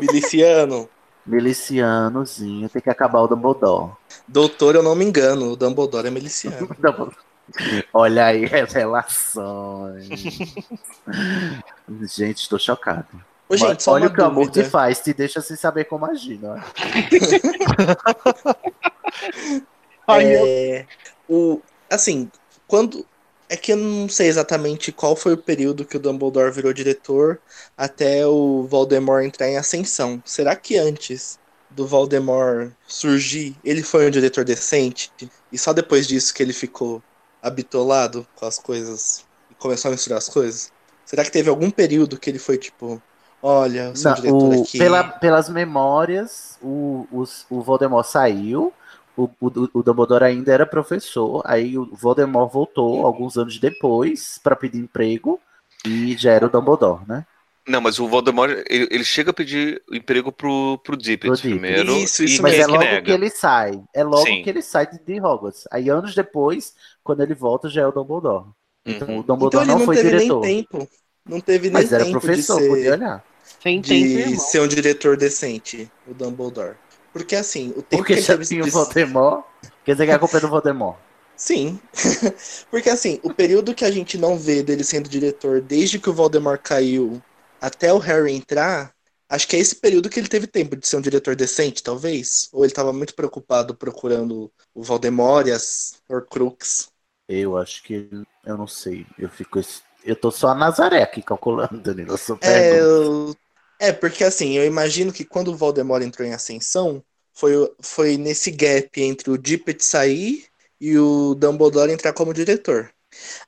Miliciano. milicianozinho. Tem que acabar o Dumbledore. Doutor, eu não me engano, o Dumbledore é miliciano. Dumbledore. Olha aí, revelações. gente, estou chocado. Ô, gente, Olha o que o amor te faz, te deixa sem saber como agir, não é? É, o, assim, quando. É que eu não sei exatamente qual foi o período que o Dumbledore virou diretor até o Voldemort entrar em ascensão. Será que antes do Voldemort surgir, ele foi um diretor decente? E só depois disso que ele ficou habitolado com as coisas e começou a misturar as coisas? Será que teve algum período que ele foi tipo, olha, eu sou Não, diretor o- aqui. pela- pelas memórias, o, os- o Voldemort saiu, o, o, o Dumbledore ainda era professor, aí o Voldemort voltou alguns anos depois para pedir emprego e já era o Dumbledore, né? Não, mas o Voldemort, ele, ele chega a pedir emprego pro, pro Dippet primeiro. Isso, isso e Mas é que logo nega? que ele sai, é logo Sim. que ele sai de, de Hogwarts. Aí anos depois, quando ele volta, já é o Dumbledore. Então Uhum. o Então Dumbledore ele não, não foi teve diretor. nem tempo. Não teve nem Mas era tempo professor, de ser... podia olhar. Sem tempo, de irmão. ser um diretor decente, o Dumbledore. Porque assim, o tempo Porque que já ele teve tinha o de- Voldemort. Quer dizer que a culpa é do Voldemort. Sim. Porque assim, o período que a gente não vê dele sendo diretor desde que o Voldemort caiu até o Harry entrar, acho que é esse período que ele teve tempo de ser um diretor decente, talvez. Ou ele estava muito preocupado procurando o Voldemort e as Horcrux. Eu acho que eu não sei. Eu fico. Eu tô só a Nazaré aqui calculando, Danilo. É, eu- é, porque assim, eu imagino que quando o Voldemort entrou em ascensão, foi, foi nesse gap entre o Dippet sair e o Dumbledore entrar como diretor.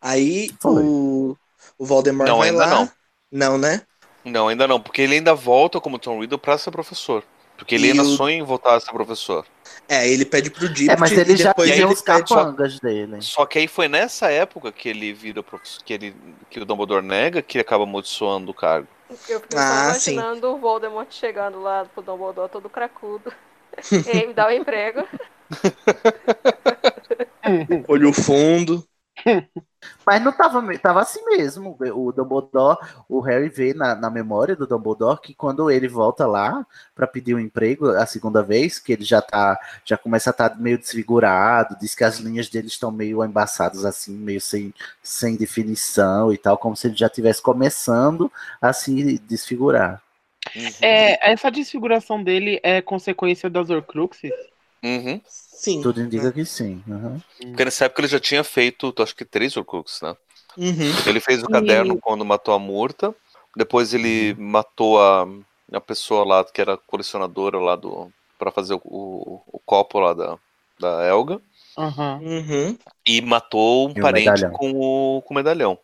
Aí Foi. o, o Voldemort Não, vai ainda lá. não. Não, né? Não, ainda não, porque ele ainda volta como Tom Riddle pra ser professor. Porque ele E ainda o- sonha em voltar a ser professor. É, ele pede pro Dippet É, mas ele e já ele os capangas dele. Só que aí foi nessa época que ele vira professor, que, ele, que o Dumbledore nega, que ele acaba amaldiçoando o cargo. Eu fico Ah, só sim. imaginando o Voldemort chegando lá pro Dumbledore todo cracudo. Ei, me dá um emprego. Olho fundo. Mas não tava, tava assim mesmo. O Dumbledore, o Harry vê na, na memória do Dumbledore que quando ele volta lá pra pedir um emprego a segunda vez, que ele já tá, já começa a estar meio desfigurado, diz que as linhas dele estão meio embaçadas assim, meio sem, sem definição e tal, como se ele já estivesse começando a se desfigurar. É, essa desfiguração dele é consequência das Horcruxes? Uhum. Sim. Tudo indica que sim. uhum. Porque nessa época ele já tinha feito, acho que três Horcruxes, né? Uhum. Ele fez o E- caderno quando matou a Murta. Depois ele matou a, a pessoa lá que era colecionadora lá do. pra fazer o, o, o copo lá da, da Elga. Uhum. E matou um E parente medalhão. com o, com o medalhão.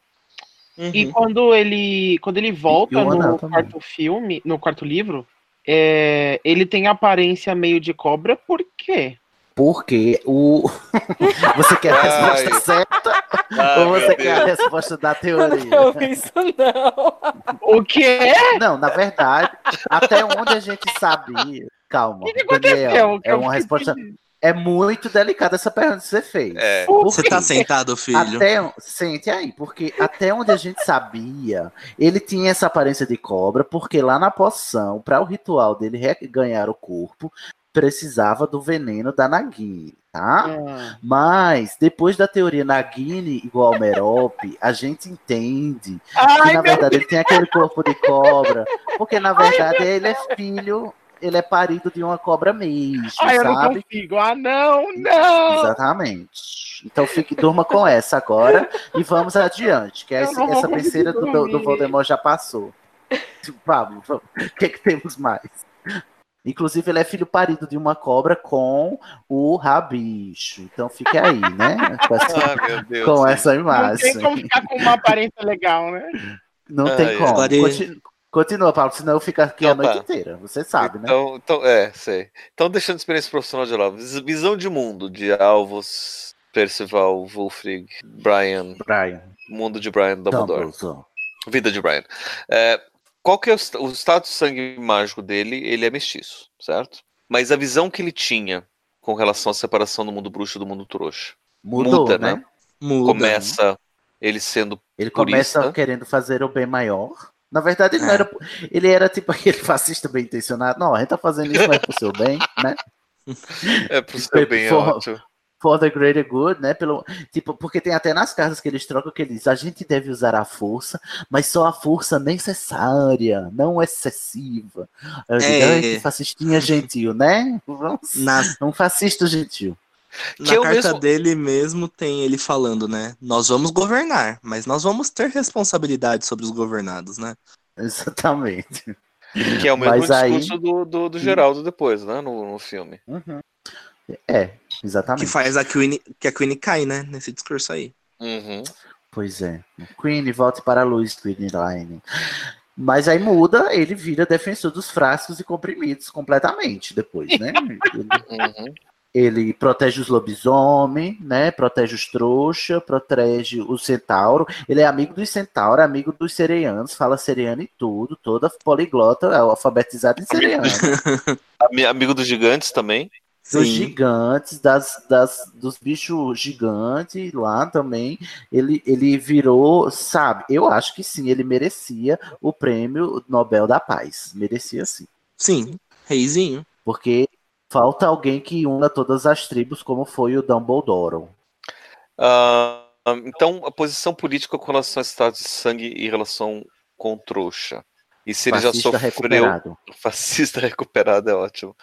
E Uhum. quando ele quando ele volta E no quarto filme, no quarto livro, é, ele tem aparência meio de cobra, por quê? Porque o. você quer a Ai. resposta certa Ai, ou você quer a Deus. resposta da Eu não teoria? vi isso, não. O quê? Não, na verdade, até onde a gente sabia. Calma, que aconteceu? Daniel, é uma resposta. É muito delicada essa pergunta que você fez. É. Você tá sentado, filho? Até, sente aí, porque até onde a gente sabia, ele tinha essa aparência de cobra, porque lá na poção, para o ritual dele ganhar o corpo, precisava do veneno da Nagini, tá? Ah, Mas, depois da teoria Nagini igual Merope, a gente entende que, Ai, na meu verdade, ele tem aquele corpo de cobra, porque, na verdade, ele é filho, ele é parido de uma cobra mesmo, Ai, eu não sabe? consigo. Ah, não, não. Exatamente. Então fique, durma com essa agora e vamos adiante, que essa, não essa penseira do, do. Voldemort já passou. Vamos, vamos. O que, que temos mais? Inclusive, ele é filho parido de uma cobra com o rabicho. Então fique aí, né? Com essa, Ah, meu Deus. com essa Não imagem. tem como ficar com uma aparência legal, né? Não Ai, tem como. Continu- Continua, Paulo, senão eu fico aqui Então a noite tá. inteira. Você sabe, né? Então, então, é, sei. Então, deixando a experiência profissional de lado, vis- visão de mundo de Alvos, Percival, Wulfrig, Brian, Brian. mundo de Brian Dumbledore, Dumbledore. vida de Brian. É, qual que é o, o status de sangue mágico dele? Ele é mestiço, certo? Mas a visão que ele tinha com relação à separação do mundo bruxo e do mundo trouxa Mudou, muda, né? né? Muda. Começa ele sendo Ele Purista. começa querendo fazer o bem maior. Na verdade, ele não É. era. Ele era tipo aquele fascista bem intencionado. Não, a gente tá fazendo isso mas pro seu bem, né? é pro seu bem é For-. For the greater good, né? Pelo, tipo, porque tem até nas cartas que eles trocam que ele diz: a gente deve usar a força, mas só a força necessária, não excessiva. Eu digo, É. "Ai, que fascistinha gentil, né? Vamos, um fascista gentil. Na Que eu carta mesmo- dele mesmo tem ele falando, né? Nós vamos governar, mas nós vamos ter responsabilidade sobre os governados, né? Exatamente. Que é o mesmo Mas aí- discurso do, do, do Geraldo depois, né? No, no filme. Uhum. É, exatamente. Que faz a Queen, que a Queen cai, né? Nesse discurso aí. Uhum. Pois é. Queen, volte para a luz, Queen Line. Mas aí muda, ele vira defensor dos frascos e comprimidos completamente depois, né? Uhum. Ele protege os lobisomem, né? Protege os trouxa, protege o centauro. Ele é amigo dos centauros, amigo dos sereianos, fala sereiano e tudo, toda poliglota, é alfabetizado em sereiano. Ami- Amigo dos gigantes também. dos Sim. gigantes, das, das, dos bichos gigantes lá também. Ele, ele virou, sabe? Eu acho que sim, ele merecia o prêmio Nobel da Paz. Merecia sim. Sim, reizinho. Porque falta alguém que una todas as tribos, como foi o Dumbledore. Ah, então, a posição política com relação a estado de sangue e relação com o trouxa. E se ele já Fascista sofreu. recuperado. Fascista recuperado é ótimo.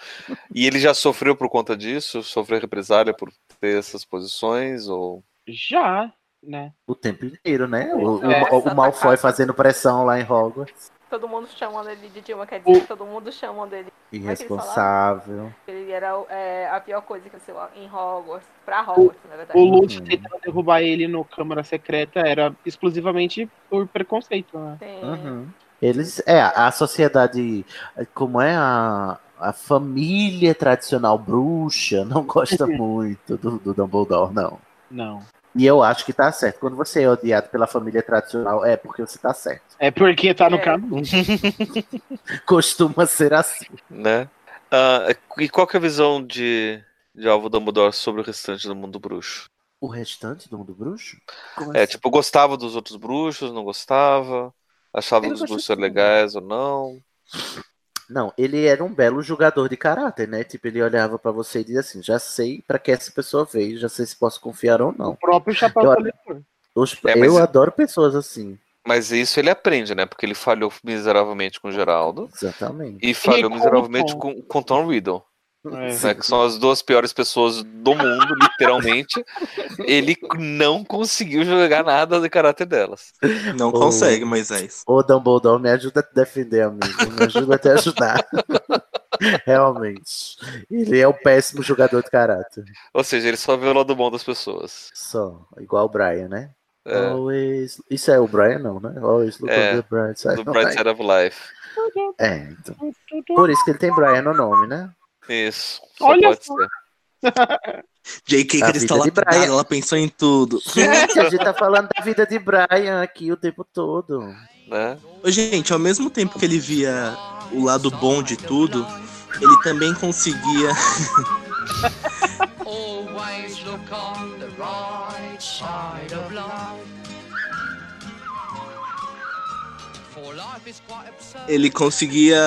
E ele já sofreu por conta disso? Sofreu represália por ter essas posições? Ou... Já, né? O tempo inteiro, né? O, É, o, o Malfoy fazendo pressão lá em Hogwarts. Todo mundo chamando ele de Dilma, quer dizer, todo mundo chamando ele. É Irresponsável. Ele era é, a pior coisa que aconteceu em Hogwarts. Pra Hogwarts, na verdade. O Lúcio Uhum. tentando derrubar ele no Câmara Secreta era exclusivamente por preconceito, né? Tem- Uhum. Eles, é, a sociedade, como é a, a família tradicional bruxa, não gosta muito do, do Dumbledore, não. Não. E eu acho que tá certo. Quando você é odiado pela família tradicional, é porque você tá certo. É porque tá no É. caminho. Costuma ser assim. né? Ah, e qual que é a visão de, de Alvo Dumbledore sobre o restante do mundo bruxo? O restante do mundo bruxo? Como É, assim? tipo, gostava dos outros bruxos, não gostava? Achava os bruxos legais ou não? Não, ele era um belo jogador de caráter, né? Tipo, ele olhava pra você e dizia assim: já sei pra que essa pessoa veio, já sei se posso confiar ou O não. próprio Chapéu Eu-. Os- É, mas- eu adoro pessoas assim. Mas isso ele aprende, né? Porque ele falhou miseravelmente com o Geraldo Exatamente. e falhou com o miseravelmente com, com Tom Riddle. É. que são as duas piores pessoas do mundo, literalmente. Ele não conseguiu jogar nada de caráter delas. Não Oh. consegue, Moisés. Ô Dumbledore, me ajuda a te defender, amigo. Me ajuda a te ajudar. Realmente. Ele é o péssimo jogador de caráter. Ou seja, ele só vê o lado bom das pessoas. Só. Igual o Brian, né? É, Always. Isso é o Brian, não, né? Always look É, on the bright side. do Bright Side of Life. É, então. Por isso que ele tem Brian no nome, né? Isso. Só Olha pode só. ser. J.K. A Cristela vida de lapidada, Brian. ela pensou em tudo. Gente, a gente tá falando da vida de Brian aqui o tempo todo. Né? Gente, ao mesmo tempo que ele via o lado bom de tudo, ele também conseguia. Ele conseguia,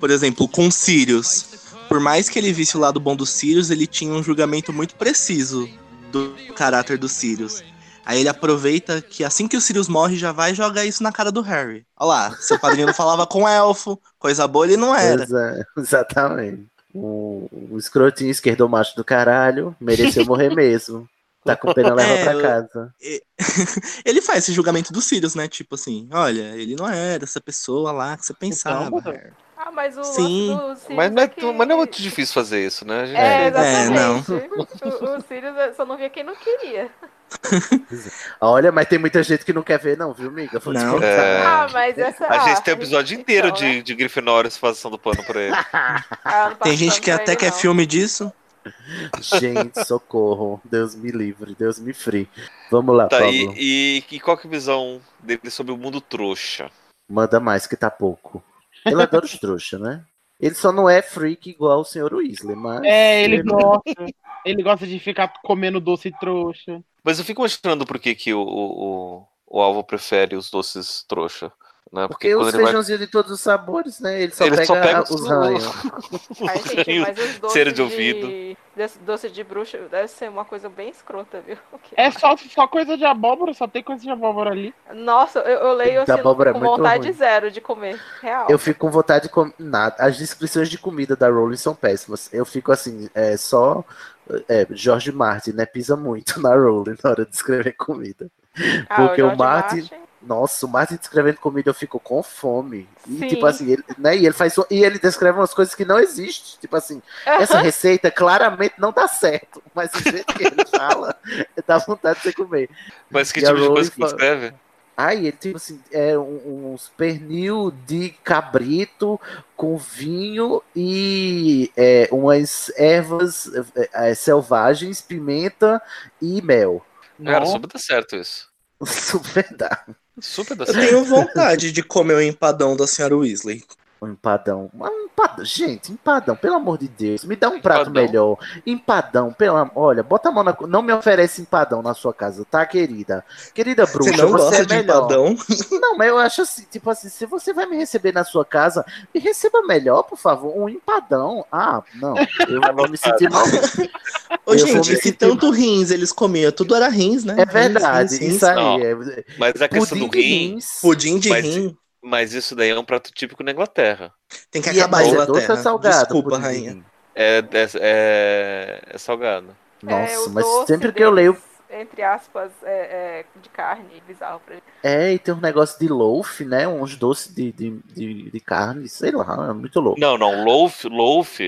por exemplo, com Sirius. Por mais que ele visse o lado bom do Sirius, ele tinha um julgamento muito preciso do caráter do Sirius. Aí ele aproveita que assim que o Sirius morre, já vai jogar isso na cara do Harry. Olha lá, seu padrinho não falava com elfo, coisa boa ele não era. É, exatamente. O, o escrotinho esquerdo macho do caralho mereceu morrer mesmo. Tá com pena, leva É, pra casa. ele faz esse julgamento do Sirius, né? Tipo assim, olha, ele não era essa pessoa lá que você pensava. Então, Harry. Ah, mas o Sim. do Sirius Mas não, é, que- tu- mas não é muito difícil fazer isso, né? A gente É, fez. É, não. exatamente. o, o Sirius eu só não via quem não queria. Olha, mas tem muita gente que não quer ver, não, viu, amiga? Vou Não. É. Ah, mas essa. A gente ah, tem um episódio inteiro então, de, de Grifinórios passando pano pra ele. ah, Tem gente que até quer não. filme disso. Gente, socorro. Deus me livre, Deus me free. Vamos lá, Tá, Pablo. e, e, e qual que é a visão dele sobre o mundo trouxa? Manda mais que tá pouco. Ele adora os trouxa, né? Ele só não é freak igual o senhor Weasley, mas. É, ele gosta. Ele gosta de ficar comendo doce trouxa. Mas eu fico questionando por que, que o, o, o, o alvo prefere os doces trouxa. Né? Porque os quando ele vai- feijãozinhos de todos os sabores, né? Ele só Ele pega, só pega os os- ranhos. Ai, gente, mas os doces de de, ouvido. desse doce de bruxa deve ser uma coisa bem escrota, viu? É só, só coisa de abóbora, só tem coisa de abóbora ali. Nossa, eu, eu leio assim abóbora é com muito vontade ruim. zero de comer. Real. Eu fico com vontade de comer. Nada. As descrições de comida da Rowling são péssimas. Eu fico assim, é só. É, George Martin, né? Pisa muito na Rowling na hora de escrever comida. Ah, Porque o, George Martin. Nossa, o Martin descrevendo comida eu fico com fome. E Sim. tipo assim, ele, né? E ele faz e ele descreve umas coisas que não existem. Tipo assim, essa receita claramente não dá certo. Mas o jeito que ele fala, dá vontade de você comer. Mas que E tipo de coisa que ele fala- escreve? Aí ele tipo assim, é um- uns pernil de cabrito com vinho e é, umas ervas é, é, selvagens, pimenta e mel. Cara, Nossa. super dá certo isso. Super dá. Super dá Eu tenho vontade de comer o empadão da senhora Weasley. Um empadão. Um empadão. Gente, empadão, pelo amor de Deus. Me dá um prato Empadão? melhor. Empadão, pelo am- Olha, bota a mão na. Não me oferece empadão na sua casa, tá, querida? Querida bruxa, Você não você gosta é de melhor. empadão? Não, mas eu acho assim, tipo assim, se você vai me receber na sua casa, me receba melhor, por favor. Um empadão. Ah, não. Eu vou me sentir mal. Ô, gente, se tanto rins eles comiam, tudo era rins, né? É Rins, verdade, rins, rins. isso aí. É... Mas a questão Pudim do rim, rins. Pudim de Mas- rim. Mas isso daí é um prato típico na Inglaterra. Tem que E é, acabar a é doce ou Inglaterra. salgado? Desculpa, rainha. É, é, é, é salgado. Nossa, É, mas sempre que eu leio. Entre aspas, é, é de carne, bizarro pra. É, e tem um negócio de loaf, né? Uns doces de, de, de, de carne, sei lá, é muito louco. Não, não, loaf, loaf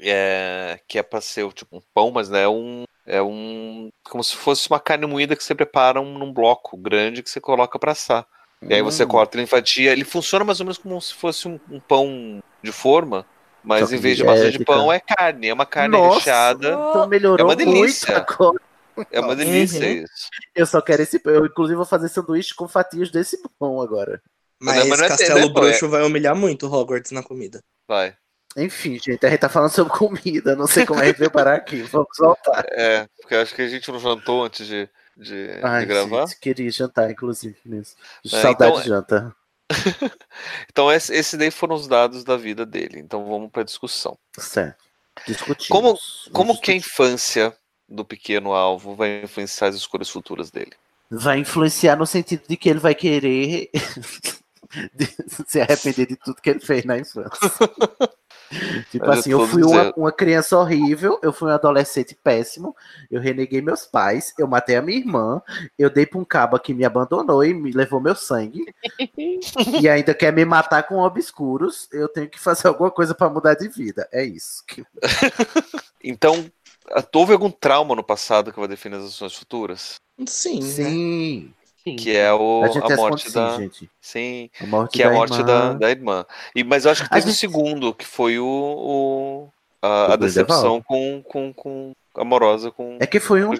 é, que é pra ser tipo um pão, mas né, é um é um como se fosse uma carne moída que você prepara um- num bloco grande que você coloca pra assar. E aí você Hum. corta ele em fatia, ele funciona mais ou menos como se fosse um, um pão de forma, mas Só que em vez de massa de pão é carne, é uma carne Nossa, recheada. Então melhorou É uma muito delícia. agora. É uma delícia Uhum. isso. Eu só quero esse pão. Eu, inclusive, vou fazer sanduíche com fatias desse pão agora. Mas, Mas não é- Castelo é- Bruxo vai humilhar muito Hogwarts na comida. Vai. Enfim, gente, a gente tá falando sobre comida. Não sei como a gente veio parar aqui. Vamos voltar. É, porque eu acho que a gente não jantou antes de, de, de Ai, gravar. gente, queria jantar, inclusive, nisso. É, Saudade então- de janta. Então, esse, esse daí foram os dados da vida dele. Então, vamos pra discussão. Certo. Discutimos. Como, como que a infância do pequeno alvo vai influenciar as escolhas futuras dele? Vai influenciar no sentido de que ele vai querer de- se arrepender de tudo que ele fez na infância. tipo Mas assim, eu eu fui uma, uma criança horrível, eu fui um adolescente péssimo, eu reneguei meus pais, eu matei a minha irmã, eu dei pra um cabo que me abandonou e me levou meu sangue, e ainda quer me matar com obscuros, eu tenho que fazer alguma coisa pra mudar de vida. É isso. que- Então, a- houve algum trauma no passado que vai definir as ações futuras? Sim, né? Sim. Sim. Que é o, A gente a morte sim, da. gente. Sim. A morte Que é a da morte irmã. da, da irmã. E, mas eu acho que teve o gente- segundo, que foi o, o- a, O a decepção com, com, com amorosa com É que foi um,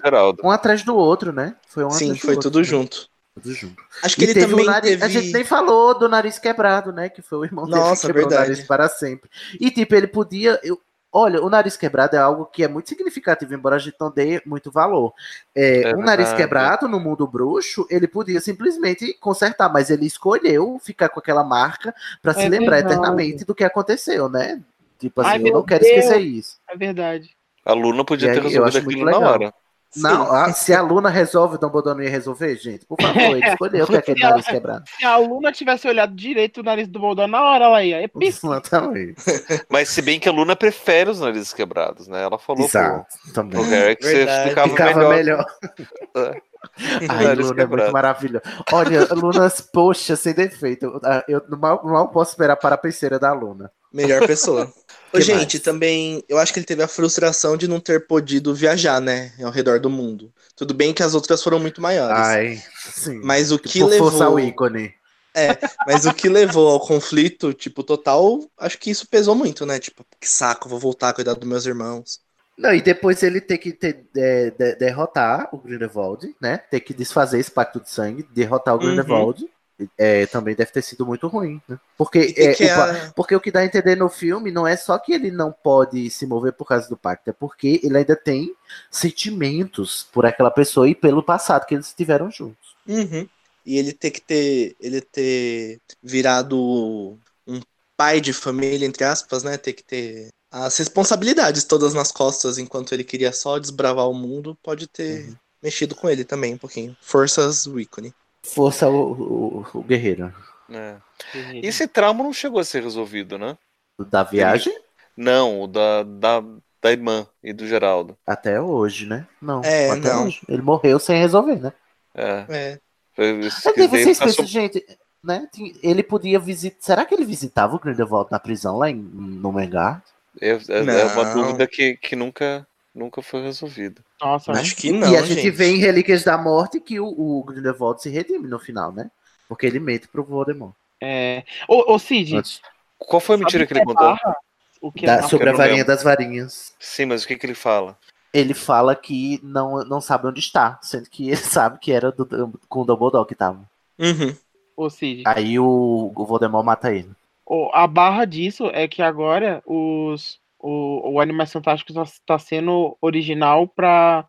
um atrás do outro, né? Foi um Sim, atrás do foi outro, tudo né? junto. Tudo junto. Acho que E ele teve o também nariz- teve. A gente nem falou do nariz quebrado, né? Que foi o irmão dele Nossa, que quebrou verdade. o nariz para sempre. E tipo, ele podia. eu- olha, o nariz quebrado é algo que é muito significativo, embora a gente não dê muito valor. É, É um nariz quebrado no mundo bruxo, ele podia simplesmente consertar, mas ele escolheu ficar com aquela marca para se É lembrar verdade. eternamente do que aconteceu, né? Tipo assim, Ai, eu não quero Deus. esquecer isso. É verdade. A Luna podia E ter resolvido aquilo na hora. Não, a- se a Luna resolve, o Dumbledore não ia resolver, gente. Por favor, ele escolheu que é aquele nariz quebrado. Se a Luna tivesse olhado direito o nariz do Voldemort na hora, ela ia. É. Exatamente. Mas se bem que a Luna prefere os narizes quebrados, né? Ela falou pro, Exato. pro Também. Harry que você Verdade. ficava, Ficava melhor. melhor. É. Ai, Luna é quebrado. muito maravilhosa. Olha, Luna, poxa, sem defeito. Eu mal, mal posso esperar para a penseira da Luna. Melhor pessoa. Ô, Que gente, mais? também eu acho que ele teve a frustração de não ter podido viajar, né? Ao redor do mundo. Tudo bem que as outras foram muito maiores. Ai, sim. Mas o que Por força levou. ao ícone. É, mas o que levou ao conflito, tipo, total, acho que isso pesou muito, né? Tipo, que saco, vou voltar a cuidar dos meus irmãos. Não, e depois ele ter que ter, é, de- derrotar o Grindelwald, né? Ter que desfazer esse pacto de sangue, derrotar o Uhum. É, também deve ter sido muito ruim, né? Porque, é, o, a- porque o que dá a entender no filme não é só que ele não pode se mover por causa do pacto, é porque ele ainda tem sentimentos por aquela pessoa e pelo passado que eles tiveram juntos. Uhum. E ele ter que ter. Ele ter virado um pai de família, entre aspas, né? Ter que ter as responsabilidades todas nas costas enquanto ele queria só desbravar o mundo, pode ter mexido com ele também um pouquinho. Forças o ícone. Força o, o- o guerreiro. É. Esse trauma não chegou a ser resolvido, né? Da viagem Não, o da, da, da irmã e do Geraldo. até hoje, né? Não. É, até não. hoje. Ele morreu sem resolver, né? É. É. Foi- isso Mas daí vocês pensam, gente, né? Ele podia visitar. Será que ele visitava o Grindelwald na prisão lá em, no Mengar? É, é- é uma Não. dúvida que, que nunca, nunca foi resolvida. Nossa, Acho que não, e a gente gente. vê em Relíquias da Morte que o, o Grindelwald se redime no final, né? Porque ele mente pro Voldemort. é. Ô, ô Cid, Antes Qual foi a mentira sabe que ele é contou? barra? O que é da- sobre a varinha das varinhas. Sim, mas o que, que ele fala? Ele fala que não, não sabe onde está, sendo que ele sabe que era do, com o Dumbledore que tava. Uhum. Ô, Cid. Aí o, o Voldemort mata ele. A barra disso é que agora os, o, o Animais Fantásticos está sendo original para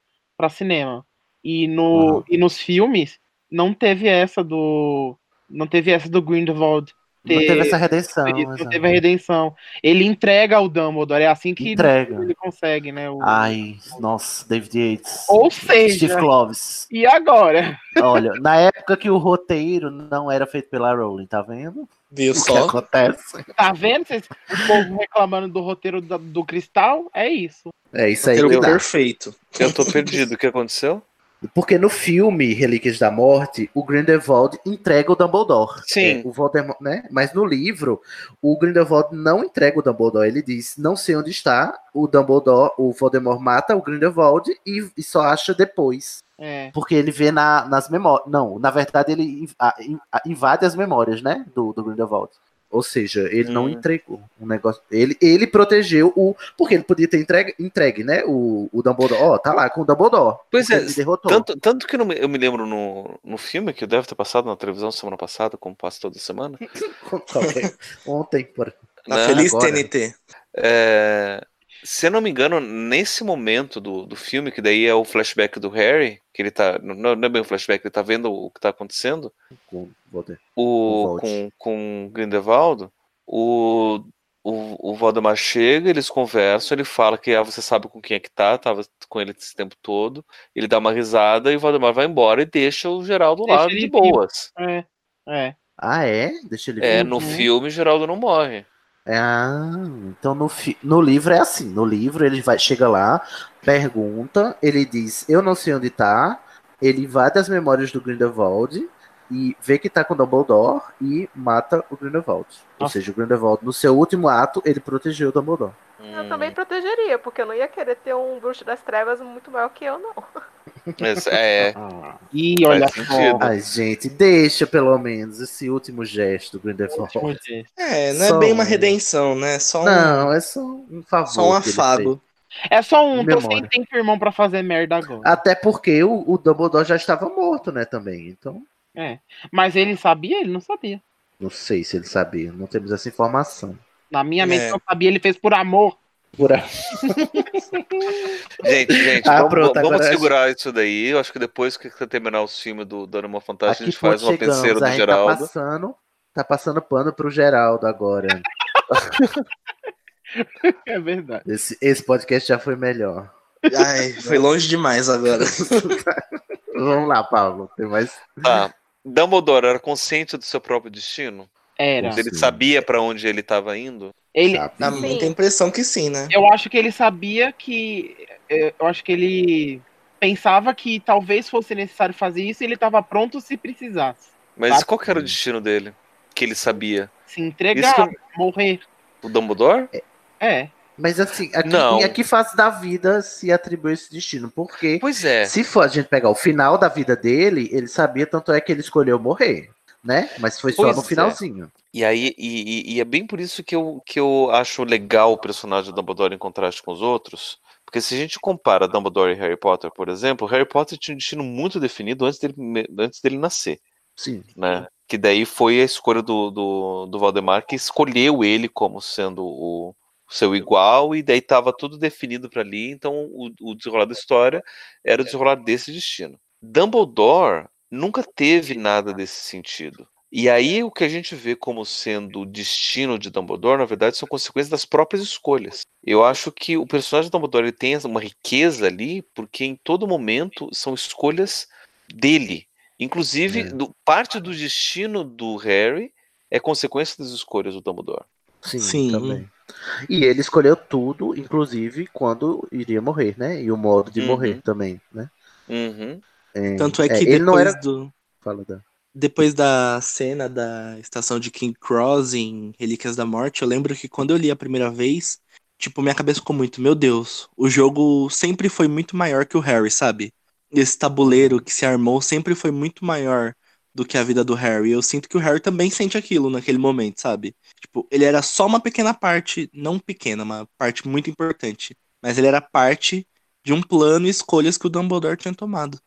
cinema. E, no, Aham. e nos filmes não teve essa do. Não teve essa do Grindelwald. Não ter- teve essa redenção. Exato. não teve a redenção. Ele entrega ao Dumbledore, é assim que Entrega. ele consegue, né? o- Ai, nossa, David Yates. Ou seja, Steve Kloves. e agora? Olha, na época que o roteiro não era feito pela Rowling, tá vendo? Viu O que só? acontece? Tá vendo? Vocês, o povo reclamando do roteiro da- do Cristal? É isso. É isso aí Roteiro que perfeito. Eu tô perdido. O que aconteceu? Porque no filme Relíquias da Morte, o Grindelwald entrega o Dumbledore. Sim. É, o Voldemort, né? Mas no livro, o Grindelwald não entrega o Dumbledore. Ele diz, não sei onde está. O Dumbledore, o Voldemort mata o Grindelwald e, e só acha depois. É. Porque ele vê na- nas memórias. Não, na verdade, ele invade as memórias, né? Do, do Grindelwald. Ou seja, ele não Hum. entregou um negócio. Ele, ele protegeu o. Porque ele podia ter entregue, entregue né? O, o Dumbledore. Ó, tá lá com o Dumbledore. Pois é, ele derrotou. Tanto, tanto que eu, não me- eu me lembro no, no filme, que deve ter passado na televisão semana passada, como passa toda semana. Ontem, por... Tá né? feliz, agora. TNT? É, se eu não me engano, nesse momento do, do filme, que daí é o flashback do Harry, que ele tá. Não, não é bem um flashback, ele tá vendo o que tá acontecendo. com Voldemort. O, com, com Grindelwald, o, o, o Valdemar chega, eles conversam, ele fala que ah, você sabe com quem é que tá, tava com ele esse tempo todo. Ele dá uma risada e o Valdemar vai embora e deixa o Geraldo Deixa lá de boas. É. É. Ah, é? Deixa ele É, vivo? no filme, Geraldo não morre. Ah, então no, no livro é assim. No livro ele vai, chega lá, pergunta, ele diz, eu não sei onde tá. Ele invade as memórias do Grindelwald e vê que tá com o Dumbledore e mata o Grindelwald. Ou Nossa. seja, o Grindelwald, no seu último ato, ele protegeu o Dumbledore. Eu Hum, também protegeria, porque eu não ia querer ter um bruxo das trevas muito maior que eu, não. esse- é, E olha só. Ai, gente, deixa pelo menos esse último gesto do Grindelwald. É, não é Só bem uma um- redenção, né? Só um, Não, é só um favor. só um afago. É só um, Memória. sem tempo, irmão, pra fazer merda agora. Até porque o, o Dumbledore já estava morto, né, também. Então, É. Mas ele sabia? Ele não sabia. não sei se ele sabia. Não temos essa informação. Na minha mente É. não sabia, ele fez por amor. Por aí. Gente, gente, Ah, vamos, pronto, vamos segurar isso daí. Eu acho que depois que você terminar os filmes do, do Animal Fantástico, a gente faz uma chegamos. penseira do tá Geraldo. passando, tá passando pano pro Geraldo agora. É verdade. Esse, esse podcast já foi melhor. Ai, foi longe demais agora. Vamos lá, Paulo. Tem mais. Tá. Dumbledore era consciente do seu próprio destino? Era. Ele Sim. sabia pra onde ele estava indo? Ele? Dá muita impressão que sim, né? eu acho que ele sabia que. Eu acho que ele pensava que talvez fosse necessário fazer isso e ele estava pronto se precisasse. Mas Sabe? qual que era o destino dele? Que ele sabia? Se entregar, eu- morrer. O Dumbledore? É. Mas assim, aqui, Não. em a que fase da vida se atribui esse destino? Porque Pois é. se for a gente pegar o final da vida dele, ele sabia, tanto é que ele escolheu morrer, né? Mas foi só Pois no é. finalzinho. E aí, e, e- e é bem por isso que eu, que eu acho legal o personagem do Dumbledore em contraste com os outros. Porque se a gente compara Dumbledore e Harry Potter, por exemplo, Harry Potter tinha um destino muito definido antes dele, antes dele nascer. Sim. né? Que daí foi a escolha do, do, do Valdemar que escolheu ele como sendo o seu igual, e daí estava tudo definido para ali, então o, o desenrolar da história era o desenrolar desse destino. Dumbledore nunca teve nada desse sentido. E aí o que a gente vê como sendo o destino de Dumbledore, na verdade, são consequências das próprias escolhas. Eu acho que o personagem de Dumbledore ele tem uma riqueza ali, porque em todo momento são escolhas dele. Inclusive, do- parte do destino do Harry é consequência das escolhas do Dumbledore. Sim, Sim. também. E ele escolheu tudo, inclusive quando iria morrer, né? E o modo de Uhum. morrer também, né? Uhum. É, Tanto é que ele depois não era. do. Fala da. Depois da cena da estação de King Cross em Relíquias da Morte, eu lembro que quando eu li a primeira vez, tipo, minha cabeça ficou muito, meu Deus, o jogo sempre foi muito maior que o Harry, sabe? Esse tabuleiro que se armou sempre foi muito maior do que a vida do Harry. Eu sinto que o Harry também sente aquilo naquele momento, sabe? Tipo, ele era só uma pequena parte, não pequena, uma parte muito importante, mas ele era parte de um plano e escolhas que o Dumbledore tinha tomado.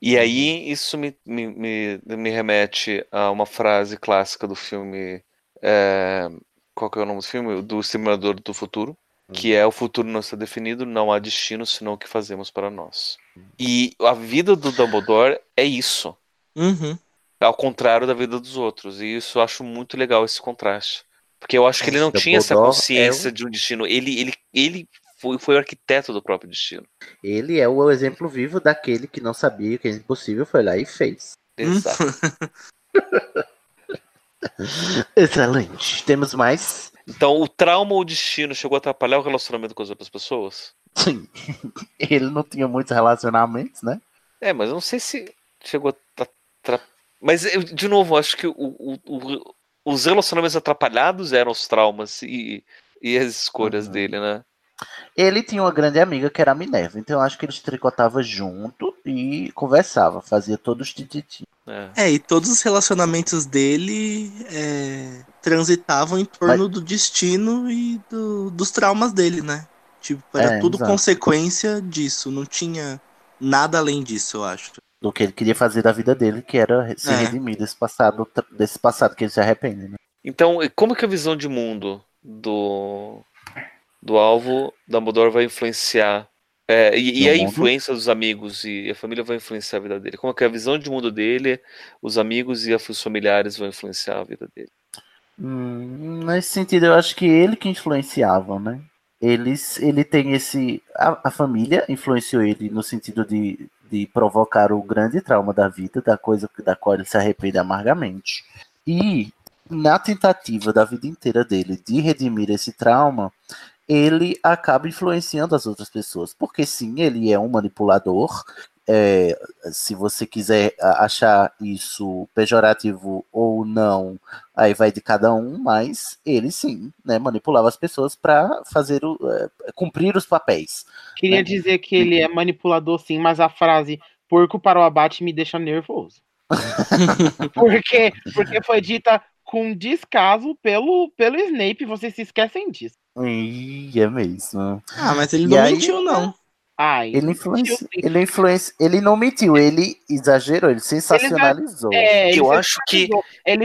E aí isso me, me, me, me remete a uma frase clássica do filme. é, qual que é o nome do filme? Do Exterminador do Futuro. Que é o futuro não está definido, não há destino senão o que fazemos para nós. E a vida do Dumbledore é isso. Uhum. Ao contrário da vida dos outros. E isso eu acho muito legal esse contraste. Porque eu acho que ele não Dumbledore tinha essa é consciência de um destino. Ele, ele, ele foi, foi o arquiteto do próprio destino. Ele é o exemplo vivo daquele que não sabia que é impossível, foi lá e fez. Exato. Excelente. Temos mais? Então, o trauma ou o destino chegou a atrapalhar o relacionamento com as outras pessoas? Sim. Ele não tinha muitos relacionamentos, né? É, mas eu não sei se chegou a atrapalhar. Mas, eu, de novo, acho que o- o- o- os relacionamentos atrapalhados eram os traumas e, e as escolhas Uhum. dele, né? Ele tinha uma grande amiga que era a Minerva, então eu acho que eles tricotavam junto e conversava, fazia todos os tititi. É. É, e todos os relacionamentos dele é, transitavam em torno do destino e do- dos traumas dele, né? Tipo, era É, tudo exato. consequência disso, não tinha nada além disso, eu acho. Do que ele queria fazer da vida dele, que era se É. redimir desse passado, desse passado que ele se arrepende, né? Então, e como que a visão de mundo do, do alvo Dumbledore vai influenciar é, e, e a mundo? influência dos amigos e a família vai influenciar a vida dele? Como que a visão de mundo dele, os amigos e os familiares vão influenciar a vida dele? Hum, nesse sentido, eu acho que ele que influenciava, né? Eles, ele tem esse. A, a família influenciou ele no sentido de, de provocar o grande trauma da vida, da coisa da qual ele se arrepende amargamente. E na tentativa da vida inteira dele de redimir esse trauma, ele acaba influenciando as outras pessoas. Porque sim, ele é um manipulador. é, se você quiser achar isso pejorativo ou não, aí vai de cada um, mas ele sim, né, manipulava as pessoas para fazer o, é, cumprir os papéis. Queria né? dizer que ele é manipulador sim, mas a frase porco para o abate me deixa nervoso. porque, porque foi dita com descaso pelo, pelo Snape, vocês se esquecem disso. Ih, é mesmo. Ah, mas ele E não aí- mentiu, não. Ai, Ele influencia, ele influencia, ele não mentiu, ele exagerou, ele sensacionalizou. É, ele Eu fez acho que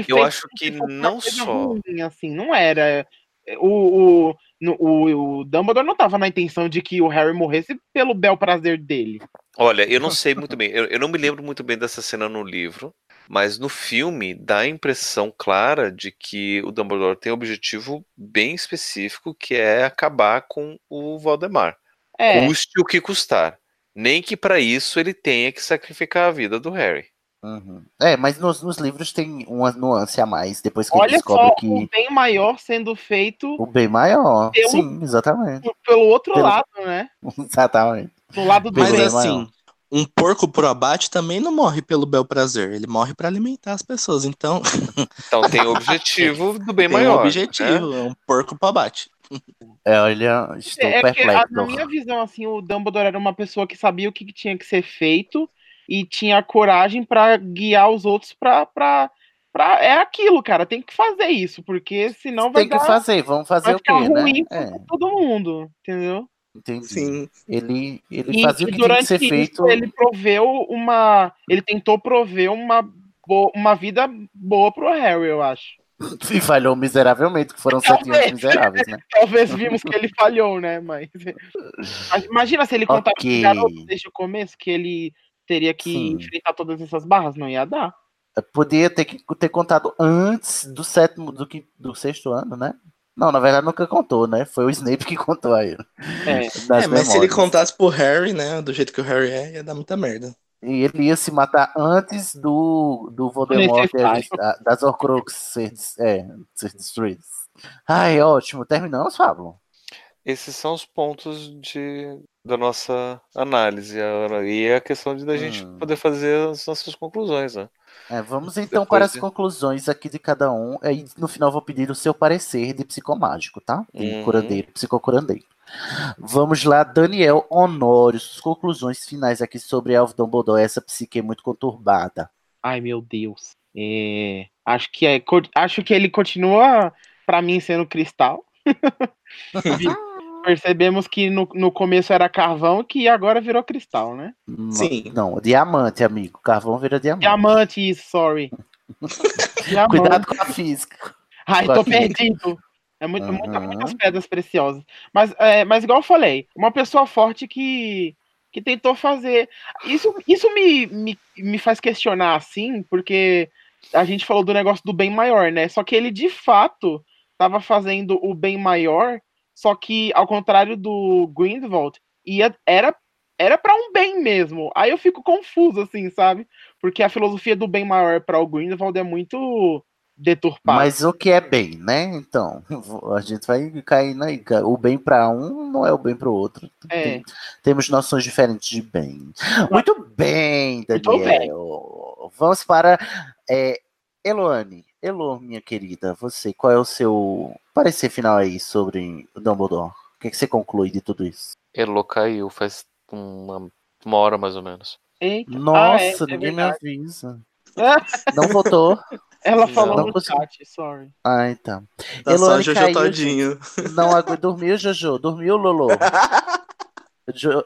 eu acho que não só ruim, assim, não era. O, o, o, o Dumbledore não tava na intenção de que o Harry morresse pelo bel prazer dele. Olha, eu não sei muito bem, eu, eu não me lembro muito bem dessa cena no livro, mas no filme dá a impressão clara de que o Dumbledore tem um objetivo bem específico, que é acabar com o Valdemar. É, Custe o que custar. Nem que para isso ele tenha que sacrificar a vida do Harry. Uhum. É, mas nos, nos livros tem uma nuance a mais, depois que ele olha descobre só que o bem maior sendo feito o bem maior. Pelo- Sim, exatamente. pelo outro Pelo- lado, né? Exatamente. Do lado do Mas bem bem. assim, maior. Um porco pro abate também não morre pelo bel prazer, ele morre pra alimentar as pessoas. Então, Então tem o objetivo do bem tem maior. um né? objetivo, é um porco pro abate. É, olha, estou É a- perplexo. na minha visão, assim, o Dumbledore era uma pessoa que sabia o que que tinha que ser feito e tinha coragem pra guiar os outros pra, pra, pra. É aquilo, cara, tem que fazer isso, porque senão vai Tem que dar- fazer, vamos fazer o quê, ficar né? ruim É. pra todo mundo, entendeu? Entendi. Sim. Ele, ele E, fazia o que tinha que durante ser isso, feito. ele proveu uma. Ele tentou prover uma, bo- uma vida boa pro Harry, eu acho. E falhou miseravelmente, que foram sete anos miseráveis, né? Talvez vimos que ele falhou, né? Mas. Imagina se ele contasse Ok. pro garoto desde o começo que ele teria que Sim. enfrentar todas essas barras, não ia dar. Podia ter que ter contado antes do sétimo, do, que, do sexto ano, né? Não, na verdade nunca contou, né? Foi o Snape que contou a ele. É. É, mas se ele memórias. contasse pro Harry, né, do jeito que o Harry é, ia dar muita merda. E ele ia se matar antes do, do Voldemort a- das Horcruxes ser, é, ser destruídos. Ai, ótimo. Terminamos, Pablo? Esses são os pontos de, da nossa análise. E é a questão de da gente Hum. poder fazer as nossas conclusões, né? É, vamos então Depois para as de- conclusões aqui de cada um. Aí no final eu vou pedir o seu parecer de psicomágico, tá? De Uhum. curandeiro, psicocurandeiro. Vamos lá, Daniel Honório, suas conclusões finais aqui sobre Elf Dumbledore, essa psique muito conturbada. Ai, meu Deus. É, Acho que é, acho que ele continua, pra mim, sendo cristal. Percebemos que no, no começo era carvão, que agora virou cristal, né? Sim. Não, diamante, amigo. Carvão vira diamante. Diamante, isso, sorry. Diamante. Cuidado com a física. Ai, com tô física. perdido. É muito, muita- Uhum. muitas pedras preciosas. Mas, é, mas igual eu falei, uma pessoa forte que, que tentou fazer. Isso, isso me, me, me faz questionar, assim, porque a gente falou do negócio do bem maior, né? Só que ele de fato estava fazendo o bem maior, só que ao contrário do Grindelwald, ia, era era para um bem mesmo. Aí eu fico confuso, assim, sabe? Porque a filosofia do bem maior para o Grindelwald é muito deturpada. Mas o que é bem, né? Então, a gente vai caindo aí. O bem para um não é o bem para o outro. É. Tem- temos noções diferentes de bem. Muito bem, Daniel. Vamos para é, Eloane. Elo, minha querida, você, qual é o seu parecer final aí sobre o Dumbledore? O que, é que você conclui de tudo isso? Elo caiu faz uma, uma hora mais ou menos. Eita. Nossa, Ah, é, é ninguém me verdade. avisa. Não votou? Ela falou Não no consegui. chat, sorry. Ah, então. Tá só Eloane Jojo caiu, Todinho. Não dormiu, Jojo? Dormiu, Lolo?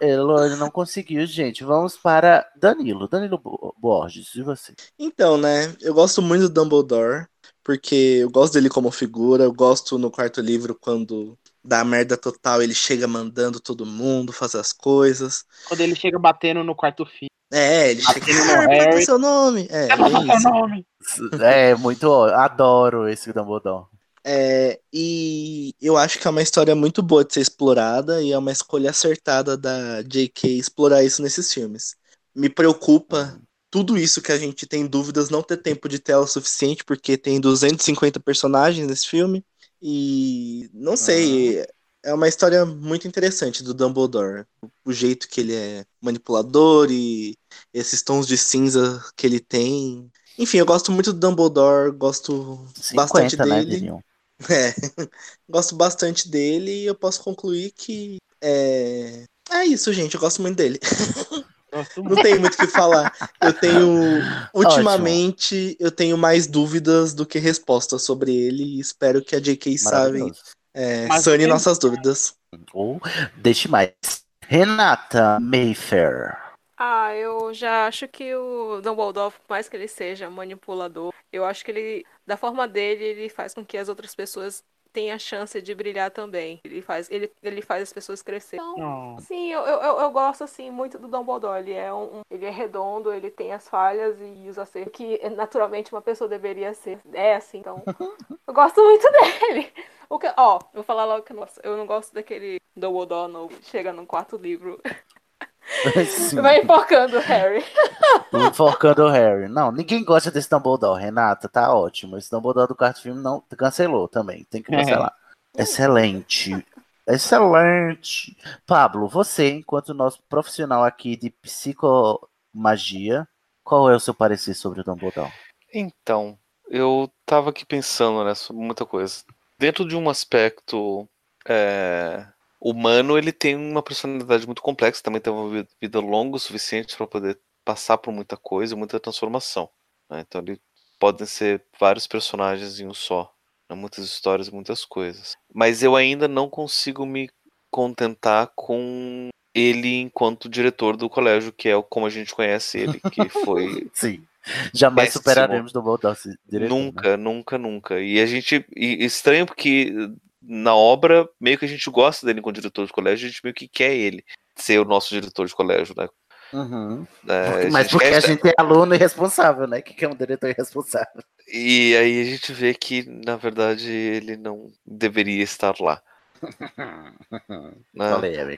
Eloane não conseguiu, gente. Vamos para Danilo. Danilo Bo- Borges, e você? Então, né, eu gosto muito do Dumbledore, porque eu gosto dele como figura, eu gosto no quarto livro quando dá merda total, ele chega mandando todo mundo fazer as coisas. Quando ele chega batendo no quarto filho. É, ele chega, Batendo no Harry, bota Harry. seu nome. É, é o nome. É, muito. ó, Adoro esse Dumbledore. É, e eu acho que é uma história muito boa de ser explorada e é uma escolha acertada da J.K. explorar isso nesses filmes. Me preocupa tudo isso que a gente tem dúvidas não ter tempo de tela suficiente, porque tem 250 personagens nesse filme. E não sei, é uma história muito interessante do Dumbledore. O jeito que ele é manipulador e esses tons de cinza que ele tem. Enfim, eu gosto muito do Dumbledore, gosto bastante 50, né, dele. diriam. É, gosto bastante dele e eu posso concluir que é, é isso, gente. Eu gosto muito dele. Gosto Não tenho muito o que falar. Eu tenho. Ultimamente, eu tenho mais dúvidas do que respostas sobre ele e espero que a J.K. sabe Maravilhoso. é, sane nossas dúvidas. Ou deixe mais. Renata Mayfair. Ah, eu já acho que o Dumbledore, por mais que ele seja manipulador, eu acho que ele, da forma dele, ele faz com que as outras pessoas tenham a chance de brilhar também. Ele faz, ele, ele faz as pessoas crescerem. Então, Oh. sim, eu, eu, eu- gosto assim muito do Dumbledore. Ele é um, um- ele é redondo, ele tem as falhas e os acertos que naturalmente uma pessoa deveria ser. É assim, então eu gosto muito dele. O que, ó, vou falar logo que eu não gosto. Eu não gosto daquele Dumbledore novo. que Chega no quarto livro, Sim, vai enfocando o Harry. enforcando o Harry. Não, ninguém gosta desse Dumbledore, Renata. Tá ótimo. Esse Dumbledore do quarto filme não cancelou também. Tem que É. cancelar. Excelente. Excelente. Pablo, você, enquanto nosso profissional aqui de psicomagia, qual é o seu parecer sobre o Dumbledore? Então, eu tava aqui pensando nessa muita coisa. Dentro de um aspecto é, humano, ele tem uma personalidade muito complexa, também tem uma vi- vida longa o suficiente para poder passar por muita coisa, muita transformação. né? Então, ele podem ser vários personagens em um só, né? muitas histórias, muitas coisas. Mas eu ainda não consigo me contentar com ele enquanto diretor do colégio, que é o- como a gente conhece ele, que foi Sim. Jamais Péssimo. superaremos do se- diretor, né? Nunca, nunca, nunca. E a gente. E estranho porque na obra, meio que a gente gosta dele como diretor de colégio, a gente meio que quer ele ser o nosso diretor de colégio, né? Uhum. É, Mas porque quer- a gente é aluno irresponsável, né? Que que é um diretor irresponsável. E aí a gente vê que, na verdade, ele não deveria estar lá. né?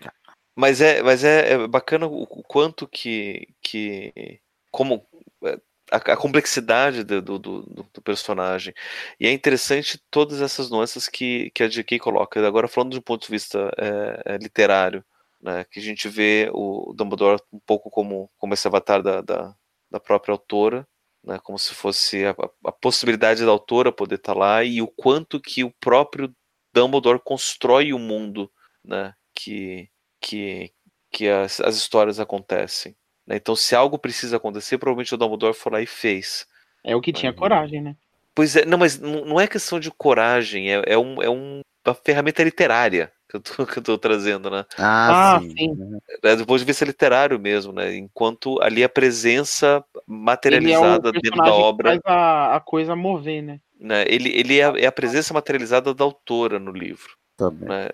Mas é, mas é, é bacana o, o quanto que, que como é, a, a complexidade do, do, do- do personagem. E é interessante todas essas nuances que, que a J.K. coloca. Agora falando de um ponto de vista é, é, literário, né, que a gente vê o Dumbledore um pouco como, como esse avatar da, da, da própria autora, né, como se fosse a, a- possibilidade da autora poder estar lá e o quanto que o próprio Dumbledore constrói o mundo né, que, que, que as, as histórias acontecem. Né? Então, se algo precisa acontecer, provavelmente o Dumbledore foi lá e fez. É o que tinha coragem, né? Pois é, não, mas não é questão de coragem, é, é, um, é um- uma ferramenta literária que eu tô, que eu tô trazendo, né? Ah, Ah, sim. sim. É, do ponto de vista literário mesmo, né? Enquanto ali a presença Ele é o materializada dentro da personagem que obra. faz a, a coisa mover, né? né? Ele, ele é, a, é a presença materializada da autora no livro. Também. né?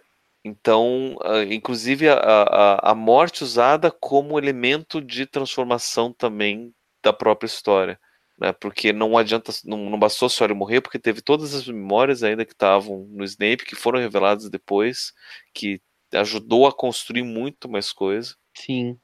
Então, ah, inclusive a, a, a morte usada como elemento de transformação também da própria história. Né? Porque não adianta, não, não bastou só ele morrer, porque teve todas as memórias ainda que estavam no Snape, que foram reveladas depois, que ajudou a construir muito mais coisa. Sim.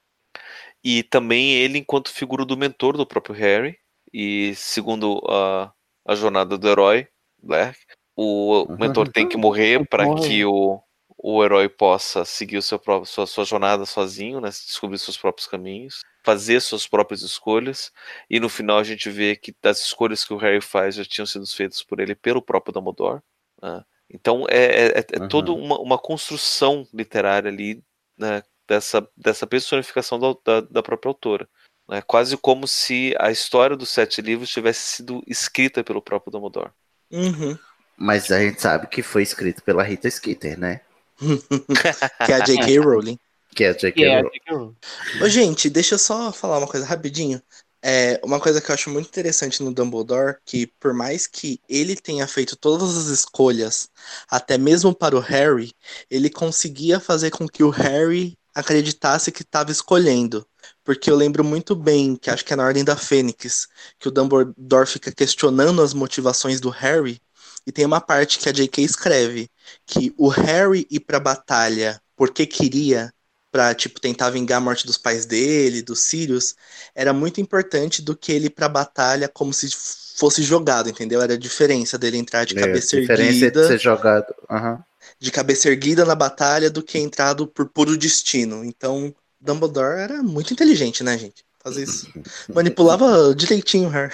E também ele enquanto figura do mentor do próprio Harry, e segundo a, a jornada do herói, Black, o mentor tem que morrer para que o, o herói possa seguir o seu próprio, sua, sua jornada sozinho, né, descobrir seus próprios caminhos, fazer suas próprias escolhas, e no final a gente vê que as escolhas que o Harry faz já tinham sido feitas por ele pelo próprio Dumbledore. né. Então é, é, é Uhum. toda uma, uma construção literária ali né, dessa, dessa personificação da, da, da própria autora. né, quase como se a história dos sete livros tivesse sido escrita pelo próprio Dumbledore. Uhum. Mas a gente sabe que foi escrito pela Rita Skeeter, né? Que é a J.K. Rowling. Que é a J.K. É, Rowling. Ô, gente, deixa eu só falar uma coisa rapidinho. É, uma coisa que eu acho muito interessante no Dumbledore, que por mais que ele tenha feito todas as escolhas, até mesmo para o Harry, ele conseguia fazer com que o Harry acreditasse que estava escolhendo. Porque eu lembro muito bem, que acho que é na Ordem da Fênix, que o Dumbledore fica questionando as motivações do Harry, e tem uma parte que a J.K. escreve que o Harry ir pra batalha porque queria, pra, tipo, tentar vingar a morte dos pais dele, dos Sirius, era muito importante do que ele ir pra batalha como se fosse jogado, entendeu? Era a diferença dele entrar de É, cabeça diferença de erguida, ser jogado. Aham. de cabeça erguida na batalha do que entrado por puro destino. Então, Dumbledore era muito inteligente, né, gente? Fazer isso. Manipulava direitinho o Harry.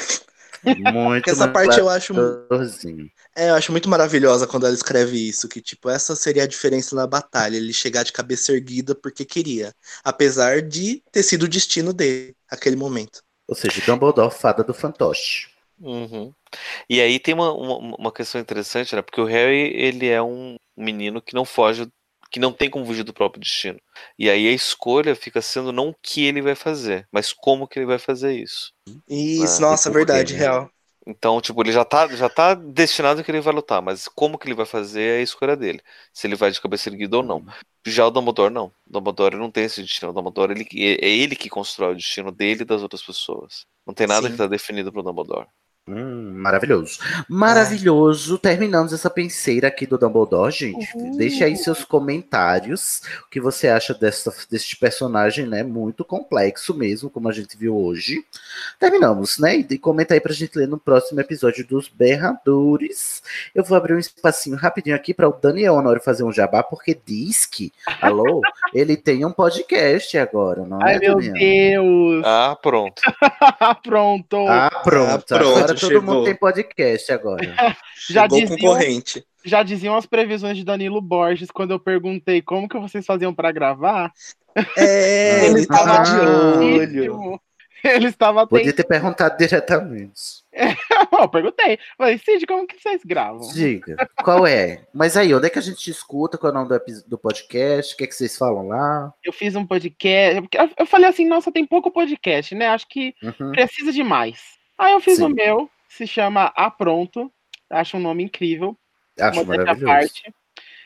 Muito Porque essa parte eu acho. É, eu acho muito maravilhosa quando ela escreve isso, que tipo, essa seria a diferença na batalha, ele chegar de cabeça erguida porque queria, apesar de ter sido o destino dele, aquele momento. Ou seja, Dumbledore, fada do fantoche. Uhum. E aí tem uma, uma, uma questão interessante, né? Porque o Harry, ele é um menino que não foge, que não tem como fugir do próprio destino. E aí a escolha fica sendo não o que ele vai fazer, mas como que ele vai fazer isso. Isso, Ah, nossa, verdade, né? real. Então, tipo, ele já tá, já tá destinado que ele vai lutar, mas como que ele vai fazer é a escolha dele. Se ele vai de cabeça erguida ou não. Já o Dumbledore não. O Dumbledore não tem esse destino. O Dumbledore ele, é é ele que constrói o destino dele e das outras pessoas. Não tem nada Sim. que tá definido pro Dumbledore. Hum, maravilhoso. Maravilhoso. Terminamos essa penseira aqui do Dumbledore, gente. Deixa aí seus comentários. O que você acha dessa, deste personagem, né? Muito complexo mesmo, como a gente viu hoje. Terminamos, né? E comenta aí pra gente ler no próximo episódio dos Berradores. Eu vou abrir um espacinho rapidinho aqui para o Daniel Honório fazer um jabá, porque diz que, alô, ele tem um podcast agora, não Ai, é, meu Daniel? Deus! Ah, pronto. Pronto! Ah, pronto. Ah, pronto, agora todo chegou. mundo tem podcast agora. Já Chegou dizia, concorrente. Já diziam as previsões de Danilo Borges quando eu perguntei como que vocês faziam pra gravar. É, ele tava de olho. Ele estava Podia ter perguntado diretamente. Eu perguntei. Falei, Cid, como que vocês gravam? Diga, qual é? Mas aí, onde é que a gente te escuta? Qual é o nome do, do podcast? O que é que vocês falam lá? Eu fiz um podcast. eu falei assim, nossa, tem pouco podcast, né? Acho que Uhum. precisa de mais. Aí eu fiz Sim. o meu, se chama A Pronto. Acho um nome incrível. Acho maravilhoso. parte.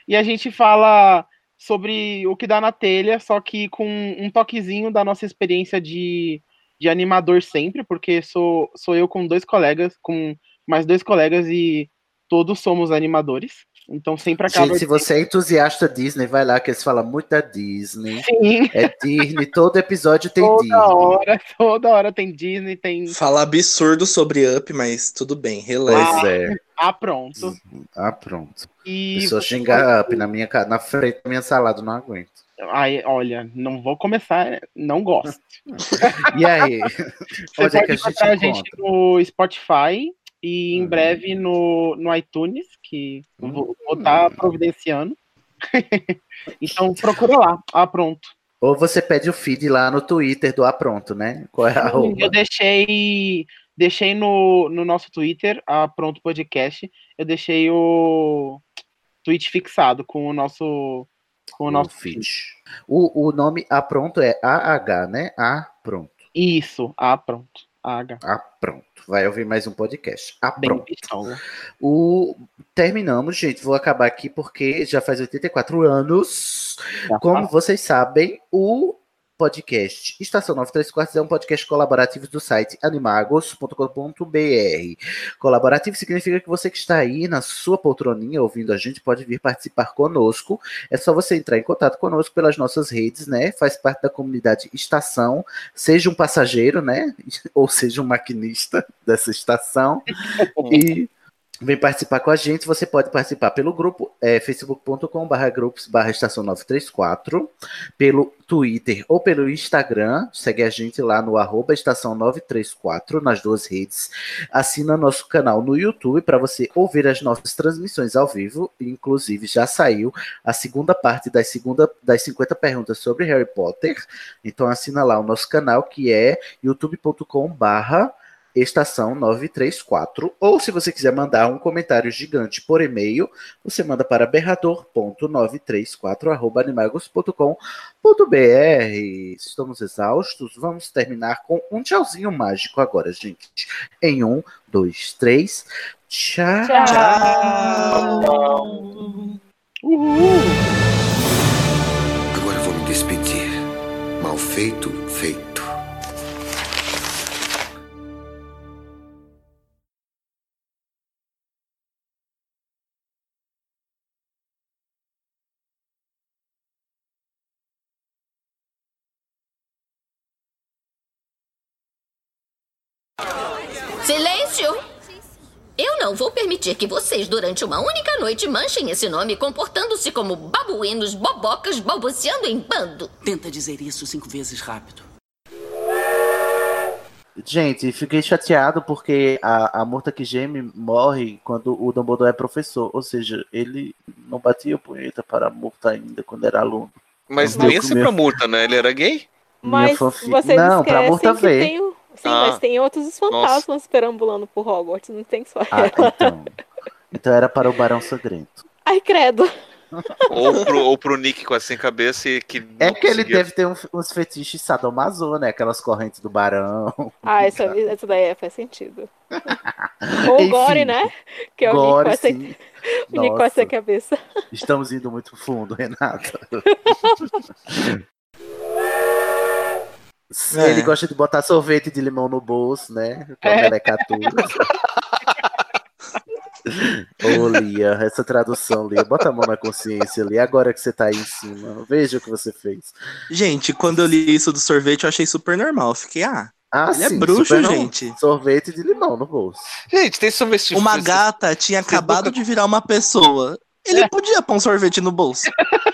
E a gente fala sobre o que dá na telha, só que com um toquezinho da nossa experiência de, de animador sempre, porque sou, sou eu com dois colegas, com mais dois colegas e todos somos animadores. Então sempre acaba. Gente, se você é entusiasta Disney, vai lá que eles falam muito da Disney. Sim. É Disney, todo episódio tem Toda Disney. hora, toda hora tem Disney, tem. Fala absurdo sobre Up, mas tudo bem, releve. Pois é. Ah, pronto. Ah, pronto. E Pessoa você xinga up na, minha, na frente da minha salada, não aguento. Aí, olha, não vou começar, não gosto. E aí? Você Onde é pode que a gente a gente no Spotify e em Uhum. breve no, no iTunes, que vou estar providenciando. então procura lá. Ah, pronto. Ou você pede o feed lá no Twitter do Apronto, né? Qual é a arroba? Eu deixei, deixei no, no nosso Twitter, a Pronto Podcast, eu deixei o tweet fixado com o nosso com o nosso feed. O, o nome Apronto é AH, né? A pronto. Isso, ah, pronto. Ah, pronto. Vai ouvir mais um podcast. Ah, Bem pronto. pistola. O... Terminamos, gente. Vou acabar aqui porque já faz 84 anos. Como vocês sabem, o podcast Estação 934 é um podcast colaborativo do site animagos.com.br. Colaborativo significa que você que está aí na sua poltroninha ouvindo a gente pode vir participar conosco. É só você entrar em contato conosco pelas nossas redes, né? Faz parte da comunidade Estação, seja um passageiro, né? Ou seja um maquinista dessa estação. e Vem participar com a gente. Você pode participar pelo grupo é, facebook.com/barra grupos barra estação 934, pelo Twitter ou pelo Instagram. Segue a gente lá no arroba estação 934, nas duas redes. Assina nosso canal no YouTube para você ouvir as nossas transmissões ao vivo. Inclusive, já saiu a segunda parte das, segunda, das 50 perguntas sobre Harry Potter. Então assina lá o nosso canal que é youtube.com/barra estação 934. Ou se você quiser mandar um comentário gigante por e-mail, você manda para berrador.934@animagos.com.br. Estamos exaustos, vamos terminar com um tchauzinho mágico agora, gente. Em um, dois, três. Tchau. Agora vou me despedir. Mal feito. Não vou permitir que vocês, durante uma única noite, manchem esse nome comportando-se como babuínos, bobocas, balbuciando em bando. Tenta dizer isso cinco vezes rápido. Gente, fiquei chateado porque a, a Murta que geme morre quando o Dumbledore é professor. Ou seja, ele não batia punheta para a Murta ainda quando era aluno. Mas Meu- nem assim meu- pra multa, né? Ele era gay? Mas fanfic- vocês Não, pra Murta que ver. tem o... Sim, Ah. mas tem outros fantasmas perambulando por Hogwarts, não tem só Ah, ela. então. Então era para o Barão Sangrento. Ai, credo. Ou pro, ou pro Nick com a sem cabeça e que. É que ele conseguia- deve ter um- uns fetiches sadomaso, né? Aquelas correntes do Barão. Ah, essa, essa daí é, faz sentido. Ou o Enfim. Gore, né? Que é o Nick Gore, com essa, sim. o Nick com Nossa. essa cabeça. Estamos indo muito fundo, Renata. É. Ele gosta de botar sorvete de limão no bolso, né? Com É. Ô, Lia, essa tradução, Lia, bota a mão na consciência, Lia, agora que você tá aí em cima, veja o que você fez. Gente, quando eu li isso do sorvete, eu achei super normal. Eu fiquei, ah, Ah, ele é sim, bruxo, super não. gente. Sorvete de limão no bolso. Gente, tem sorvete de Uma gata tinha acabado de virar uma pessoa. Ele podia pôr um sorvete no bolso.